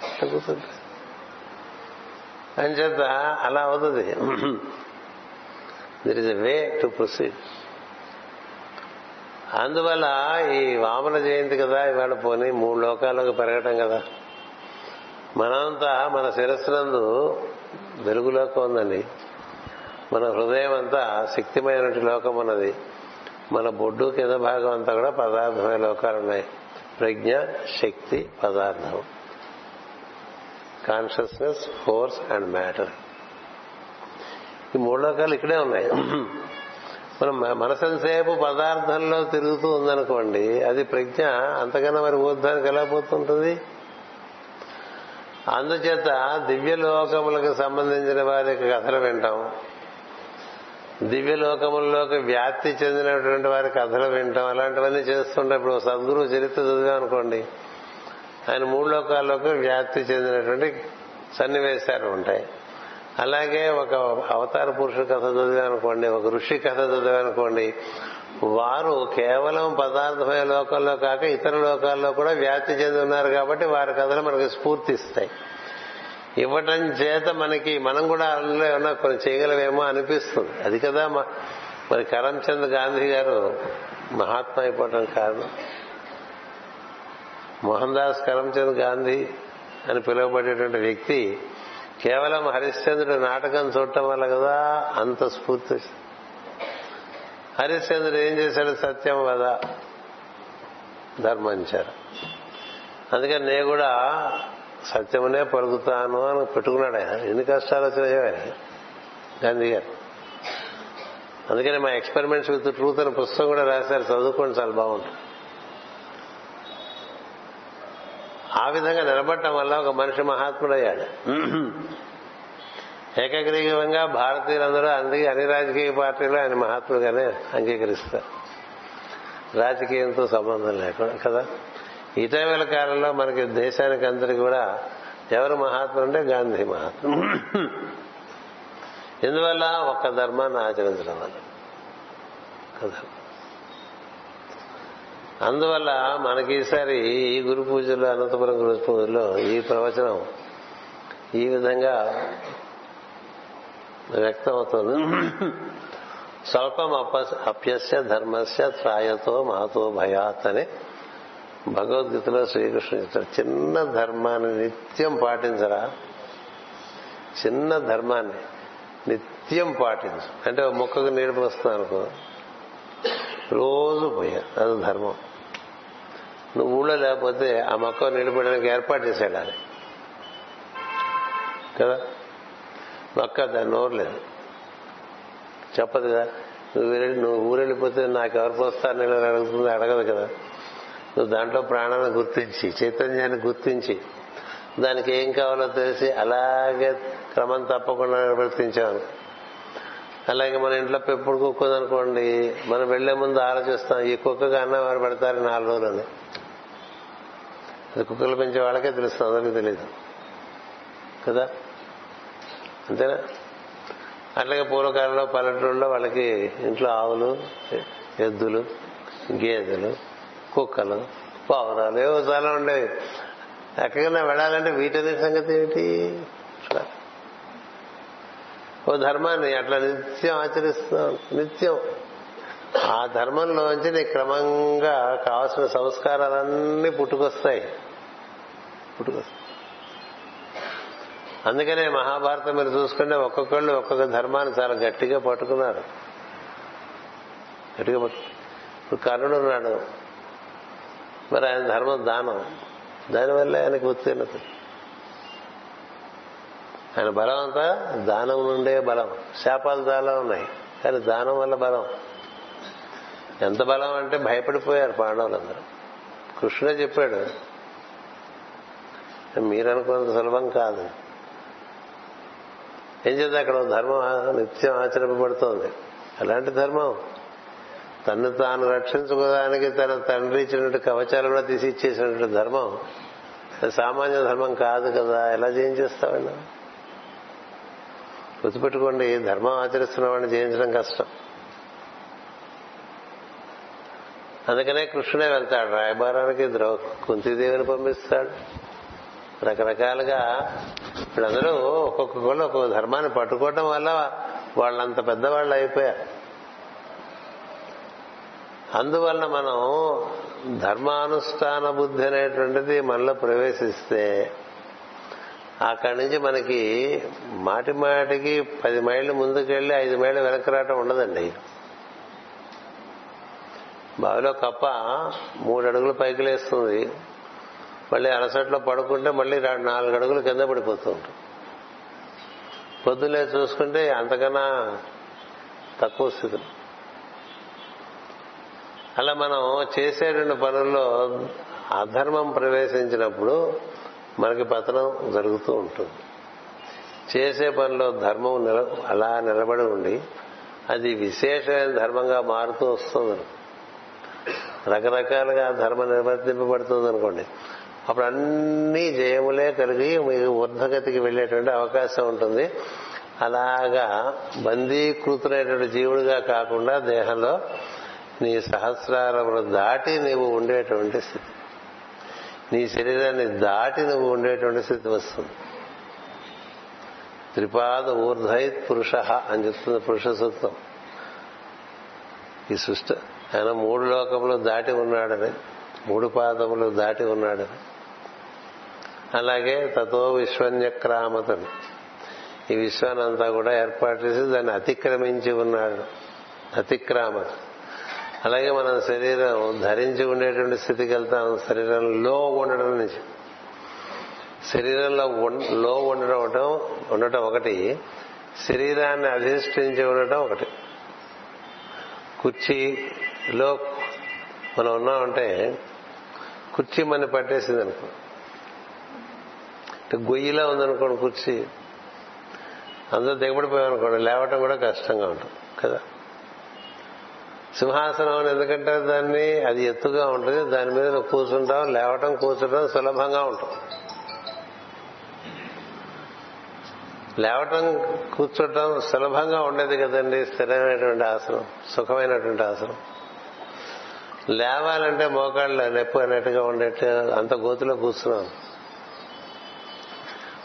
ఎట్లా కూర్చుంటా? అని చేత అలా అవుతుంది. There is a way to proceed అందువల్ల ఈ వామన జయంతి కదా ఇవాళ పోనీ మూడు లోకాలకు పెరగటం కదా. మనంతా మన శిరస్సునందు వెలుగులోకి ఉందండి. మన హృదయం అంతా శక్తిమైనటువంటి లోకం ఉన్నది మన బొడ్డు కింద భాగం అంతా కూడా పదార్థమైన లోకాలు ఉన్నాయి. ప్రజ్ఞ శక్తి పదార్థం. కాన్షియస్నెస్ ఫోర్స్ అండ్ మ్యాటర్ ఈ మూడు లోకాలు ఇక్కడే ఉన్నాయి. మనం మనసంసేపు పదార్థంలో తిరుగుతూ ఉందనుకోండి అది ప్రజ్ఞ అంతకన్నా మరి ఊర్ధానికి ఎలా పోతుంటుంది? అందుచేత దివ్య లోకములకు సంబంధించిన వారి కథలు వింటాం. దివ్య లోకముల్లోకి వ్యాప్తి చెందినటువంటి వారి కథలు వింటాం అలాంటివన్నీ చేస్తుంటే ఇప్పుడు సద్గురు చరిత్ర చదివాం అనుకోండి. ఆయన మూడు లోకాల్లోకి వ్యాప్తి చెందినటువంటి సన్నివేశాలు ఉంటాయి. అలాగే ఒక అవతార పురుషుడు కథ చదివానుకోండి ఒక ఋషి కథ చదివానుకోండి వారు కేవలం పదార్థమయ లోకంలో కాక ఇతర లోకాల్లో కూడా వ్యాప్తి చెంది ఉన్నారు కాబట్టి వారి కథలు మనకి స్ఫూర్తిస్తాయి. ఇవ్వటం చేత మనకి మనం కూడా అందులో ఏమన్నా కొన్ని చేయగలవేమో అనిపిస్తుంది. అది కదా మరి కరంచంద్ గాంధీ గారు మహాత్మ అయిపోవటం కారణం. మోహన్ దాస్ కరంచంద్ గాంధీ అని పిలువబడేటువంటి వ్యక్తి కేవలం హరిశ్చంద్రుడు నాటకం చూడటం వల్ల కదా అంత స్ఫూర్తి హరిశ్చంద్రుడు ఏం చేశాడు? సత్యం కదా ధర్మంచారు అందుకని నేను కూడా సత్యమునే పలుకుతాను అని పెట్టుకున్నాడు ఆయన. ఎన్ని కష్టాలు వచ్చినాయో ఆయన గాంధీ గారు. అందుకని మా ఎక్స్పెరిమెంట్స్ విత్ ట్రూత్ అనే పుస్తకం కూడా రాశారు. చదువుకోండి చాలా బాగుంటుంది. ఆ విధంగా నిలబడటం వల్ల ఒక మనిషి మహాత్ముడయ్యాడు. ఏకగ్రీవంగా భారతీయులందరూ అందుకే అన్ని రాజకీయ పార్టీలు ఆయన మహాత్ముడుగానే అంగీకరిస్తారు. రాజకీయంతో సంబంధం లేకుండా కదా? ఇటీవల కాలంలో మనకి దేశానికి అందరికి కూడా ఎవరు మహాత్ములు అంటే గాంధీ మహాత్ములు. ఎందువల్ల? ఒక్క ధర్మాన్ని ఆచరించడం వల్ల. కదా? అందువల్ల మనకి ఈసారి ఈ గురు పూజలో అనంతపురం గురు పూజలో ఈ ప్రవచనం ఈ విధంగా వ్యక్తమవుతుంది. స్వల్పం అప్యస్య ధర్మస్య త్రాయతో మాతో భయాత్ అని భగవద్గీతలో శ్రీకృష్ణుడు చెప్తాడు చిన్న ధర్మాన్ని నిత్యం పాటించరా? చిన్న ధర్మాన్ని నిత్యం పాటించు. అంటే ఒక మొక్కకు నీడు పోస్తున్నాను అనుకో రోజు పోయా అది ధర్మం. నువ్వు ఊళ్ళో లేకపోతే ఆ మొక్క నిలబడడానికి ఏర్పాటు చేశాడు కదా? మొక్క దాన్ని నోరు లేదు. చెప్పదు కదా? నువ్వు వెళ్ళి నువ్వు ఊరెళ్ళిపోతే నాకు ఎవరు పోస్తారు నేను అడుగుతుంది అడగదు కదా? నువ్వు దాంట్లో ప్రాణాన్ని గుర్తించి చైతన్యాన్ని గుర్తించి దానికి ఏం కావాలో తెలిసి అలాగే క్రమం తప్పకుండా నిర్వర్తించాను అలాగే మన ఇంట్లో పెప్పుడు కుక్క ఉందనుకోండి మనం వెళ్ళే ముందు ఆలోచిస్తాం ఈ కుక్కగా అన్నం వారు పెడతారు నాలుగు రోజులని? అది కుక్కలు పెంచే వాళ్ళకే తెలుస్తుంది అందరికీ తెలియదు కదా? అంతేనా? అట్లాగే పూర్వకాలంలో పల్లెటూరులో వాళ్ళకి ఇంట్లో ఆవులు ఎద్దులు గేదెలు కుక్కలు పావురాలు ఏవో చాలా ఉండేవి ఎక్కడికైనా వెళ్ళాలంటే వీటనే సంగతి ఏమిటి ఓ ధర్మాన్ని అట్లా నిత్యం ఆచరిస్తున్నాం నిత్యం. ఆ ధర్మంలోంచి నీ క్రమంగా కావలసిన సంస్కారాలన్నీ పుట్టుకొస్తాయి. పుట్టుకొస్తాయి. అందుకనే మహాభారతం మీరు చూసుకుంటే ఒక్కొక్కళ్ళు ఒక్కొక్క ధర్మాన్ని చాలా గట్టిగా పట్టుకున్నారు. గట్టిగా పట్టు ఇప్పుడు కర్ణుడు ఉన్నాడు. మరి ఆయన ధర్మం దానం. దానివల్ల ఆయనకు ఉత్తీర్ణత. ఆయన బలం అంతా దానం నుండే బలం. శాపాలు చాలా ఉన్నాయి కానీ దానం వల్ల బలం. ఎంత బలం అంటే భయపడిపోయారు పాండవులందరూ. కృష్ణుడే చెప్పాడు మీరు అనుకున్నంత సులభం కాదు. ఏం చేద్దాం అక్కడ ధర్మం నిత్యం ఆచరింపబడుతోంది. అలాంటి ధర్మం. తను తాను రక్షించుకోవడానికి తన తండ్రి ఇచ్చినట్టు కవచాలు కూడా తీసి ఇచ్చేసినటువంటి ధర్మం సామాన్య ధర్మం కాదు కదా ఎలా జయించేస్తామండి గుర్తుపెట్టుకోండి ధర్మం ఆచరిస్తున్న వాడిని జయించడం కష్టం. అందుకనే కృష్ణుడే వెళ్తాడు రాయబారానికి ద్రౌ కుంతిదేవిని పంపిస్తాడు. రకరకాలుగా వీళ్ళందరూ ఒక్కొక్క కూడా ఒక్కొక్క ధర్మాన్ని పట్టుకోవటం వల్ల వాళ్ళంత పెద్దవాళ్ళు అయిపోయారు. అందువలన మనం ధర్మానుష్ఠాన బుద్ధి అనేటువంటిది మనలో ప్రవేశిస్తే అక్కడి నుంచి మనకి మాటి మాటికి పది మైళ్ళు ముందుకెళ్ళి ఐదు మైళ్ళు వెనక్కి రావటం ఉండదండి. బావిలో కప్ప మూడు అడుగులు పైకి లేస్తుంది. మళ్ళీ అలసట్లో పడుకుంటే మళ్ళీ నాలుగు అడుగులు కింద పడిపోతూ ఉంటుంది. పొద్దులే చూసుకుంటే అంతకన్నా తక్కువ స్థితిలో అలా మనం చేసేటువంటి పనుల్లో అధర్మం ప్రవేశించినప్పుడు మనకి పతనం జరుగుతూ ఉంటుంది. చేసే పనిలో ధర్మం నిల అలా నిలబడి ఉండి అది విశేషమైన ధర్మంగా మారుతూ వస్తుంది రకరకాలుగా ధర్మం నిర్వర్తింపబడుతుంది అనుకోండి అప్పుడు అన్ని జయములే కలిగి మీకు ఊర్ధగతికి వెళ్ళేటువంటి అవకాశం ఉంటుంది. అలాగా బందీకృతులైనటువంటి జీవుడిగా కాకుండా దేహంలో నీ సహస్రారములు దాటి నీవు ఉండేటువంటి స్థితి. నీ శరీరాన్ని దాటి నువ్వు ఉండేటువంటి స్థితి వస్తుంది. త్రిపాద ఊర్ధైత్ పురుష అని చెప్తుంది పురుష సూత్రం. ఈ సృష్టి ఆయన మూడు లోకములు దాటి ఉన్నాడని మూడు పాదములు దాటి ఉన్నాడని. అలాగే తతో విశ్వన్యక్రామతని. ఈ విశ్వాన్ని అంతా కూడా ఏర్పాటు చేసి దాన్ని అతిక్రమించి ఉన్నాడు. అతిక్రామత. అలాగే మనం శరీరం ధరించి ఉండేటువంటి స్థితికి వెళ్తాం. శరీరంలో ఉండడం నుంచి. శరీరంలో లో ఉండడం ఉండటం ఉండటం ఒకటి శరీరాన్ని అధిష్ఠించి ఉండటం ఒకటి. కుర్చీలో మనం ఉన్నామంటే కుర్చీ మన పట్టేసింది అనుకో. గొయ్యిలా ఉందనుకోండి కుర్చీ. అందరూ దిగబడిపోయాం అనుకోండి లేవటం కూడా కష్టంగా ఉంటుంది కదా? సింహాసనం అని ఎందుకంటే దాన్ని అది ఎత్తుగా ఉంటుంది. దాని మీద నువ్వు కూర్చుంటాం లేవటం కూర్చుంటాం సులభంగా ఉంటుంది. లేవటం కూర్చోటం సులభంగా ఉండేది కదండి స్థిరమైనటువంటి ఆసనం సుఖమైనటువంటి ఆసనం. లేవాలంటే మోకాళ్ళు నొప్పి అన్నట్టుగా ఉండేట్టు అంత గోతులో కూర్చున్నాం.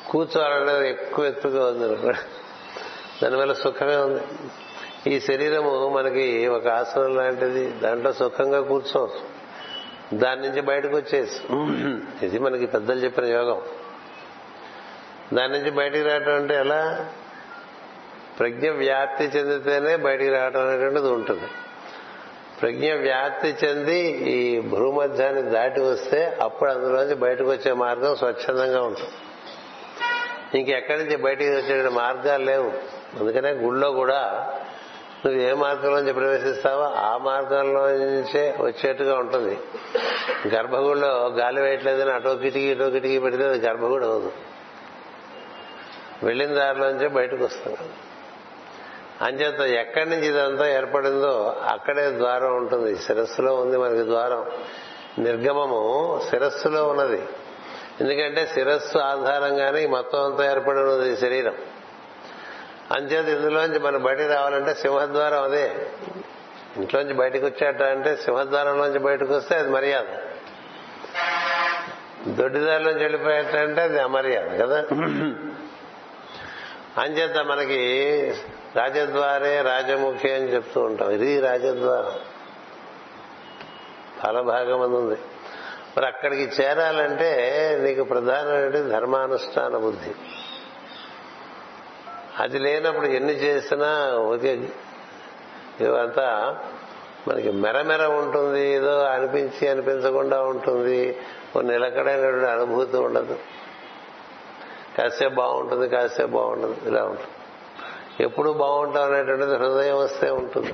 కూర్చోవాలంటే ఎక్కువ ఎత్తుగా ఉంది. దానివల్ల సుఖమే ఉంది. ఈ శరీరము మనకి ఒక ఆసనం లాంటిది. దాంట్లో సుఖంగా కూర్చోవచ్చు దాని నుంచి బయటకు వచ్చేసి ఇది మనకి పెద్దలు చెప్పిన యోగం. దాని నుంచి బయటికి రావటం అంటే ఎలా? ప్రజ్ఞ వ్యాప్తి చెందితేనే బయటికి రావటం అనేటువంటిది ఉంటుంది. ప్రజ్ఞ వ్యాప్తి చెంది ఈ భూమధ్యాన్ని దాటి వస్తే అప్పుడు అందులోంచి బయటకు వచ్చే మార్గం స్వచ్ఛందంగా ఉంటుంది. ఇంకెక్కడి నుంచి బయటికి వచ్చే మార్గాలు లేవు. అందుకనే గుళ్ళో కూడా నువ్వు ఏ మార్గంలోంచి ప్రవేశిస్తావో ఆ మార్గంలోంచే వచ్చేట్టుగా ఉంటుంది. గర్భగుడిలో గాలి వేయట్లేదని అటో కిటికీ ఇటో కిటికీ పెడితే అది గర్భగుడి అవదు వెళ్ళిన దారిలోంచే బయటకు వస్తాం అంచేత ఎక్కడి నుంచి ఇదంతా ఏర్పడిందో అక్కడే ద్వారం ఉంటుంది. శిరస్సులో ఉంది మనకి ద్వారం. నిర్గమము శిరస్సులో ఉన్నది. ఎందుకంటే శిరస్సు ఆధారంగానే ఈ మొత్తం అంతా ఏర్పడి ఉన్నది శరీరం. అంచేత ఇందులోంచి మనం బయటికి రావాలంటే సింహద్వారం అదే. ఇంట్లోంచి బయటకు వచ్చాట అంటే సింహద్వారంలోంచి బయటకు వస్తే అది మర్యాద. దొడ్డిదారిలోంచి వెళ్ళిపోయాట అంటే అది అమర్యాద కదా? అంచేత మనకి రాజద్వారే రాజముఖి అని చెప్తూ ఉంటాం. ఇది రాజద్వారం. చాలా భాగం ఉంది. మరి అక్కడికి చేరాలంటే నీకు ప్రధానమైన ధర్మానుష్ఠాన బుద్ధి. అది లేనప్పుడు ఎన్ని చేసినా ఒకే ఇవంతా మనకి మెరమెర ఉంటుంది ఏదో అనిపించి అనిపించకుండా ఉంటుంది. ఓ నిలకడైనటువంటి అనుభూతి ఉండదు. కాసేపు బాగుంటుంది కాసేపు బాగుండదు. ఇలా ఉంటుంది. ఎప్పుడు బాగుంటాం అనేటువంటిది హృదయం వస్తే ఉంటుంది.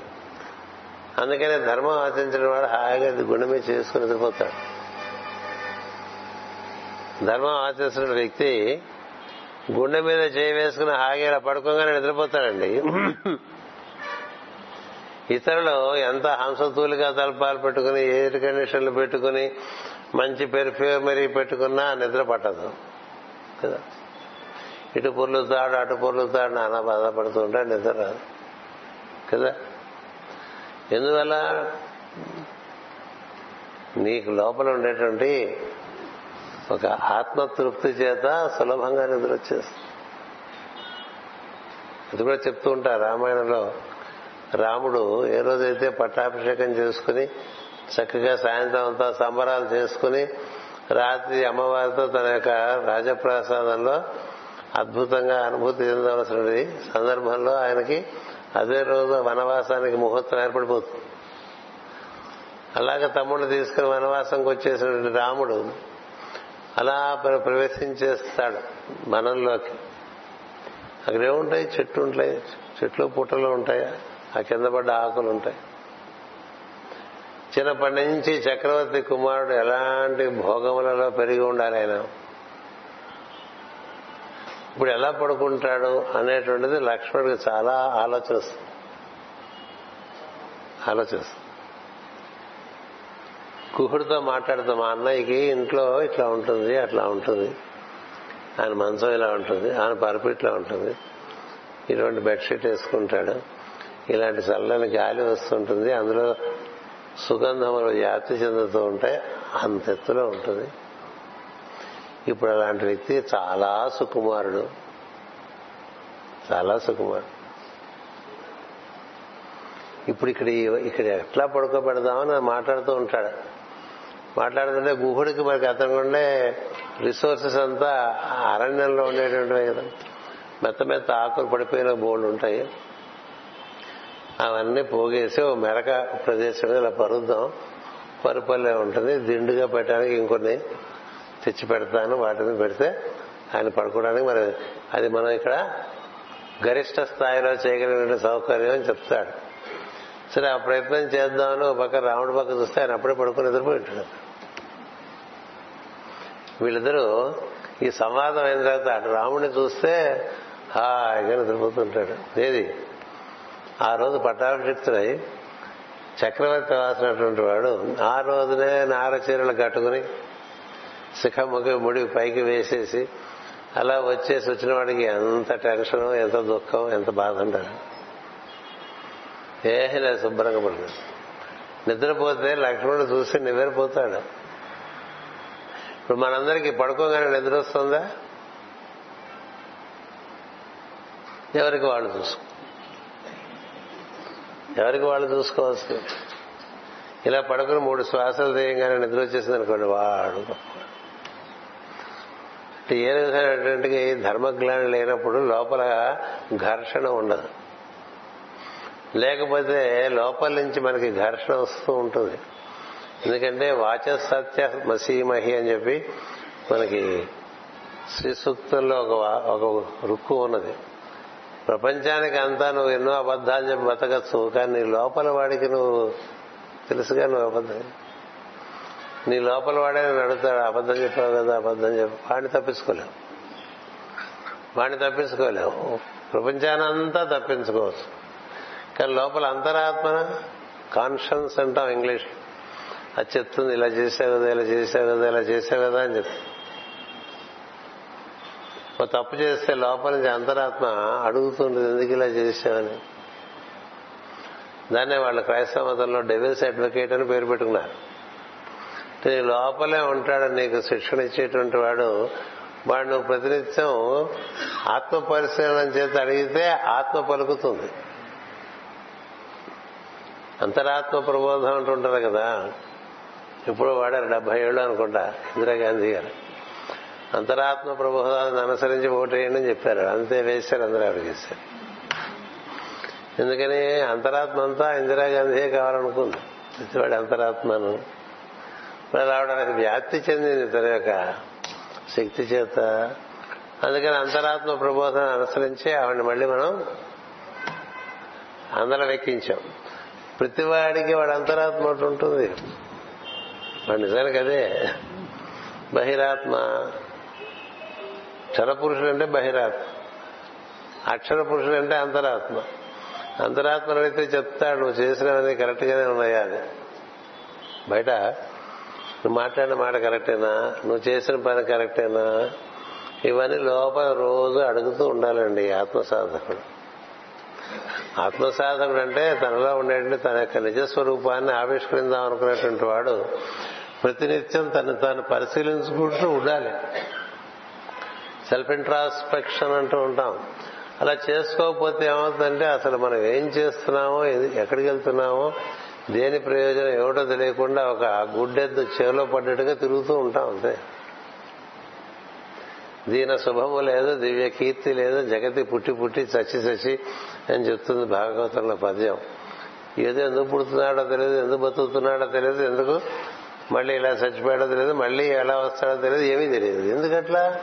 అందుకనే ధర్మం ఆచరించిన వాడు హాయిగా గుణమే చేసుకుని పోతాడు ధర్మం ఆచరిస్తున్న వ్యక్తి గుండె మీద చేయి వేసుకుని హాగేలా పడుకోగానే నిద్రపోతాడండి ఇతరులు ఎంత హంసతూలిగా తలపాలు పెట్టుకుని ఎయిర్ కండిషన్లు పెట్టుకుని మంచి పెర్ఫ్యూమరీ పెట్టుకున్నా నిద్ర పట్టదు. కదా? ఇటు పొర్లుతాడు అటు పొర్లుతాడు నానా బాధపడుతూ ఉంటాడు నిద్ర రాదు. కదా? ఎందువల్ల? నీకు లోపల ఉండేటువంటి ఒక ఆత్మతృప్తి చేత సులభంగా నిద్ర వచ్చేస్తుంది. అది కూడా చెప్తూ ఉంటారు రామాయణంలో. రాముడు ఏ రోజైతే పట్టాభిషేకం చేసుకుని చక్కగా సాయంత్రం అంతా సంబరాలు చేసుకుని రాత్రి అమ్మవారితో తన యొక్క రాజప్రసాదంలో అద్భుతంగా అనుభూతి చెందవలసిన సందర్భంలో ఆయనకి అదే రోజు వనవాసానికి ముహూర్తం ఏర్పడిపోతుంది. అలాగే తమ్ముడు తీసుకుని వనవాసంకి వచ్చేసినటువంటి రాముడు అలా ప్రవేశించేస్తాడు మనంలోకి అక్కడ ఏముంటాయి? చెట్లు ఉంటాయి. చెట్లు పుట్టలు ఉంటాయా. ఆ కింద పడ్డ ఆకులు ఉంటాయి. చిన్నప్పటి నుంచి చక్రవర్తి కుమారుడు ఎలాంటి భోగములలో పెరిగి ఉండాలి ఆయన? ఇప్పుడు ఎలా పడుకుంటాడు అనేటువంటిది లక్ష్మణుడికి చాలా ఆలోచిస్తుంది ఆలోచిస్తుంది కుహుడితో మాట్లాడుతూ మా అన్నయ్యకి ఇంట్లో ఇట్లా ఉంటుంది అట్లా ఉంటుంది. ఆయన మంచం ఇలా ఉంటుంది ఆయన పరుపు ఇట్లా ఉంటుంది. ఇటువంటి బెడ్షీట్ వేసుకుంటాడు. ఇలాంటి చల్లని గాలి వస్తుంటుంది. అందులో సుగంధములు వ్యాప్తి చెందుతూ ఉంటాయి అంత ఎత్తులో ఉంటుంది. ఇప్పుడు అలాంటి వ్యక్తి చాలా సుకుమారుడు. చాలా సుకుమారుడు. ఇప్పుడు ఇక్కడ ఇక్కడ ఎట్లా పడుకోబెడదామని మాట్లాడుతూ ఉంటాడు. మాట్లాడుతుంటే గుహుడికి మనకి అతనుండే రిసోర్సెస్ అంతా అరణ్యంలో ఉండేటువంటివి కదా. మెత్త మెత్త ఆకులు పడిపోయిన బోళ్ళు ఉంటాయి. అవన్నీ పోగేసి ఓ మెరక ప్రదేశం ఇలా పరుద్దాం. పరుపల్లే ఉంటుంది. దిండుగా పెట్టడానికి ఇంకొన్ని తెచ్చి పెడతాను వాటిని పెడితే ఆయన పడుకోవడానికి మరి అది మనం ఇక్కడ గరిష్ట స్థాయిలో చేయగలిగిన సౌకర్యం అని చెప్తాడు. సరే ఆ ప్రయత్నం చేద్దామని ఒక పక్క రాముడి పక్క చూస్తే ఆయన అప్పుడే పడుకుని నిద్రపోయి ఉంటాడు. వీళ్ళిద్దరూ ఈ సంవాదం అయిన తర్వాత అటు రాముడిని చూస్తే హాయిగా నిద్రపోతుంటాడు. ఏది? ఆ రోజు పట్టాభిషిక్తుడై చక్రవర్తి రాసినటువంటి వాడు ఆ రోజునే నార చీరలు కట్టుకుని శిఖముఖి ముడి పైకి వేసేసి అలా వచ్చేసి వచ్చిన వాడికి ఎంత టెన్షన్ ఎంత దుఃఖం ఎంత బాధ ఉంటాడు ఏహి లేదు శుభ్రంగా పడుతుంది నిద్రపోతే లక్ష్మణుడు చూసి నివ్వెరపోతాడు. ఇప్పుడు మనందరికీ పడుకోగానే నిద్ర వస్తుందా? ఎవరికి వాళ్ళు చూసుకో? ఎవరికి వాళ్ళు చూసుకోవచ్చు ఇలా పడుకుని మూడు శ్వాసలు తీయంగానే నిద్ర వచ్చేసింది అనుకోండి వాడు ఏ విధమైనటువంటి ధర్మజ్ఞానం లేనప్పుడు లోపల ఘర్షణ ఉండదు. లేకపోతే లోపల నుంచి మనకి ఘర్షణ వస్తూ ఉంటుంది. ఎందుకంటే వాచసత్య మసీమహి అని చెప్పి మనకి శ్రీ సూక్తంలో ఒక ఒక రుక్కు ఉన్నది. ప్రపంచానికి అంతా నువ్వు ఎన్నో అబద్ధాలు చెప్పి బతకచ్చు కానీ నీ లోపల వాడికి నువ్వు తెలుసుగా నువ్వు అబద్ధం నీ లోపల వాడే నేను అడుగుతాడు అబద్ధం చెప్పావు కదా అబద్ధం చెప్పు. వాడిని తప్పించుకోలేవు. వాడిని తప్పించుకోలేవు. ప్రపంచానంతా తప్పించుకోవచ్చు. కానీ లోపల అంతరాత్మన? కాన్షియన్స్ అంటాం ఇంగ్లీష్ అది చెప్తుంది ఇలా చేసావు కదా ఇలా చేసావు కదా ఇలా చేసావు కదా అని చెప్తుంది. ఓ తప్పు చేస్తే లోపల నుంచి అంతరాత్మ అడుగుతుంటుంది ఎందుకు ఇలా చేసావని దాన్నే వాళ్ళ క్రైస్తవ మతంలో డెవిల్స్ అడ్వకేట్ అని పేరు పెట్టుకున్నారు. నీ లోపలే ఉంటాడు నీకు శిక్షణ ఇచ్చేటువంటి వాడు. వాడు నువ్వు ప్రతినిత్యం ఆత్మ పరిశీలన చేత అడిగితే ఆత్మ పలుకుతుంది. అంతరాత్మ ప్రబోధం అంటుంటారు కదా. ఇప్పుడు వాడారు డెబ్బై ఏళ్ళు అనుకుంటా ఇందిరాగాంధీ గారు. అంతరాత్మ ప్రబోధాన్ని అనుసరించి ఓటేయండి అని చెప్పారు. అంతే వేశారు అందరూ ఆవిడ చేశారు. ఎందుకని అంతరాత్మ అంతా ఇందిరాగాంధీ కావాలనుకుంది. ప్రతివాడి అంతరాత్మను. మరి ఆవిడ వ్యాప్తి చెందింది తన యొక్క శక్తి చేత. అందుకని అంతరాత్మ ప్రబోధన అనుసరించి ఆవిడని మళ్ళీ మనం అందరం ఎక్కించాం. ప్రతివాడికి వాడి అంతరాత్మ ఒకటి ఉంటుంది. వాడు నిజానికి అదే బహిరాత్మ. క్షర అంటే బహిరాత్మ. అక్షర పురుషుడు అంటే అంతరాత్మ. అంతరాత్మ అడిగితే చెప్తాడు నువ్వు చేసినవన్నీ కరెక్ట్గానే ఉన్నాయా అది బయట నువ్వు మాట్లాడిన మాట కరెక్టేనా? నువ్వు చేసిన పని కరెక్టేనా? ఇవన్నీ లోపల రోజు అడుగుతూ ఉండాలండి ఆత్మసాధకుడు. ఆత్మసాధకుడు ఆత్మ అంటే తనలో ఉండేటువంటి తన యొక్క నిజస్వరూపాన్ని ఆవిష్కరిందాం అనుకునేటువంటి వాడు ప్రతినిత్యం తను తాను పరిశీలించుకుంటూ ఉండాలి. సెల్ఫ్ ఇంట్రాస్పెక్షన్ అంటూ ఉంటాం. అలా చేసుకోకపోతే ఏమవుతుందంటే అసలు మనం ఏం చేస్తున్నామో ఎక్కడికి వెళ్తున్నామో దేని ప్రయోజనం ఏమిటో తెలియకుండా ఒక గుడ్డెద్దు చెవిలో పడ్డట్టుగా తిరుగుతూ ఉంటాం అంతే. దీన శుభము లేదు దివ్య కీర్తి లేదు జగతి పుట్టి పుట్టి చచ్చి చచ్చి అని చెప్తుంది భాగవతంలో పద్యం. ఏదో ఎందుకు పుడుతున్నాడో తెలియదు ఎందుకు బతుకుతున్నాడో తెలియదు ఎందుకు మళ్ళీ ఇలా చచ్చిపోయాడో తెలియదు మళ్ళీ ఎలా వస్తాడో తెలియదు ఏమీ తెలియదు. ఎందుకట్లా?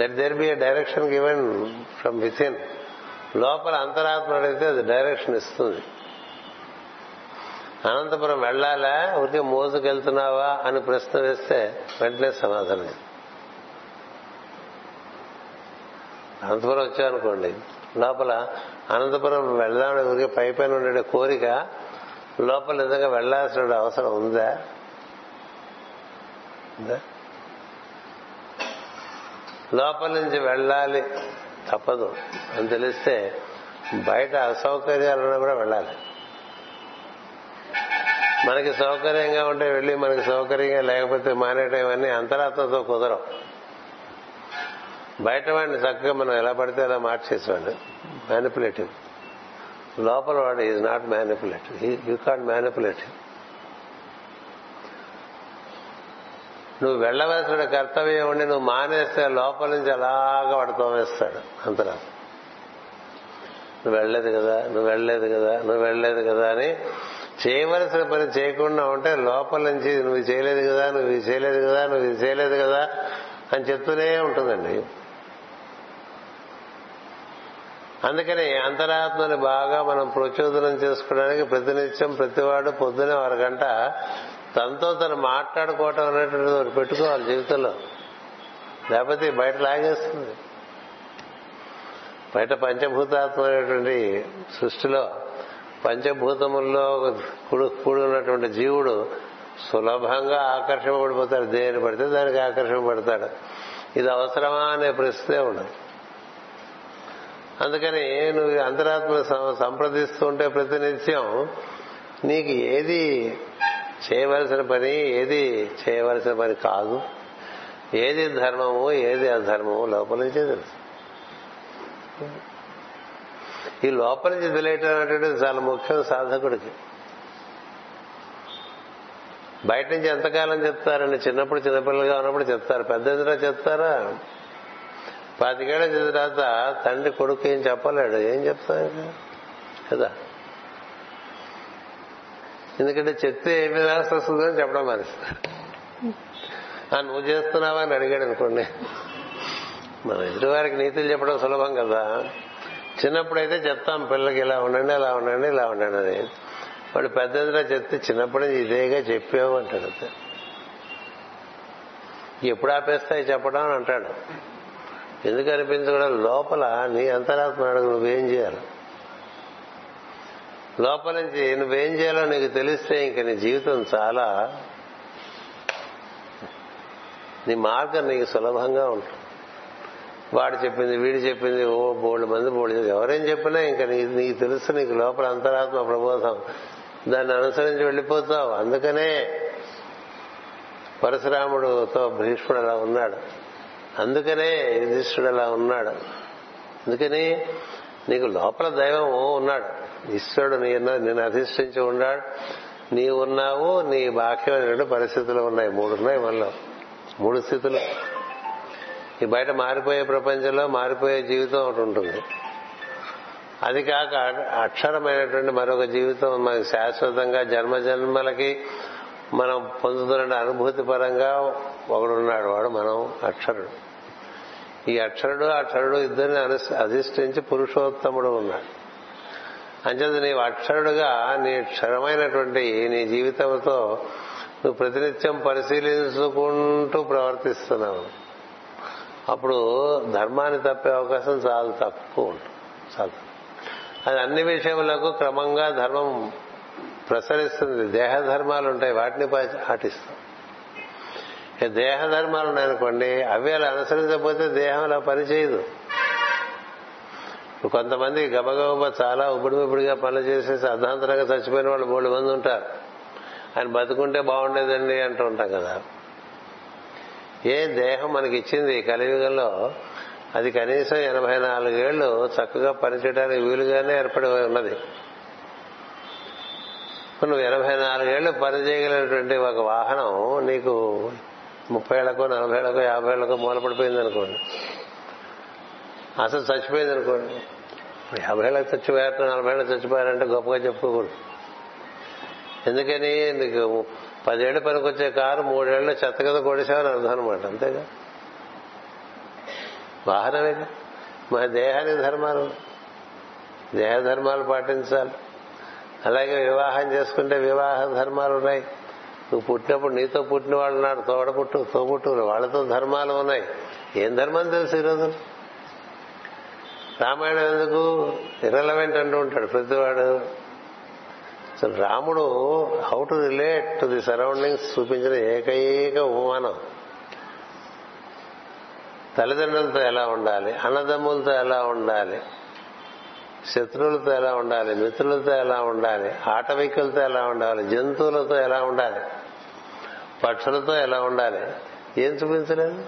Let there be direction given from with లోపల అంతరాత్మ అడిగితే అది డైరెక్షన్ ఇస్తుంది. అనంతపురం వెళ్ళాలా ఊరికే మోసుకెళ్తున్నావా అని ప్రశ్న వేస్తే వెంటనే సమాధానం అనంతపురం వచ్చామనుకోండి లోపల అనంతపురం వెళ్దామని ఊరికే పై పైన ఉండే కోరిక లోపల నిజంగా వెళ్ళాల్సిన అవసరం ఉందా? లోపల నుంచి వెళ్ళాలి తప్పదు. అని తెలిస్తే బయట అసౌకర్యాలను కూడా వెళ్ళాలి. మనకి సౌకర్యంగా ఉంటే వెళ్ళి మనకి సౌకర్యంగా లేకపోతే మానేయటం ఇవన్నీ అంతరాత్మతో కుదరవు. బయట వాడిని చక్కగా మనం ఎలా పడితే అలా మార్చేసేవాడు మ్యానిపులేటివ్ లోపల వాడు is not manipulative you can't manipulative నువ్వు వెళ్ళవలసిన కర్తవ్యం ఉండి నువ్వు మానేస్తే లోపల నుంచి అలాగా వాడు తోమేస్తాడు. అంతరా నువ్వు వెళ్ళలేదు కదా నువ్వు వెళ్ళలేదు కదా నువ్వు వెళ్ళలేదు కదా అని చేయవలసిన పని చేయకుండా ఉంటే లోపల నుంచి నువ్వు చేయలేదు కదా నువ్వు ఇది చేయలేదు కదా నువ్వు ఇది చేయలేదు కదా అని చెప్తూనే ఉంటుందండి. అందుకని అంతరాత్మని బాగా మనం ప్రచోదనం చేసుకోవడానికి ప్రతినిత్యం ప్రతివాడు పొద్దునే గంట తనతో తను మాట్లాడుకోవటం అనేటువంటిది ఒకటి పెట్టుకోవాలి జీవితంలో. లేకపోతే బయట లాగేస్తుంది. బయట పంచభూతాత్మ అనేటువంటి సృష్టిలో పంచభూతముల్లో కూడు కూడున్నటువంటి జీవుడు సులభంగా ఆకర్షింపబడిపోతాడు. దేని పడితే దానికి ఆకర్షింపబడతాడు. ఇది అవసరమా అనే ప్రశ్నే ఉండదు. అందుకని నువ్వు అంతరాత్మ సంప్రదిస్తూ ఉంటే ప్రతినిత్యం నీకు ఏది చేయవలసిన పని ఏది చేయవలసిన పని కాదు. ఏది ధర్మము ఏది అధర్మము లోపల నుంచే తెలుసు. ఈ లోపల నుంచి తెలియటం అనేటువంటిది చాలా ముఖ్యం సాధకుడికి. బయట నుంచి ఎంతకాలం చెప్తారండి? చిన్నప్పుడు చిన్నపిల్లలుగా ఉన్నప్పుడు చెప్తారు. పెద్ద ఎదురా చెప్తారా? పాతికేళ్ళ తర్వాత తండ్రి కొడుకు ఏం చెప్పలేడు. ఏం చెప్తాను కదా. ఎందుకంటే చెప్తే ఏమి రాసి వస్తుందని చెప్పడం మానేస్తారు నువ్వు చేస్తున్నావా అని అడిగాడు అనుకోండి. మన ఎదుటివారికి నీతులు చెప్పడం సులభం కదా. చిన్నప్పుడైతే చెప్తాం పిల్లలకి ఇలా ఉండండి ఇలా ఉండండి ఇలా ఉండండి అని. వాడు పెద్దదిగా చెప్తే చిన్నప్పుడు ఇదేగా చెప్పావు అంటాడు అంతే. ఎప్పుడు ఆపేస్తాయి చెప్పడం అని అంటాడు. ఎందుకు అనిపించకూడదు లోపల నీ అంతరాత్మ అడుగు నువ్వేం చేయాలి? లోపల నుంచి నువ్వేం చేయాలో నీకు తెలిస్తే ఇంక నీ జీవితం చాలా నీ మార్గం నీకు సులభంగా ఉంటుంది. వాడు చెప్పింది వీడు చెప్పింది ఓ బోల్డ్ మంది బోల్డ్ ఎవరేం చెప్పినా ఇంకా నీకు తెలుసు నీకు లోపల అంతరాత్మ ప్రబోధం. దాన్ని అనుసరించి వెళ్ళిపోతావు. అందుకనే పరశురాముడుతో భీష్ముడు అలా ఉన్నాడు. అందుకనే యుధిష్ఠుడు అలా ఉన్నాడు. అందుకని నీకు లోపల దైవం ఉన్నాడు. ఈశ్వరుడు నీ నేను అధిష్ఠించి ఉన్నాడు. నీ ఉన్నావు నీ బాహ్యమైన పరిస్థితులు ఉన్నాయి. మూడు ఉన్నాయి మనలో. మూడు స్థితులు. ఈ బయట మారిపోయే ప్రపంచంలో మారిపోయే జీవితం ఒకటి ఉంటుంది. అది కాక అక్షరమైనటువంటి మరొక జీవితం మనకి శాశ్వతంగా జన్మ జన్మలకి మనం పొందుతున్న అనుభూతి పరంగా ఒకడున్నాడు వాడు మనం అక్షరుడు. ఈ అక్షరుడు అక్షరుడు ఇద్దరిని అధిష్ఠించి పురుషోత్తముడు ఉన్నాడు. అంచేత నీవు అక్షరుడుగా నీ క్షరమైనటువంటి నీ జీవితంతో నువ్వు ప్రతినిత్యం పరిశీలించుకుంటూ ప్రవర్తిస్తున్నావు. అప్పుడు ధర్మాన్ని తప్పే అవకాశం చాలా తక్కువ ఉంటుంది. చాలా. అది అన్ని విషయములకు క్రమంగా ధర్మం ప్రసరిస్తుంది. దేహ ధర్మాలు ఉంటాయి వాటిని పాటిస్తాం. దేహ ధర్మాలు ఉన్నాయనుకోండి అవి అలా అనుసరించకపోతే దేహం అలా పనిచేయదు. కొంతమంది గబగబ చాలా ఉబుడిమిబుడిగా పనులు చేసేసి అర్ధాంతరంగా చచ్చిపోయిన వాళ్ళు మూడు మంది ఉంటారు. ఆయన బతుకుంటే బాగుండేదండి అంటూ ఉంటాం కదా. ఏ దేహం మనకి ఇచ్చింది కలియుగంలో? అది కనీసం ఎనభై నాలుగేళ్ళు చక్కగా పనిచేయడానికి వీలుగానే ఏర్పడి ఉన్నది. నువ్వు ఎనభై నాలుగేళ్ళు పనిచేయగలిగినటువంటి ఒక వాహనం నీకు ముప్పై ఏళ్ళకో నలభై ఏళ్ళకో యాభై ఏళ్ళకో మూలపడిపోయింది అనుకోండి అసలు చచ్చిపోయింది అనుకోండి. యాభై ఏళ్ళకి చచ్చిపోయారు నలభై ఏళ్ళకి చచ్చిపోయారంటే గొప్పగా చెప్పుకోకూడదు. ఎందుకని? నీకు పదేళ్ళు పనికొచ్చే కారు మూడేళ్ళు చెత్త కదా కొడేసామని అర్థం అనమాట అంతేగా? వాహనమే మన దేహానికి ధర్మాలు. దేహ ధర్మాలు పాటించాలి. అలాగే వివాహం చేసుకుంటే వివాహ ధర్మాలు ఉన్నాయి. నువ్వు పుట్టినప్పుడు నీతో పుట్టిన వాళ్ళు నాడు తోడ పుట్టు తోబుట్టు వాళ్ళతో ధర్మాలు ఉన్నాయి. ఏం ధర్మం తెలుసు ఈరోజు రామాయణం ఎందుకు? ఇరలవెంట్ అంటూ ఉంటాడు ప్రతివాడు. అసలు రాముడు how to relate to the surroundings చూపించిన ఏకైక ఉపమానం. తల్లిదండ్రులతో ఎలా ఉండాలి? అన్నదమ్ములతో ఎలా ఉండాలి? శత్రువులతో ఎలా ఉండాలి? మిత్రులతో ఎలా ఉండాలి? ఆటవికులతో ఎలా ఉండాలి? జంతువులతో ఎలా ఉండాలి? పక్షులతో ఎలా ఉండాలి? ఏం చూపించలేదు?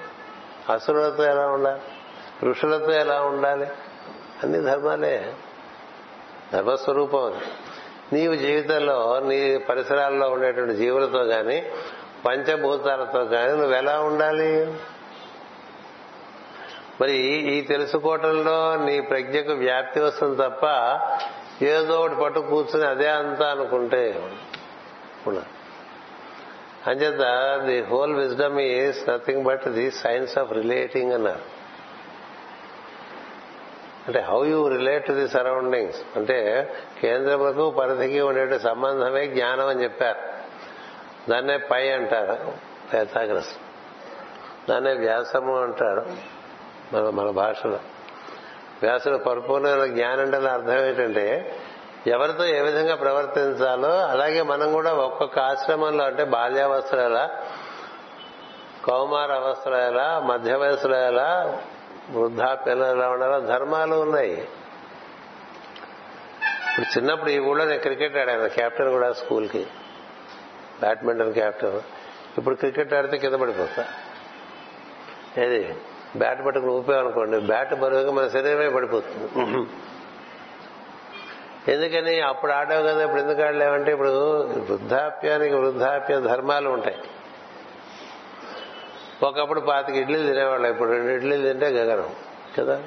అసురులతో ఎలా ఉండాలి? ఋషులతో ఎలా ఉండాలి? అన్ని ధర్మాలే ధర్మస్వరూపం నీవు జీవితంలో నీ పరిసరాల్లో ఉండేటువంటి జీవులతో గాని పంచభూతాలతో కానీ నువ్వు ఎలా ఉండాలి? మరి ఈ తెలుసుకోవటంలో నీ ప్రజ్ఞకు వ్యాప్తి వస్తుంది తప్ప ఏదో ఒకటి పట్టు కూర్చుని అదే అంతా అనుకుంటే అంచేత the whole wisdom is nothing but the science of relating అన్నారు. అంటే how you relate to the surroundings అంటే కేంద్రములకు పరిధికి ఉండే సంబంధమే జ్ఞానం అని చెప్పారు. దాన్నే పై అంటారు పేతాగ్రస్ దాన్నే వ్యాసము అంటారు మన మన భాషలో. వ్యాసుడు పరిపూర్ణమైన జ్ఞానం అంటే అర్థం ఏంటంటే ఎవరితో ఏ విధంగా ప్రవర్తించాలో అలాగే మనం కూడా ఒక్కొక్క ఆశ్రమంలో అంటే బాల్యావస్థలు ఎలా కౌమార అవస్థలు ఎలా మధ్య వయసులో ఎలా వృద్ధాప్యంలో ఎలా ఉండాలో ధర్మాలు ఉన్నాయి. ఇప్పుడు చిన్నప్పుడు ఈ ఊళ్ళో నేను క్రికెట్ ఆడాను క్యాప్టెన్ కూడా స్కూల్కి. Badminton captain. ఇప్పుడు క్రికెట్ ఆడితే కింద పడిపోతా. ఏది? బ్యాట్ పట్టుకుని ఊపామనుకోండి బ్యాట్ బరువుగా మన శరీరమే పడిపోతుంది. ఎందుకని? అప్పుడు ఆడావు కదా ఇప్పుడు ఎందుకు ఆడలేవంటే ఇప్పుడు వృద్ధాప్యానికి వృద్ధాప్య ధర్మాలు ఉంటాయి. ఒకప్పుడు పాతికి ఇడ్లీలు తినేవాళ్ళు ఇప్పుడు రెండు ఇడ్లీలు తింటే గగనం కదా?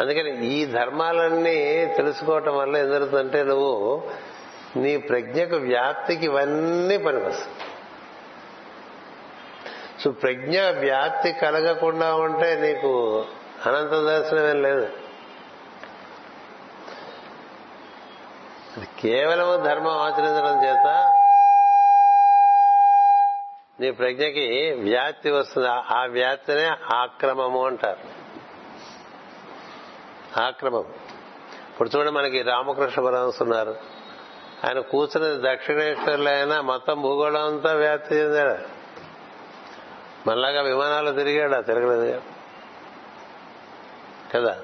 అందుకని ఈ ధర్మాలన్నీ తెలుసుకోవటం వల్ల ఏం జరుగుతుందంటే నువ్వు నీ ప్రజ్ఞకు వ్యాప్తికి ఇవన్నీ పనికొస్తాయి. సో ప్రజ్ఞ వ్యాప్తి కలగకుండా ఉంటే నీకు అనంత దర్శనం ఏం లేదు. కేవలము ధర్మం ఆచరించడం చేత నీ ప్రజ్ఞకి వ్యాప్తి వస్తుంది. ఆ వ్యాప్తినే ఆక్రమము అంటారు. ఆక్రమం. ఇప్పుడు చూడండి మనకి రామకృష్ణ పరమస్ ఉన్నారు. ఆయన కూర్చున్నది దక్షిణేశ్వర్లో అయినా మొత్తం భూగోళం అంతా వ్యాప్తి చెందాడు. మళ్ళాగా విమానాలు తిరిగాడా తిరగలేదు. కదా?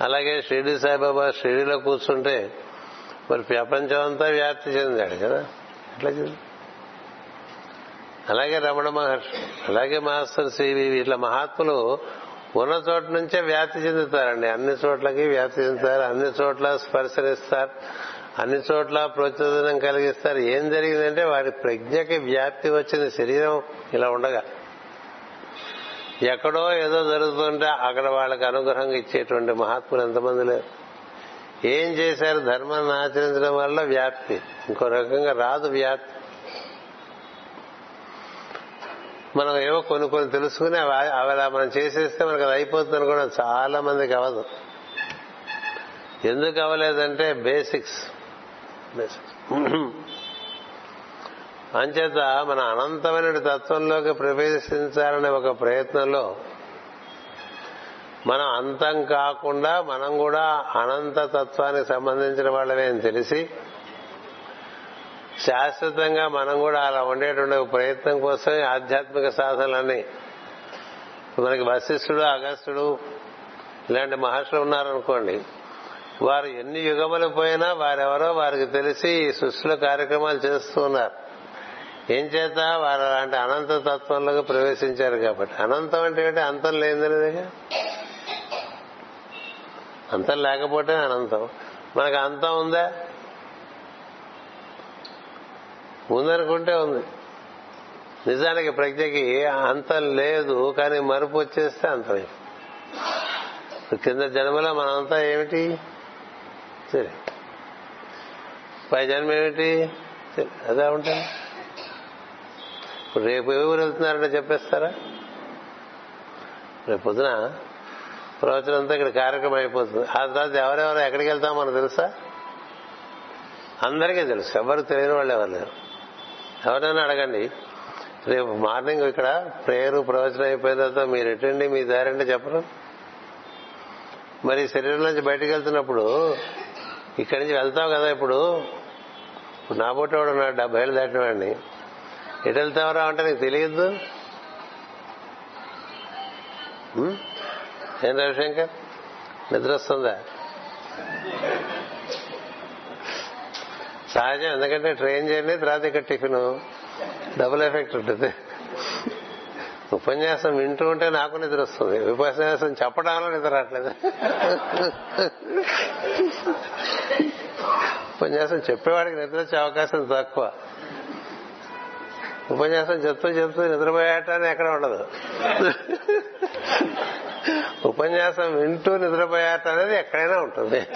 అలాగే షిరిడి సాయిబాబా షిరిడిలో కూర్చుంటే మరి ప్రపంచం అంతా వ్యాప్తి చెందాడు కదా? ఎట్లా చెంది అలాగే రమణ మహర్షి అలాగే మాస్టర్ సివి ఇట్లా మహాత్ములు ఉన్న చోట నుంచే వ్యాప్తి చెందుతారండి. అన్ని చోట్లకి వ్యాప్తి చెందుతారు అన్ని చోట్ల స్పర్శనిస్తారు అన్ని చోట్ల ప్రచోదనం కలిగిస్తారు. ఏం జరిగిందంటే వారి ప్రజ్ఞకి వ్యాప్తి వచ్చిన శరీరం ఇలా ఉండగా ఎక్కడో ఏదో జరుగుతుంటే అక్కడ వాళ్ళకి అనుగ్రహం ఇచ్చేటువంటి మహాత్ములు ఎంతమంది లేరు. ఏం చేశారు? ధర్మాన్ని ఆచరించడం వల్ల వ్యాప్తి. ఇంకో రకంగా రాదు వ్యాప్తి. మనం ఏవో కొన్ని కొన్ని తెలుసుకుని అవి అలా మనం చేసేస్తే మనకు అది అయిపోతుంది కూడా చాలా మందికి అవ్వదు. ఎందుకు అవ్వలేదంటే బేసిక్స్. బేసిక్స్. అంచేత మన అనంతమైన తత్వంలోకి ప్రవేశించాలనే ఒక ప్రయత్నంలో మనం అంతం కాకుండా మనం కూడా అనంత తత్వానికి సంబంధించిన వాళ్ళమే అని తెలిసి శాశ్వతంగా మనం కూడా అలా ఉండేటువంటి ప్రయత్నం కోసమే ఆధ్యాత్మిక సాధనలన్నీ. మనకి వశిష్ఠుడు అగస్త్యుడు ఇలాంటి మహర్షులు ఉన్నారనుకోండి వారు ఎన్ని యుగములు పోయినా వారెవరో వారికి తెలిసి ఈ సృష్టిలో కార్యక్రమాలు చేస్తూ ఉన్నారు. ఏం చేత? వారు అలాంటి అనంత తత్వంలోకి ప్రవేశించారు కాబట్టి. అనంతం అంటే ఏంటి? అంతం లేనిదిగా అంతం లేకపోతే అనంతం. మనకు అంతం ఉందా? ఉందనుకుంటే ఉంది. నిజానికి ప్రజ్ఞకి అంతం లేదు కానీ మరుపు వచ్చేస్తే అంతమే కింద జన్మలో మనంతా ఏమిటి? సరే. పై జన్మ ఏమిటి? అదే ఉంటుంది. ఇప్పుడు రేపు ఏ ఊరు వెళ్తున్నారంటే చెప్పేస్తారా? రేపు పొద్దున ప్రవచనం అంతా ఇక్కడ కార్యక్రమం అయిపోతుంది. ఆ తర్వాత ఎవరెవరు ఎక్కడికి వెళ్తామో మనకు తెలుసా? అందరికీ తెలుసు. ఎవరు తెలియని వాళ్ళు ఎవరు లేరు. ఎవరైనా అడగండి. రేపు మార్నింగ్ ఇక్కడ ప్రేయర్ ప్రవచనం అయిపోయిన తర్వాత మీరు ఎటండి మీ దారంటే చెప్పరు? మరి శరీరం నుంచి బయటకు వెళ్తున్నప్పుడు ఇక్కడి నుంచి వెళ్తావు కదా ఇప్పుడు. ఇప్పుడు నా పుట్టేవాడు ఉన్నాడు డెబ్బై ఏళ్ళు దాటిన వాడిని. ఎటు వెళ్తావరా అంటే నీకు తెలియదు ఏం రవిశంకర్ నిద్ర వస్తుందా? సహజం ఎందుకంటే ట్రైన్ జర్నీ తర్వాత ఇక్కడ టిఫిన్ డబుల్ ఎఫెక్ట్ ఉంటుంది. ఉపన్యాసం వింటూ ఉంటే నాకు నిద్ర వస్తుంది. ఉపన్యాసం చెప్పడంలో నిద్ర రావట్లేదు. ఉపన్యాసం చెప్పేవాడికి నిద్ర వచ్చే అవకాశం తక్కువ. ఉపన్యాసం చెప్తూ చెప్తూ నిద్రపోయాటని ఎక్కడ ఉండదు. ఉపన్యాసం వింటూ నిద్రపోయేట అనేది ఎక్కడైనా ఉంటుంది.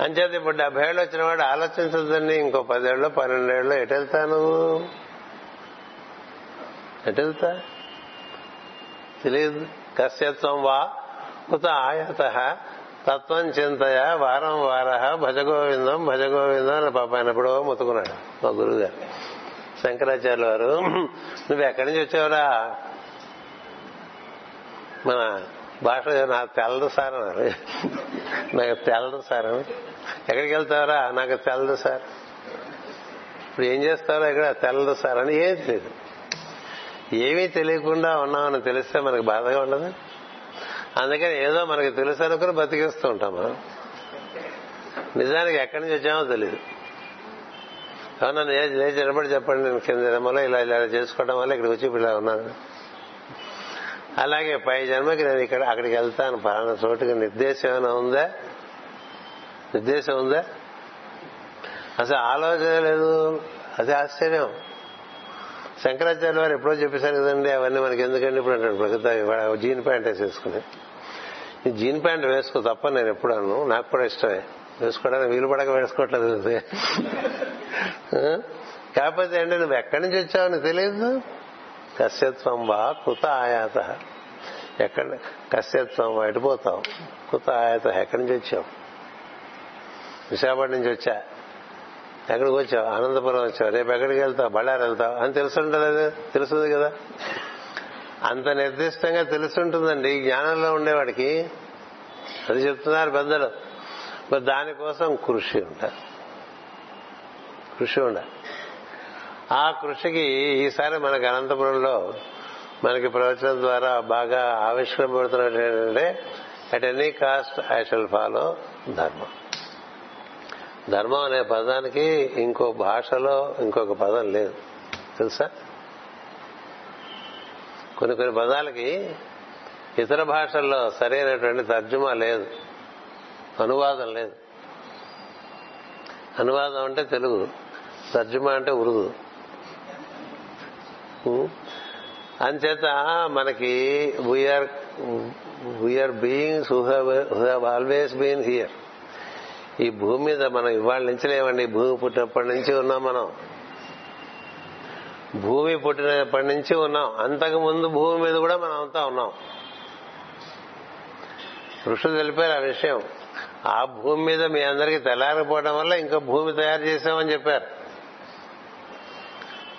అంచేది ఇప్పుడు డెబ్బై ఏళ్ళు వచ్చిన వాడు ఆలోచించదండి ఇంకో పదేళ్ళు పన్నెండేళ్ళు ఎటు నువ్వు ఎటు వెళ్తా తెలియదు. కశ్యత్వం వా కుత ఆయత తత్వం చింతయ వారం వార భజగోవిందం భజగోవిందం అని పాప ఆయన ఎప్పుడో మొత్తుకున్నాడు మా గురువు గారు శంకరాచార్యుల వారు నువ్వు ఎక్కడి నుంచి వచ్చావురా? మన భాష నాకు తెల్లదు సార్ అన్నారు. నాకు తెల్లదు సార్. అని ఎక్కడికి వెళ్తారా నాకు తెల్లదు సార్. ఇప్పుడు ఏం చేస్తారో ఇక్కడ? తెల్లదు సార్ అని ఏం తెలియదు ఏమీ తెలియకుండా ఉన్నామని తెలిస్తే మనకు బాధగా ఉండదు. అందుకని ఏదో మనకి తెలుసు అనుకుని బతికేస్తూ ఉంటాం మనం. నిజానికి ఎక్కడి నుంచి వచ్చామో తెలియదు అవునా లేచి లేచి నిలబడి చెప్పండి నేను కింద జన్మలో ఇలా ఇలా చేసుకోవడం వల్ల ఇక్కడికి వచ్చి ఇప్పుడు ఇలా ఉన్నాను. అలాగే పై జన్మకి నేను ఇక్కడ అక్కడికి వెళ్తాను. పలానా చోటుకి నిర్దేశం ఏమైనా ఉందా? నిర్దేశం ఉందా? అసలు ఆలోచన లేదు. అది ఆశ్చర్యం. శంకరాచార్య వారు ఎప్పుడో చెప్పేశారు కదండి అవన్నీ మనకి ఎందుకండి ఇప్పుడు అంటాడు. ప్రకృతి జీన్ ప్యాంట్ వేసేసుకుని. ఈ జీన్ ప్యాంట్ వేసుకో తప్ప నేను ఎప్పుడు అన్ను నాకు కూడా ఇష్టమే. వేసుకోవడానికి వీలు పడక వేసుకోవట్లేదు. కాకపోతే అంటే నువ్వు ఎక్కడి నుంచి వచ్చావు నీకు తెలియదు కశ్యత్వం వా కుత ఆయాత. ఎక్కడ కశ్యత్వం ఎడిపోతాం కుత ఆయాత ఎక్కడి నుంచి వచ్చాం? విశాఖపట్నం నుంచి వచ్చా? ఎక్కడికి వచ్చావు? అనంతపురం వచ్చావు? రేపు ఎక్కడికి వెళ్తావు? బళ్ళారు వెళ్తావు? అని తెలుసుంటలేదు తెలుస్తుంది కదా. అంత నిర్దిష్టంగా తెలుసుంటుందండి. ఈ జ్ఞానంలో ఉండేవాడికి. అది చెప్తున్నారు పెద్దలు. మరి దానికోసం కృషి ఉండాలి. కృషి ఉండాలి. ఆ కృషికి ఈసారి మనకి అనంతపురంలో మనకి ప్రవచనం ద్వారా బాగా ఆవిష్కరింపబడుతున్నట్టు ఏంటంటే at any cost I shall follow ధర్మం. ధర్మం అనే పదానికి ఇంకో భాషలో ఇంకొక పదం లేదు. తెలుసా? కొన్ని కొన్ని పదాలకి ఇతర భాషల్లో సరైనటువంటి తర్జుమా లేదు. అనువాదం లేదు. అనువాదం అంటే తెలుగు. తర్జుమా అంటే ఉరుదు. అంచేత మనకి we are we are beings who have always been here ఈ భూమి మీద మనం ఇవాళ నుంచి లేవండి. భూమి పుట్టినప్పటి నుంచి ఉన్నాం మనం. భూమి పుట్టినప్పటి నుంచి ఉన్నాం. అంతకు ముందు భూమి మీద కూడా మనం అంతా ఉన్నాం. ఋషులు తెలిపారు ఆ విషయం. ఆ భూమి మీద మీ అందరికీ తెల్లారిపోవడం వల్ల ఇంకో భూమి తయారు చేశామని చెప్పారు.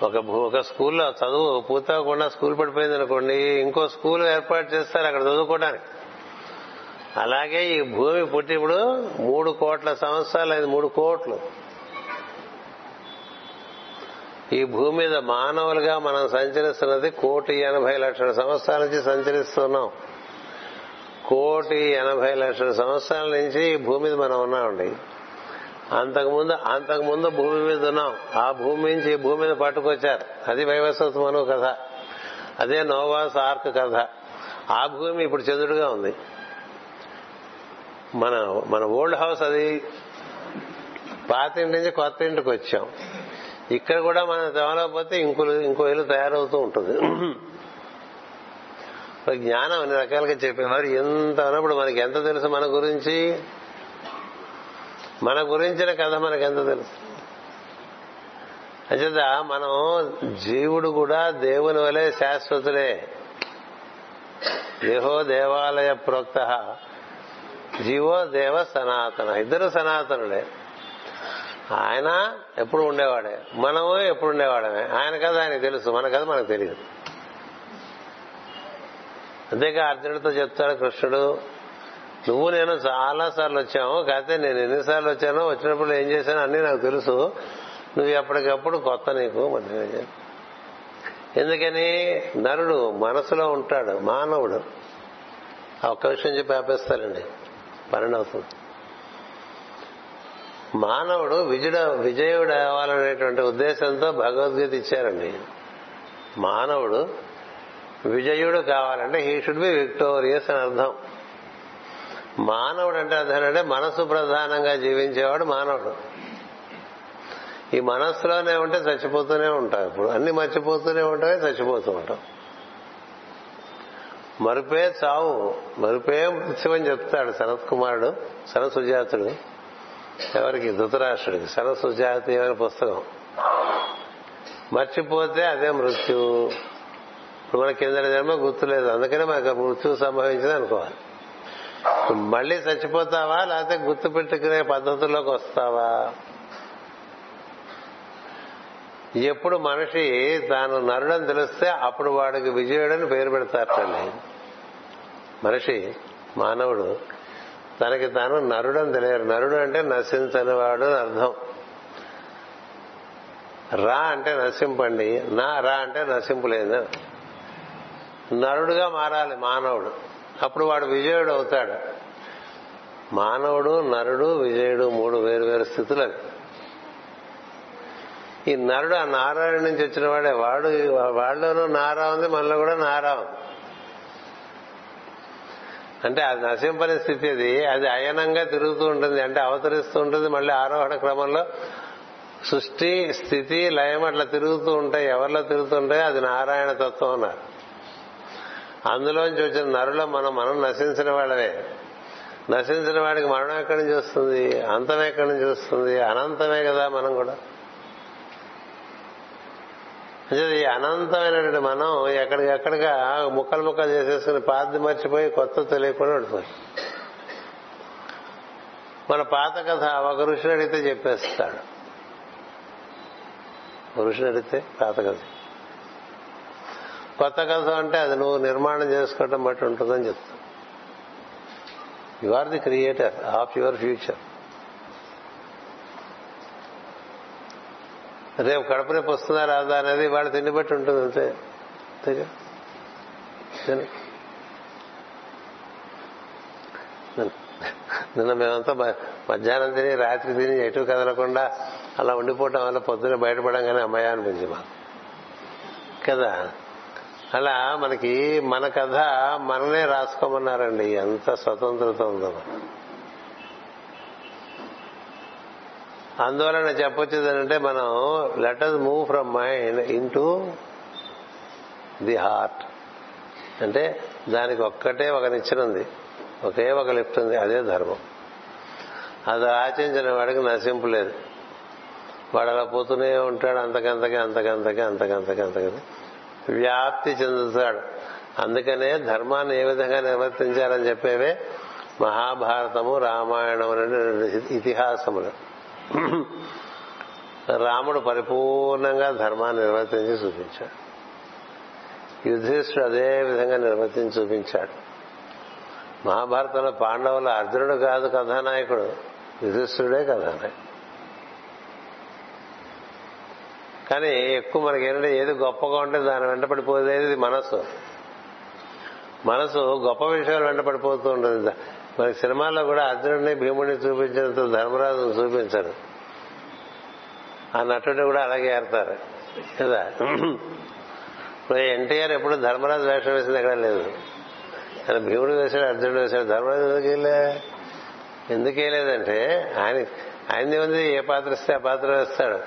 ఒక భూ- ఒక స్కూల్లో చదువు పూర్తవకుండా స్కూల్ పడిపోయింది అనుకోండి ఇంకో స్కూల్ ఏర్పాటు చేస్తారు అక్కడ చదువుకోవడానికి. అలాగే ఈ భూమి పుట్టినప్పుడు మూడు కోట్ల సంవత్సరాలు అయింది మూడు కోట్లు. ఈ భూమి మీద మానవులుగా మనం సంచరిస్తున్నది కోటి ఎనభై లక్షల సంవత్సరాల నుంచి సంచరిస్తున్నాం. కోటి ఎనభై లక్షల సంవత్సరాల నుంచి ఈ భూమి మీద మనం ఉన్నామండి. అంతకుముందు అంతకుముందు భూమి మీద ఉన్నాం. ఆ భూమి నుంచి ఈ భూమి మీద పట్టుకొచ్చారు. అది వైవస్వత మను కథ. అదే నోవాస్ ఆర్క్ కథ. ఆ భూమి ఇప్పుడు చంద్రుడిగా ఉంది. మన మన ఓల్డ్ హౌస్ అది పాత ఇంటి నుంచి కొత్త ఇంటికి వచ్చాం. ఇక్కడ కూడా మనం తెవలకపోతే ఇంకో ఇంకో ఇల్లు తయారవుతూ ఉంటుంది. జ్ఞానం అన్ని రకాలుగా చెప్పేవారు. ఎంత అన్నప్పుడు మనకి ఎంత తెలుసు మన గురించి? మన గురించిన కథ మనకెంత ఎంత తెలుసు? అంచేత మనం జీవుడు కూడా దేవుని వలె శాశ్వతుడే. దేహో దేవాలయ ప్రోక్త. జీవో దేవ సనాతన. ఇద్దరు సనాతనుడే ఆయన ఎప్పుడు ఉండేవాడే? మనము ఎప్పుడు ఉండేవాడమే. ఆయన కథ ఆయనకు తెలుసు. మన కథ మనకు తెలియదు. అంతేగా అర్జునుడితో చెప్తాడు కృష్ణుడు నువ్వు నేను చాలా సార్లు వచ్చాము కాకపోతే నేను ఎన్నిసార్లు వచ్చానో వచ్చినప్పుడు ఏం చేశానో అన్ని నాకు తెలుసు. నువ్వు ఎప్పటికప్పుడు కొత్త నీకు మరి ఎందుకని? నరుడు మనసులో ఉంటాడు మానవుడు. ఆ ఒక్క విషయం చెప్పి ఆపేస్తారండి. పన్నెండు అవుతుంది మానవుడు విజయుడ విజయుడు అవ్వాలనేటువంటి ఉద్దేశంతో భగవద్గీత ఇచ్చారండి. మానవుడు విజయుడు కావాలంటే హీ షుడ్ బి విక్టోరియస్ అని అర్థం. మానవుడు అంటే అర్థమంటే మనస్సు మనసు ప్రధానంగా జీవించేవాడు మానవుడు. ఈ మనస్సులోనే ఉంటే చచ్చిపోతూనే ఉంటాం ఇప్పుడు. అన్ని మర్చిపోతూనే ఉంటామే చచ్చిపోతూ ఉంటాం. మరుపే చావు మరుపే మృత్యువని చెప్తాడు శరత్ కుమారుడు శరసుజాతుడు ఎవరికి? ధృతరాష్ట్రుడికి. శరసుజాతి అనే పుస్తకం? మర్చిపోతే అదే మృత్యు. ఇప్పుడు మన కింద జన్మ గుర్తులేదు. అందుకనే మనకు మృత్యు సంభవించింది అనుకోవాలి. మళ్ళీ చచ్చిపోతావా? లేకపోతే గుర్తు పెట్టుకునే పద్ధతుల్లోకి వస్తావా? ఎప్పుడు మనిషి తాను నరుడని తెలిస్తే అప్పుడు వాడికి విజయుడని పేరు పెడతారటండి. మనిషి మానవుడు తనకి తాను నరుడని తెలియరు. నరుడు అంటే నశించని వాడు అని అర్థం. రా అంటే నశింపండి. నా రా అంటే నశింపులేదు నరుడుగా మారాలి మానవుడు. అప్పుడు వాడు విజయుడు అవుతాడు. మానవుడు నరుడు విజయుడు మూడు వేరు వేరు స్థితులు అవి. ఈ నరుడు ఆ నారాయణ నుంచి వచ్చిన వాడే. వాడు వాళ్ళలోనూ నారా ఉంది మనలో కూడా నారా ఉంది. అంటే అది నశింపని స్థితి అది. అది అయనంగా తిరుగుతూ ఉంటుంది అంటే అవతరిస్తూ ఉంటుంది మళ్ళీ ఆరోహణ క్రమంలో సృష్టి స్థితి లయం అట్లా తిరుగుతూ ఉంటాయి. ఎవరిలో తిరుగుతుంటాయో అది నారాయణ తత్వం అన్నారు. అందులోంచి వచ్చిన నరుల మనం మనం నశించిన వాళ్ళమే. నశించిన వాడికి మరణం ఎక్కడి నుంచి వస్తుంది? అంతం ఎక్కడి నుంచి వస్తుంది? అనంతమే కదా మనం కూడా. అంటే ఈ అనంతమైనటువంటి మనం ఎక్కడికెక్కడిగా ముక్కలు ముక్కలు చేసేసుకుని పాత మర్చిపోయి కొత్త తెలియకుండా ఉండిపోయి మన పాత కథ ఒక ఋషిని అడిగితే చెప్పేస్తాడు. ఋషిని అడిగితే పాత కథ. కొత్త కథ అంటే అది నువ్వు నిర్మాణం చేసుకోవటం బట్టి ఉంటుందని చెప్తాను you are the creator of your future రేపు కడుపు రేపు వస్తుందా రాదా అనేది వాళ్ళు తిండి బట్టి ఉంటుంది అంతే. అంతేగా? నిన్న మేమంతా మధ్యాహ్నం తిని రాత్రి తిని ఎటు కదలకుండా అలా ఉండిపోవటం వల్ల పొద్దున బయటపడంగానే అమ్మాయి అనిపించింది మాకు. కదా? అలా మనకి మన కథ మననే రాసుకోమన్నారండి. ఎంత స్వతంత్రత ఉందో. అందువలన చెప్పొచ్చేది అంటే మనం letters move from mind in the heart అంటే దానికి ఒక్కటే ఒక నిచ్చెన ఉంది. ఒకే ఒక లిఫ్ట్ ఉంది. అదే ధర్మం. అది ఆచరించిన వాడికి నశింపు లేదు. వాడు అలా పోతూనే ఉంటాడు. అంతకంతకి అంతకంతకే అంతకంతకి అంతకంతకే. వ్యాప్తి చెందుతాడు అందుకనే ధర్మాన్ని ఏ విధంగా నిర్వర్తించాలని చెప్పేవే మహాభారతము రామాయణం అనే ఇతిహాసములు. రాముడు పరిపూర్ణంగా ధర్మాన్ని నిర్వర్తించి చూపించాడు. యుధిష్ఠుడు అదే విధంగా నిర్వర్తించి చూపించాడు. మహాభారతంలో పాండవుల అర్జునుడు కాదు కథానాయకుడు యుధిష్ఠుడే కథానాయకుడు. కానీ ఎక్కువ మనకి ఏంటంటే ఏది గొప్పగా ఉంటే దాని వెంట పడిపోయేది మనసు. మనసు గొప్ప విషయాలు వెంట పడిపోతూ ఉంటుంది. మనకి సినిమాల్లో కూడా అర్జునుడిని భీముడిని చూపించినంత ధర్మరాజును చూపించరు. ఆ నటుడు కూడా అలాగే ఏడతారు కదా? ఎన్టీఆర్ ఎప్పుడు ధర్మరాజు వేషం వేసింది ఎక్కడ లేదు. ఆయన భీముడు వేశాడు అర్జునుడు వేశాడు. ధర్మరాజు ఎందుకు వెళ్ళే ఎందుకు వేయలేదంటే ఆయన ఆయనది ఉంది ఏ పాత్ర ఇస్తే ఆ పాత్ర వేస్తాడు.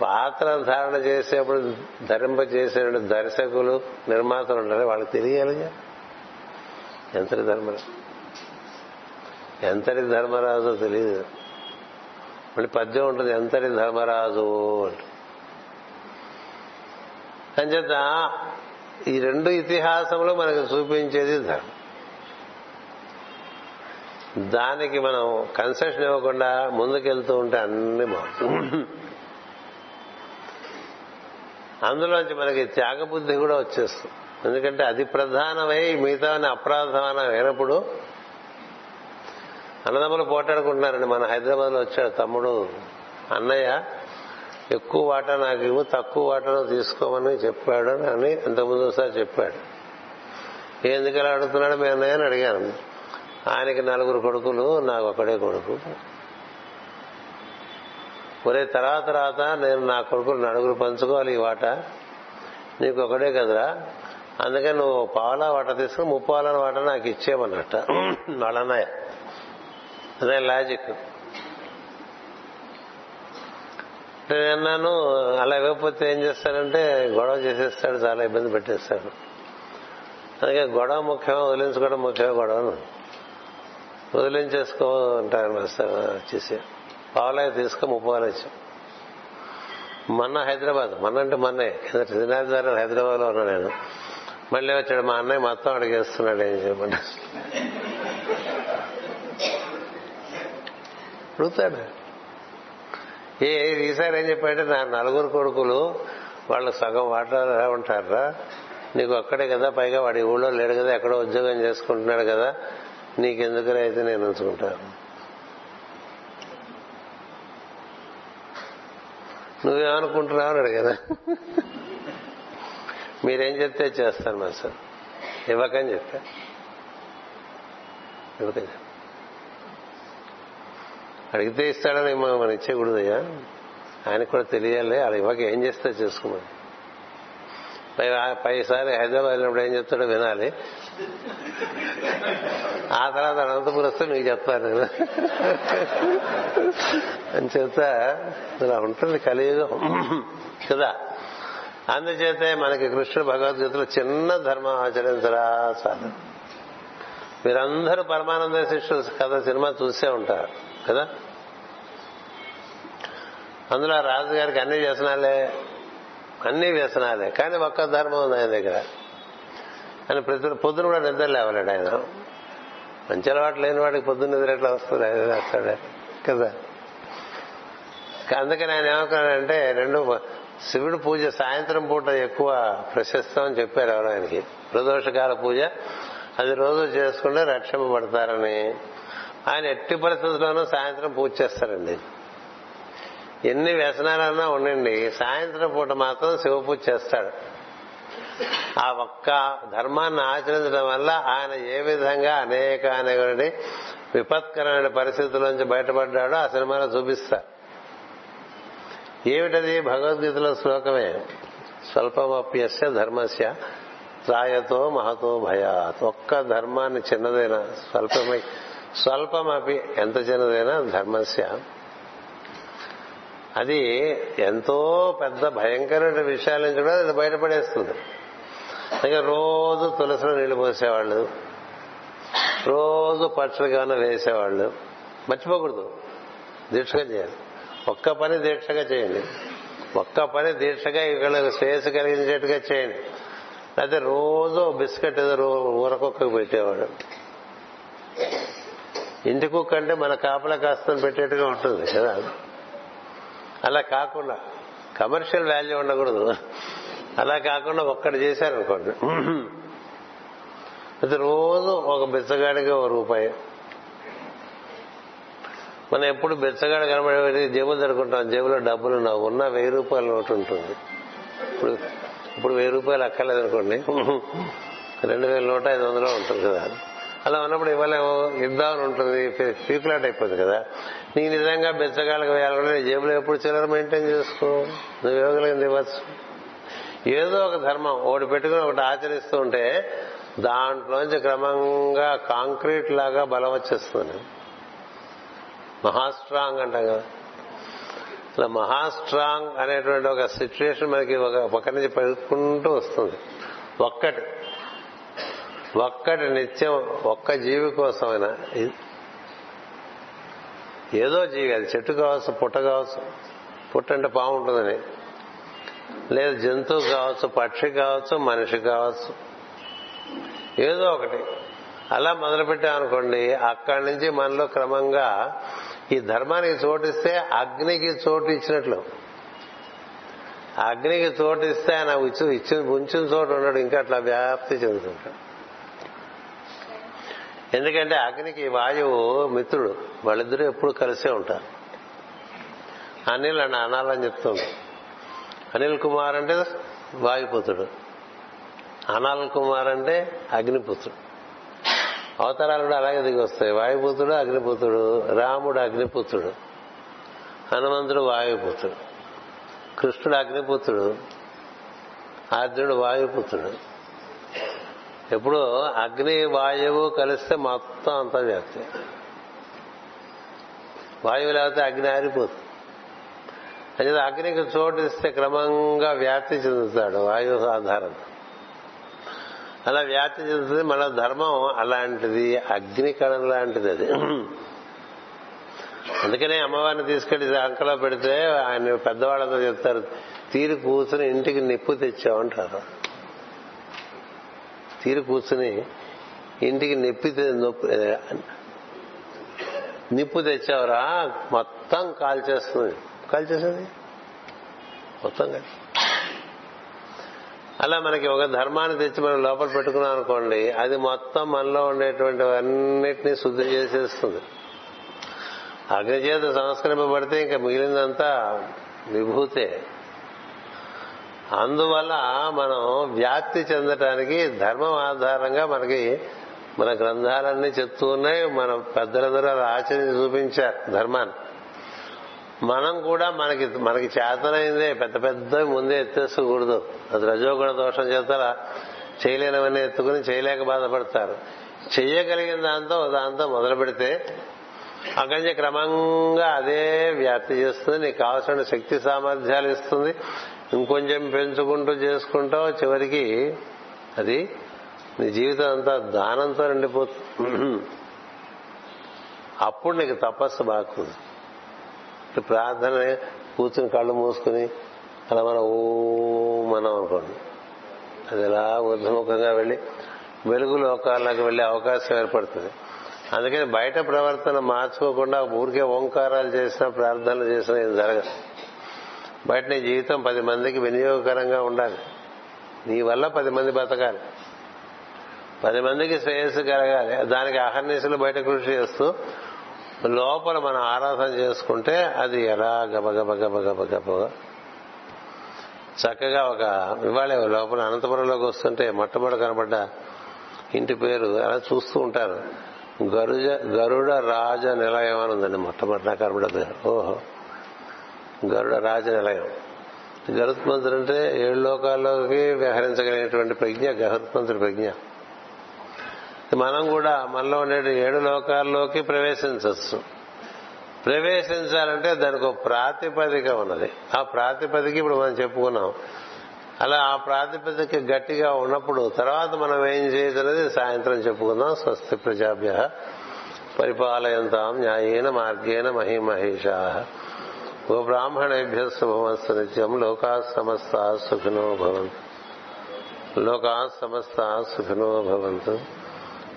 పాత్ర ధారణ చేసేప్పుడు ధరింప చేసే దర్శకులు నిర్మాతలు ఉండాలి వాళ్ళకి తెలియాలిగా ఎంతటి ధర్మరాజు? ఎంతటి ధర్మరాజు తెలియదు. మళ్ళీ పద్యం ఉంటుంది ఎంతటి ధర్మరాజు అంటే అంచేత ఈ రెండు ఇతిహాసంలో మనకు చూపించేది ధర్మం. దానికి మనం కన్సెషన్ ఇవ్వకుండా ముందుకెళ్తూ ఉంటే అన్ని బాగుంటుంది అందులోంచి మనకి త్యాగబుద్ధి కూడా వచ్చేస్తుంది. ఎందుకంటే అది ప్రధానమై మిగతా అప్రాధానం అయినప్పుడు అన్నదమ్ములు పోటాడుకుంటున్నారండి. మన హైదరాబాద్లో వచ్చాడు తమ్ముడు అన్నయ్య ఎక్కువ వాటా నాకు ఇవ్వు తక్కువ వాటాను తీసుకోమని చెప్పాడు అని ఇంతకుముందు ఒకసారి చెప్పాడు. ఎందుకు అలా అడుగుతున్నాడు? మీ అన్నయ్య అని అడిగాను. ఆయనకి నలుగురు కొడుకులు నాకు ఒకడే కొడుకు. ఒరే తర్వాత తర్వాత నేను నా కొడుకులు నడుగురు పంచుకోవాలి ఈ వాట. నీకు ఒకటే కదరా. అందుకని నువ్వు పావులా వాట తీసుకుని ముప్పాల వాట నాకు ఇచ్చేయమన్నట్ట. వాళ్ళన్నయ్య అదే లాజిక్ నేనన్నాను అలా ఇవ్వకపోతే ఏం చేస్తాడంటే గొడవ చేసేస్తాడు చాలా ఇబ్బంది పెట్టేస్తాడు. అందుకే గొడవ ముఖ్యమే వదిలించుకోవడం ముఖ్యమే గొడవను? వదిలించేసుకో అంటారు వచ్చేసి పావులాయ తీసుకో ముప్పాలు వచ్చాం మొన్న హైదరాబాద్ మొన్న అంటే మొన్నే. కింద శ్రీనాథ్ హైదరాబాద్లో ఉన్నా నేను. మళ్ళీ వచ్చాడు మా అన్నయ్య మొత్తం అడిగేస్తున్నాడు ఏం చెప్పండి అడుగుతాడు ఏ ఈసారి ఏం చెప్పాడంటే నా నలుగురు కొడుకులు వాళ్ళు సగం వాటర్ ఎలా ఉంటారా నీకు ఒక్కడే కదా పైగా వాడి ఊళ్ళో లేడు కదా ఎక్కడో ఉద్యోగం చేసుకుంటున్నాడు కదా నీకెందుకు అయితే నేను ఉంచుకుంటాను? నువ్వేమనుకుంటున్నావు అని అడిగాను మీరేం చెప్తే చేస్తాను మా సార్ ఇవ్వకని చెప్పా ఇవ్వకని చెప్పా అడిగితే ఇస్తాడని మనం ఇచ్చేకూడదయ్యా ఆయనకు కూడా తెలియాలి అలా ఇవ్వక ఏం చేస్తే చేసుకోమని పై పైసారి హైదరాబాద్ వెళ్ళినప్పుడు ఏం చెప్తాడో వినాలి ఆ తర్వాత అనంతపురం వస్తే మీకు చెప్తాను నేను అని చేత ఇలా ఉంటుంది కలియుగం. కదా? అందుచేతే మనకి కృష్ణుడు భగవద్గీతలో చిన్న ధర్మం ఆచరించరా సాధన. మీరందరూ పరమానంద శిష్యులు కథ సినిమా చూసే ఉంటారు. కదా? అందులో రాజుగారికి అన్ని వ్యసనాలే అన్ని వ్యసనాలే. కానీ ఒక్క ధర్మం ఉంది ఆయన దగ్గర. అని ప్రతి పొద్దున కూడా నిద్ర లేవలేడు ఆయన. మంచి అలవాటు లేని వాడికి పొద్దున్న నిద్ర ఎట్లా వస్తుంది? ఆయన వేస్తాడే కదా? అందుకని ఆయన ఏమనుకున్నాడంటే రెండు శివుడు పూజ సాయంత్రం పూట ఎక్కువ ప్రశస్తం అని చెప్పారు ఎవరు ఆయనకి. ప్రదోషకాల పూజ. అది రోజు చేసుకుంటే రక్షింపబడతారని. ఆయన ఎట్టి పరిస్థితుల్లోనూ సాయంత్రం పూజ చేస్తారండి. ఎన్ని వ్యసనాలన్నా ఉండండి. సాయంత్రం పూట మాత్రం శివ పూజ చేస్తాడు. ఆ ఒక్క ధర్మాన్ని ఆచరించడం వల్ల ఆయన ఏ విధంగా అనేక అనేటువంటి విపత్కరమైన పరిస్థితుల నుంచి బయటపడ్డాడో ఆ సినిమాలో చూపిస్తా. ఏమిటది? భగవద్గీతలో శ్లోకమే. స్వల్పమప్యస్య ధర్మస్య త్రాయతో మహతో భయాత్. ఒక్క ధర్మాన్ని చిన్నదైనా స్వల్పమై స్వల్పమపి ఎంత చిన్నదైనా ధర్మస్య. అది ఎంతో పెద్ద భయంకరమైన విషయాల నుంచి కూడా అది బయటపడేస్తుంది. ఇంకా రోజు తులసిలో నీళ్ళు పోసేవాళ్ళు. రోజు పక్షులకి ఏమైనా వేసేవాళ్ళు. మర్చిపోకూడదు. దీక్షగా చేయాలి. ఒక్క పని దీక్షగా చేయండి. ఒక్క పని దీక్షగా ఇక్కడ శ్రేయస్సు కలిగించేట్టుగా చేయండి. అయితే రోజు బిస్కెట్ ఏదో ఊరకొక్కకు పెట్టేవాడు. ఇంటి కుక్క అంటే మన కాపలా కాస్తని పెట్టేట్టుగా ఉంటుంది కదా. అలా కాకుండా కమర్షియల్ వాల్యూ ఉండకూడదు. అలా కాకుండా ఒక్కటి చేశారనుకోండి. అయితే రోజు ఒక బిచ్చగాడికి ఒక రూపాయి. మనం ఎప్పుడు బిచ్చగాడు కనబడే జేబులు జరుపుకుంటాం జేబులో డబ్బులు ఉన్నావు ఉన్న వెయ్యి రూపాయల నోటు ఉంటుంది. ఇప్పుడు ఇప్పుడు వెయ్యి రూపాయలు అక్కర్లేదు అనుకోండి రెండు వేల నూట ఐదు వందలు ఉంటుంది కదా. అలా ఉన్నప్పుడు ఇవ్వలేము ఇద్దామని ఉంటుంది పీకులాట్ అయిపోతుంది కదా. నీకు నిజంగా బెచ్చగాళ్ళకి వేయాలంటే నీ జేబులో ఎప్పుడు చిల్లర మెయింటైన్ చేసుకో? నువ్వు ఇవ్వగలిగింది ఇవ్వచ్చు. ఏదో ఒక ధర్మం ఒకటి పెట్టుకుని ఒకటి ఆచరిస్తూ ఉంటే దాంట్లోంచి క్రమంగా కాంక్రీట్ లాగా బలం వచ్చేస్తుంది. మహాస్ట్రాంగ్ అంటాం కదా. ఇలా మహాస్ట్రాంగ్ అనేటువంటి ఒక సిచ్యువేషన్ మనకి ఒక పక్క నుంచి పెరుగుకుంటూ వస్తుంది. ఒక్కటి. ఒక్కటి నిత్యం ఒక్క జీవి కోసమైనా ఏదో జీవి అది చెట్టు కావచ్చు పుట్ట కావచ్చు. పుట్ట అంటే బాగుంటుందని లేదు జంతువు కావచ్చు పక్షి కావచ్చు మనిషి కావచ్చు. ఏదో ఒకటి. అలా మొదలుపెట్టామనుకోండి అక్కడి నుంచి మనలో క్రమంగా ఈ ధర్మానికి చోటిస్తే అగ్నికి చోటు ఇచ్చినట్లు. అగ్నికి చోటు ఇస్తే ఆయన ఇచ్చిన ఉంచిన చోటు ఉన్నాడు ఇంకా అట్లా వ్యాప్తి చెందుతుంటాడు. ఎందుకంటే అగ్నికి వాయువు మిత్రుడు. వాళ్ళిద్దరూ ఎప్పుడు కలిసే ఉంటారు. అనిల్ అని అనాలని చెప్తుంది అనిల్ కుమార్ అంటే వాయుపుత్రుడు. అనాల్ కుమార్ అంటే అగ్నిపుత్రుడు. అవతారాలు కూడా అలాగే దిగి వస్తాయి. వాయుపుత్రుడు అగ్నిపుత్రుడు రాముడు అగ్నిపుత్రుడు. హనుమంతుడు వాయుపుత్రుడు. కృష్ణుడు అగ్నిపుత్రుడు. అర్జునుడు వాయుపుత్రుడు. ఎప్పుడు అగ్ని వాయువు కలిస్తే మొత్తం అంతా వ్యాప్తి వాయువు లేకపోతే అగ్ని ఆరిపోతుంది అంటే అగ్నికి చోటు ఇస్తే క్రమంగా వ్యాప్తి చెందుతాడు వాయు సాధారణ అలా వ్యాప్తి చెందుతుంది మన ధర్మం అలాంటిది అగ్నికణం లాంటిది అది. అందుకనే అమ్మవారిని తీసుకెళ్ళి అంకలో పెడితే ఆయన పెద్దవాళ్ళతో చెప్తారు తీరు కూర్చుని ఇంటికి నిప్పు తెచ్చామంటారు తీరు కూర్చుని ఇంటికి నిప్పి నిప్పు తెచ్చావురా మొత్తం కాల్చేస్తుంది. కాల్చేస్తుంది మొత్తం కాదు అలా మనకి ఒక ధర్మాన్ని తెచ్చి మనం లోపల పెట్టుకున్నాం అనుకోండి అది మొత్తం మనలో ఉండేటువంటి అన్నిటినీ శుద్ధి చేసేస్తుంది. అగ్నిచేత సంస్కరింపబడితే ఇంకా మిగిలిందంతా విభూతే. అందువల్ల మనం వ్యాప్తి చెందటానికి ధర్మం ఆధారంగా మనకి మన గ్రంథాలన్నీ చెప్తూ ఉన్నాయి మన పెద్దలందరూ అలా ఆచరించి చూపించారు ధర్మాన్ని. మనం కూడా మనకి మనకి చేతనైందే పెద్ద పెద్ద ముందే ఎత్తేసుకోకూడదు. అది రజోగుణ దోషం చేత చేయలేనివన్నీ ఎత్తుకుని చేయలేక బాధపడతారు. చెయ్యగలిగిన దాంతో దాంతో మొదలు పెడితే అక్కడి నుంచి క్రమంగా అదే వ్యాప్తి చేస్తుంది. నీకు కావాల్సిన శక్తి సామర్థ్యాలు ఇస్తుంది. ఇంకొంచెం పెంచుకుంటూ చేసుకుంటావు చివరికి అది నీ జీవితం అంతా దానంతో నిండిపోతుంది. అప్పుడు నీకు తపస్సు బాగుంది. ప్రార్థన కూర్చుని కళ్ళు మూసుకుని అలా మనం ఓ మనం అనుకోండి. అది ఎలా ఊర్ధముఖంగా వెళ్ళి వెలుగు లోకాలకు వెళ్ళే అవకాశం ఏర్పడుతుంది. అందుకని బయట ప్రవర్తన మార్చుకోకుండా ఊరికే ఓంకారాలు చేసినా ప్రార్థనలు చేసినా ఏం జరగదు. బయట నీ జీవితం పది మందికి వినియోగకరంగా ఉండాలి. నీ వల్ల పది మంది బతకాలి. పది మందికి శ్రేయస్సు కలగాలి. దానికి అహర్నిశలు బయట కృషి చేస్తూ లోపల మనం ఆరాధన చేసుకుంటే అది ఎలా గబగబ గబగబ గబ చక్కగా ఒక ఇవాళ లోపల అనంతపురంలోకి వస్తుంటే మొట్టమొదటి కనబడ్డ ఇంటి పేరు అలా చూస్తూ ఉంటారు. గరుజ గరుడ రాజ నిలయం అని ఉందండి మొట్టమొదటి నాకు కనబడదు. ఓహో. గరుడ రాజ నిలయం. గరుత్మంతుడు అంటే ఏడు లోకాల్లోకి వ్యవహరించగలిగినటువంటి ప్రజ్ఞ గరుత్మంతుడి ప్రజ్ఞ. మనం కూడా మనలో ఉండే ఏడు లోకాల్లోకి ప్రవేశించవచ్చు. ప్రవేశించాలంటే దానికి ఒక ప్రాతిపదిక ఉన్నది. ఆ ప్రాతిపదిక ఇప్పుడు మనం చెప్పుకున్నాం. అలా ఆ ప్రాతిపదిక గట్టిగా ఉన్నప్పుడు తర్వాత మనం ఏం చేయదనేది సాయంత్రం చెప్పుకుందాం. స్వస్తి ప్రజాభ్య పరిపాలయంతాం న్యాయేన మార్గేణ మహిమహేషా. ఓ బ్రాహ్మణేభ్య శుభమస్తు నిత్యం. లోకా సమస్త సుఖినో భవంతు. లోకా సమస్త సుఖినో భవంతు.